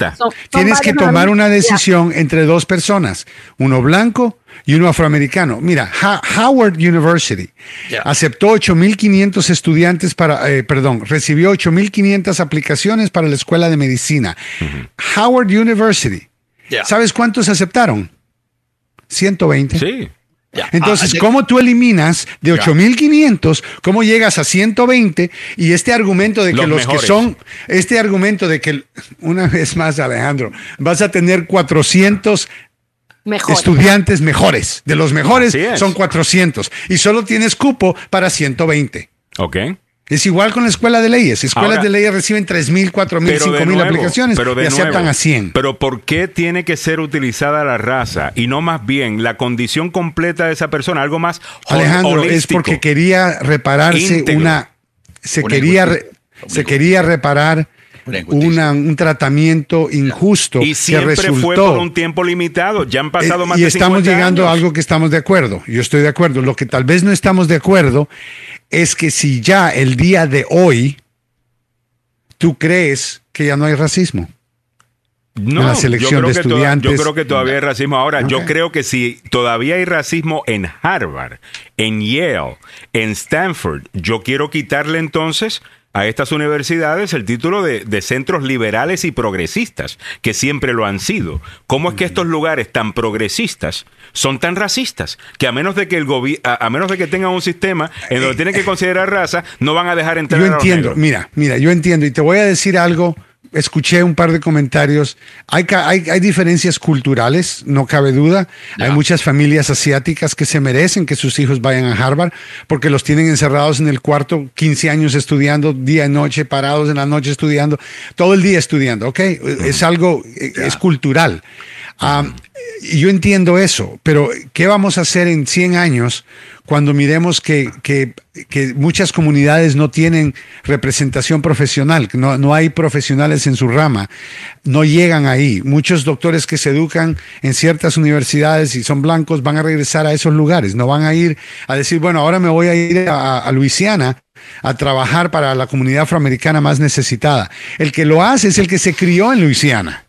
Tienes que tomar una decisión entre dos personas, uno blanco y uno afroamericano. Mira, Ha- Howard University Ya. aceptó 8.500 estudiantes para, eh, perdón, recibió 8.500 aplicaciones para la escuela de medicina. Howard University. ¿Sabes cuántos aceptaron? 120. Sí. Ya. Entonces, Ah, de- ¿cómo tú eliminas de Ya. 8500, cómo llegas a 120 y este argumento de que Los que son, este argumento de que, una vez más, Alejandro, vas a tener 400 Mejor. estudiantes mejores. De los mejores son 400 y solo tienes cupo para 120. Ok. Es igual con la escuela de leyes. Escuelas Ahora- de leyes reciben 3.000, 4.000, Pero de 5.000 nuevo, aplicaciones pero de y aceptan nuevo, a 100. Pero ¿por qué tiene que ser utilizada la raza y no más bien la condición completa de esa persona? Algo más Alejandro, es porque quería repararse Íntegro. una. Se Una quería, re- se quería reparar Una un tratamiento injusto Y que siempre resultó. fue por un tiempo limitado. Ya han pasado Eh, más y de estamos 50 llegando años. a algo que estamos de acuerdo. Yo estoy de acuerdo. Lo que tal vez no estamos de acuerdo es que si ya el día de hoy tú crees que ya no hay racismo. No, en la selección yo creo de que toda- estudiantes. yo creo que todavía hay racismo. Ahora, yo creo que si todavía hay racismo en Harvard, en Yale, en Stanford, yo quiero quitarle entonces a estas universidades el título de, de centros liberales y progresistas, que siempre lo han sido. ¿Cómo es que estos lugares tan progresistas son tan racistas? Que a menos de que el a, a menos de que tengan un sistema en donde tienen que considerar raza, no van a dejar entrar Yo a los entiendo, negros. mira, mira, yo entiendo y te voy a decir algo. Escuché un par de comentarios. Hay, hay, hay diferencias culturales, no cabe duda. Hay muchas familias asiáticas que se merecen que sus hijos vayan a Harvard porque los tienen encerrados en el cuarto 15 años estudiando, día y noche, parados en la noche estudiando, todo el día estudiando, ¿ok? Es algo, eh, es cultural. Y yo entiendo eso, pero ¿qué vamos a hacer en 100 años cuando miremos que, que- que muchas comunidades no tienen representación profesional, no, no hay profesionales en su rama, no llegan ahí? Muchos doctores que se educan en ciertas universidades y son blancos van a regresar a esos lugares, no van a ir a decir, bueno, ahora me voy a ir a, a Luisiana a trabajar para la comunidad afroamericana más necesitada. El que lo hace es el que se crió en Luisiana.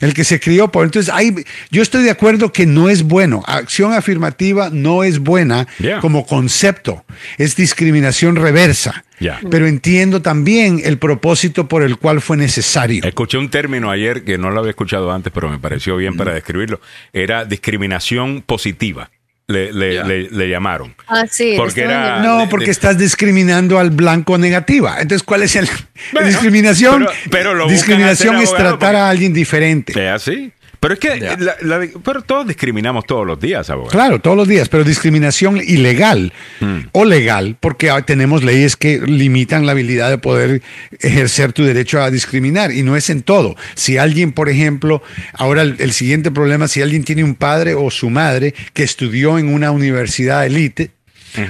El que se crió por. Entonces, hay, yo estoy de acuerdo que no es bueno. Acción afirmativa no es buena Yeah. como concepto. Es discriminación reversa. Pero entiendo también el propósito por el cual fue necesario. Escuché un término ayer que no lo había escuchado antes, pero me pareció bien para describirlo. Era discriminación positiva. Le, le- le- le llamaron. Ah, sí. Porque era- No, porque de- estás discriminando al blanco negativa. Entonces, ¿cuál es el Bueno, discriminación? pero- pero lo discriminación es tratar porque- a alguien diferente. Es así. Pero es que la- la- pero todos discriminamos todos los días, abogado. Claro, todos los días, pero discriminación ilegal Hmm. o legal, porque tenemos leyes que limitan la habilidad de poder ejercer tu derecho a discriminar y no es en todo. Si alguien, por ejemplo, ahora el, el siguiente problema, si alguien tiene un padre o su madre que estudió en una universidad elite,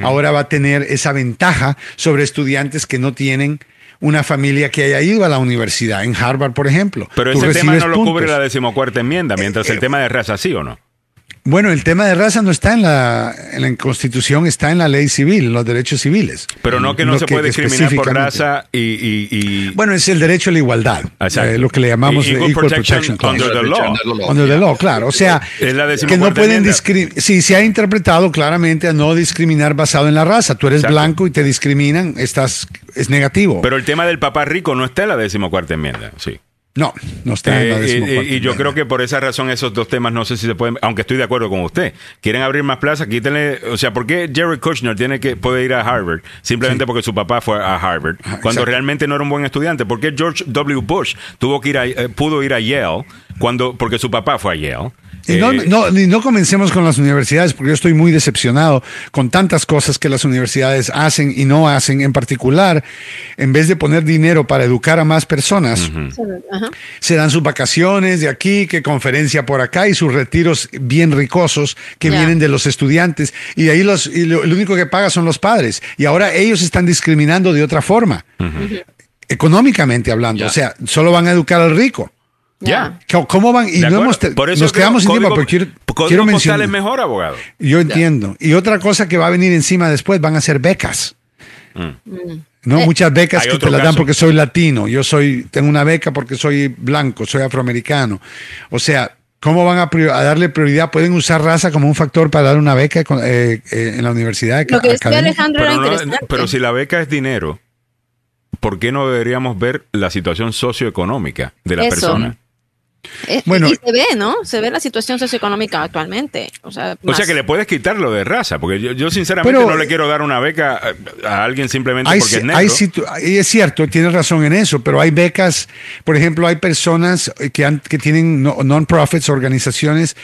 ahora va a tener esa ventaja sobre estudiantes que no tienen una familia que haya ido a la universidad, en Harvard, por ejemplo. Pero ese tema no lo cubre la decimocuarta enmienda, mientras Eh, el tema de raza sí o no. Bueno, el tema de raza no está en la, en la Constitución, está en la ley civil, en los derechos civiles. Pero no que no se puede discriminar por raza y... y- y- Bueno, es el derecho a la igualdad, eh, lo que le llamamos Y- equal Equal protection Protection Clause. under the law. Under the law, claro. O sea, Es la que no pueden discriminar. Sí, se ha interpretado claramente a no discriminar basado en la raza. Tú eres Exacto. blanco y te discriminan, estás, es negativo. Pero el tema del papá rico no está en la decimocuarta enmienda, sí. No, no está en la Eh, y- yo creo que por esa razón esos dos temas no sé si se pueden, aunque estoy de acuerdo con usted. Quieren abrir más plazas, quítenle, o sea, ¿por qué Jerry Kushner tiene que poder ir a Harvard simplemente porque su papá fue a Harvard cuando exacto. realmente no era un buen estudiante? ¿Por qué George W. Bush tuvo que ir a, eh, pudo ir a Yale cuando porque su papá fue a Yale? Y no, Eh, no, ni- no comencemos con las universidades, porque yo estoy muy decepcionado con tantas cosas que las universidades hacen y no hacen. En particular, en vez de poner dinero para educar a más personas, Ajá. se dan sus vacaciones de aquí, que conferencia por acá y sus retiros bien ricosos que vienen de los estudiantes. Y ahí los, y lo, lo único que paga son los padres. Y ahora ellos están discriminando de otra forma, económicamente hablando. Ya. O sea, solo van a educar al rico. Ya. ¿Cómo- ¿Cómo van? Y no hemos te- Por eso nos creo quedamos sin tiempo, pero quiero, quiero mencionar. es mejor, abogado. Yo entiendo. Y otra cosa que va a venir encima después van a ser becas. No, Eh, muchas becas que te las dan porque soy latino. Yo soy, tengo una beca porque soy blanco, soy afroamericano. O sea, ¿cómo van a, prior- a darle prioridad? ¿Pueden usar raza como un factor para dar una beca con- eh, eh, en la universidad? Lo que decía? Alejandro era Pero, no- interesante. pero si la beca es dinero, ¿por qué no deberíamos ver la situación socioeconómica de la Eso. persona? Eh, Bueno, y se ve, ¿no? Se ve la situación socioeconómica actualmente. O sea, O sea que le puedes quitar lo de raza, porque yo, yo sinceramente Pero- no le quiero dar una beca a, a alguien simplemente Hay, porque es negro. hay situ- y es cierto, tienes razón en eso, pero hay becas, por ejemplo, hay personas que, han- que tienen no- non-profits, organizaciones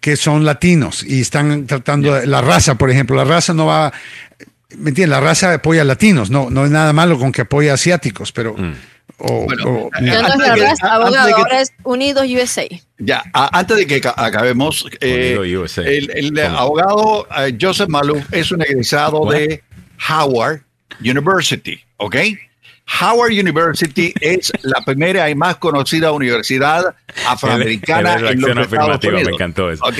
que son latinos y están tratando de- la raza, por ejemplo, la raza no va, ¿me entiendes? La raza apoya a latinos, no, no es nada malo con que apoye a asiáticos, pero... Mm. O- Bueno, o- Ya no antes es de la que- raza, antes abogado, de que- ahora es Unidos USA. Ya, a- antes de que ca- acabemos, eh, el, abogado eh, Joseph Maluf es un egresado What? de Howard University, ¿ok? Howard University es la primera y más conocida universidad afroamericana en los acción Estados afirmativa, Unidos. me encantó eso. Ok.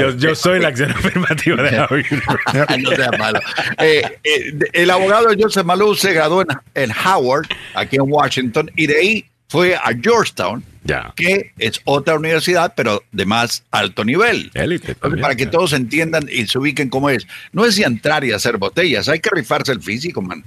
Yo, yo soy la acción afirmativa de Howard University. no sea malo. Eh, eh, el abogado Joseph Malou se graduó en, en Howard, aquí en Washington, y de ahí fue a Georgetown, Ya. que es otra universidad, pero de más alto nivel. Élite también, para que ya. todos entiendan y se ubiquen cómo es. No es de entrar y hacer botellas, hay que rifarse el físico, man.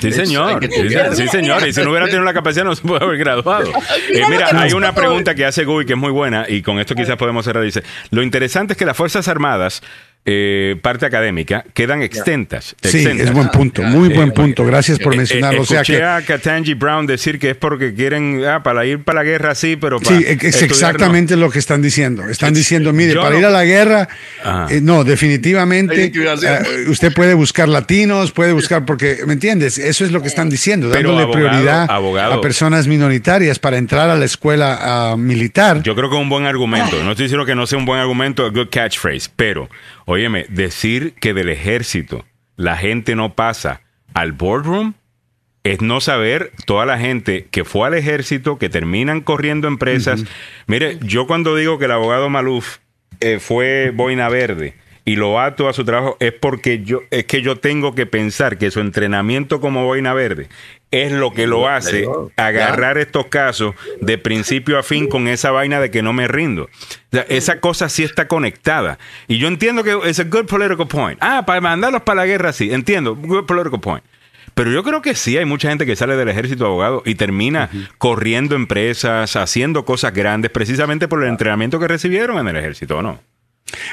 Sí, señor. Sí, señor. Y si no hubiera tenido la capacidad, no se puede haber graduado. Eh, mira, hay una pregunta que hace Gui que es muy buena y con esto quizás podemos cerrar. Dice: Lo interesante es que las Fuerzas Armadas, eh, parte académica, quedan extentas. sí, exentas. es buen punto, muy Eh, buen punto, gracias por Eh, eh, mencionarlo. O sea escuché que... a Katanji Brown decir que es porque quieren ah, para ir para la guerra sí, pero para Sí, es exactamente lo que están diciendo. Están diciendo, mire, Yo para no- ir a la guerra, eh, no, definitivamente, eh, usted puede buscar latinos, puede buscar, porque, ¿me entiendes? Eso es lo que están diciendo, Pero, dándole abogado, prioridad abogado. a personas minoritarias para entrar a la escuela ah, militar. Yo creo que es un buen argumento. No estoy diciendo que no sea un buen argumento, a good catchphrase, pero, óyeme, decir que del ejército la gente no pasa al boardroom es no saber toda la gente que fue al ejército, que terminan corriendo empresas. Mire, yo cuando digo que el abogado Maluf eh, fue boina verde y lo ato a su trabajo es porque yo es que yo tengo que pensar que su entrenamiento como boina verde es lo que lo hace agarrar estos casos de principio a fin con esa vaina de que no me rindo. O sea, esa cosa sí está conectada. Y yo entiendo que es a good political point. Ah, para mandarlos para la guerra, sí, entiendo, good political point. Pero yo creo que sí hay mucha gente que sale del ejército abogado y termina corriendo empresas, haciendo cosas grandes, precisamente por el entrenamiento que recibieron en el ejército, ¿o no?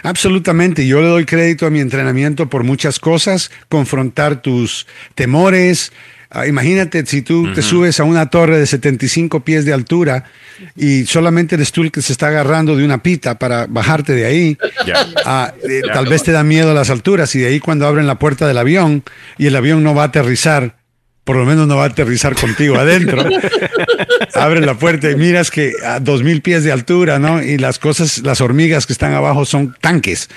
Absolutamente. Yo le doy crédito a mi entrenamiento por muchas cosas, confrontar tus temores. Ah, imagínate si tú te subes a una torre de 75 pies de altura y solamente eres tú el que se está agarrando de una pita para bajarte de ahí. Ah, eh, tal vez te da miedo las alturas y de ahí cuando abren la puerta del avión y el avión no va a aterrizar, por lo menos no va a aterrizar contigo adentro. Abren la puerta y miras que a dos mil pies de altura, ¿no? Y las cosas, las hormigas que están abajo son tanques.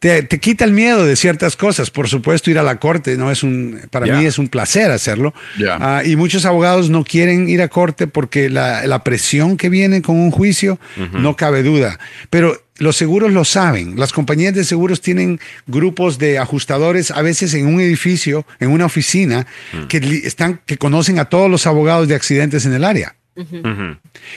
Te, te quita el miedo de ciertas cosas. Por supuesto, ir a la corte no es un, para Ya. mí es un placer hacerlo. Ah, y muchos abogados no quieren ir a corte porque la, la presión que viene con un juicio no cabe duda. Pero los seguros lo saben. Las compañías de seguros tienen grupos de ajustadores a veces en un edificio, en una oficina, que están, que conocen a todos los abogados de accidentes en el área.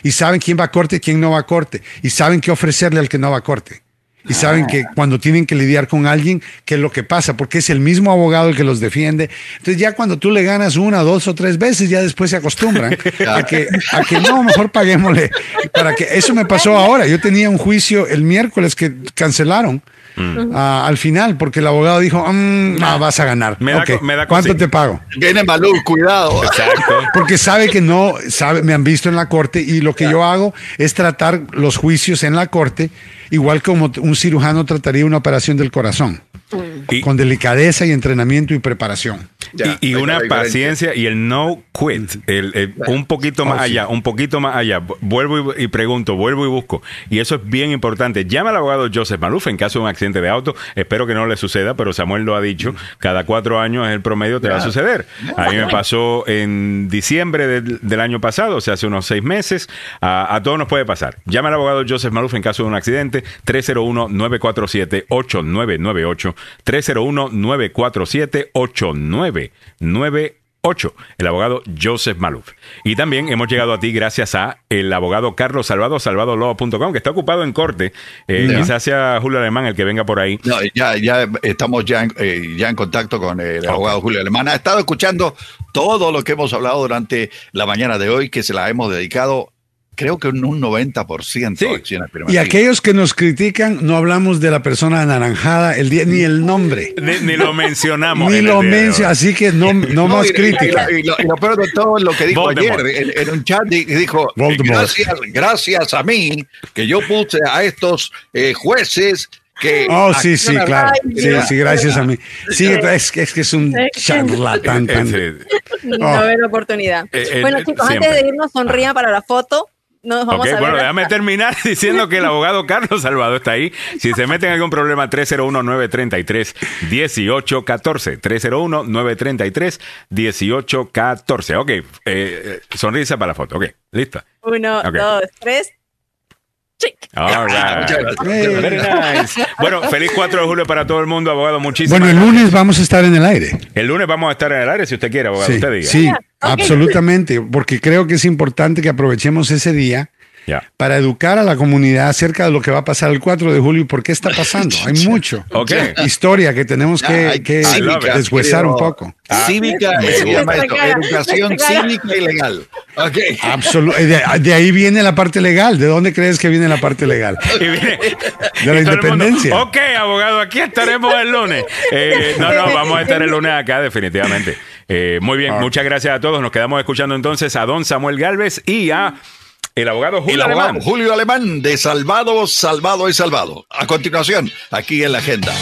Y saben quién va a corte y quién no va a corte. Y saben qué ofrecerle al que no va a corte. Y saben que cuando tienen que lidiar con alguien, qué es lo que pasa, porque es el mismo abogado el que los defiende. Entonces ya cuando tú le ganas una, dos o tres veces, ya después se acostumbran a que, a que no, mejor paguémosle. Para que eso me pasó ahora. Yo tenía un juicio el miércoles que cancelaron. Ah, al final, porque el abogado dijo, "Mm, ah, vas a ganar. Me da me da ¿Cuánto te pago? Viene Malú, cuidado. Exacto. Porque sabe que no, sabe, me han visto en la corte y lo que yo hago es tratar los juicios en la corte igual como un cirujano trataría una operación del corazón, Y, con delicadeza y entrenamiento y preparación. Ya, y- una paciencia y el no quit, el- el- un poquito más Oh, sí. allá, un poquito más allá. Vu- Vuelvo y, y pregunto, vuelvo y busco. Y eso es bien importante. Llama al abogado Joseph Maluf en caso de un accidente de auto. Espero que no le suceda, pero Samuel lo ha dicho. Cada cuatro años es el promedio te va a suceder. A mí me pasó en diciembre del, del año pasado, o sea, hace unos seis meses. A, a todos nos puede pasar. Llama al abogado Joseph Maluf en caso de un accidente. 301-947-8998. 301-947-8998. El abogado Joseph Maluf. Y también hemos llegado a ti gracias a el abogado Carlos Salvado, salvadolaw.com, que está ocupado en corte. Eh, Ya. Quizás sea Julio Alemán el que venga por ahí. No, ya, ya estamos ya en, eh, ya en contacto con el abogado Julio Alemán. Ha estado escuchando todo lo que hemos hablado durante la mañana de hoy, que se la hemos dedicado, creo que un 90% Sí. acciones Y aquellos que nos critican, no hablamos de la persona anaranjada, el día, ni el nombre. Ni, ni lo mencionamos. Ni lo día de hoy. menciona, así que no, no No, más y- y- crítica. Y, lo, y lo peor de todo es lo que dijo Voldemort. ayer en, en un chat, di- dijo, Voldemort. gracias, gracias a mí, que yo puse a estos eh, jueces que... Oh, sí, sí, claro. Ay, Sí, sí, gracias a mí. Sí, es que es, que es un charlatán. tan- No Oh. haber oportunidad. Eh, eh, bueno, eh, chicos, siempre. antes de irnos, sonrían para la foto. No nos vamos Ok, a ver. bueno, hasta- déjame terminar diciendo que el abogado Carlos Salvado está ahí. Si se meten en algún problema, 301-933-1814. 301-933-1814. Ok, eh, eh, sonrisa para la foto. Ok, lista. Uno, dos, tres. All right. Very nice. Bueno, feliz 4 de julio para todo el mundo, abogado. Muchísimas Bueno, el gracias. lunes vamos a estar en el aire. El lunes vamos a estar en el aire si usted quiere, abogado. Sí, usted diga. sí. Absolutamente, porque creo que es importante que aprovechemos ese día para educar a la comunidad acerca de lo que va a pasar el 4 de julio y por qué está pasando. Hay mucho Ok. historia que tenemos que, que cívica, deshuesar un poco. Cívica, me se gusta. llama esto, Nuestra cara, educación cívica y legal. Ok. Absolu- eh, de, de ahí viene la parte legal. ¿De dónde crees que viene la parte legal? De la el mundo, independencia. ok, abogado, aquí estaremos el lunes. Eh, no, no, vamos a estar el lunes acá, definitivamente. Eh, muy bien, muchas gracias a todos. Nos quedamos escuchando entonces a don Samuel Galvez y a el abogado El Julio abogado Alemán. Julio Alemán de Salvado, Salvado y Salvado. A continuación, aquí en la agenda.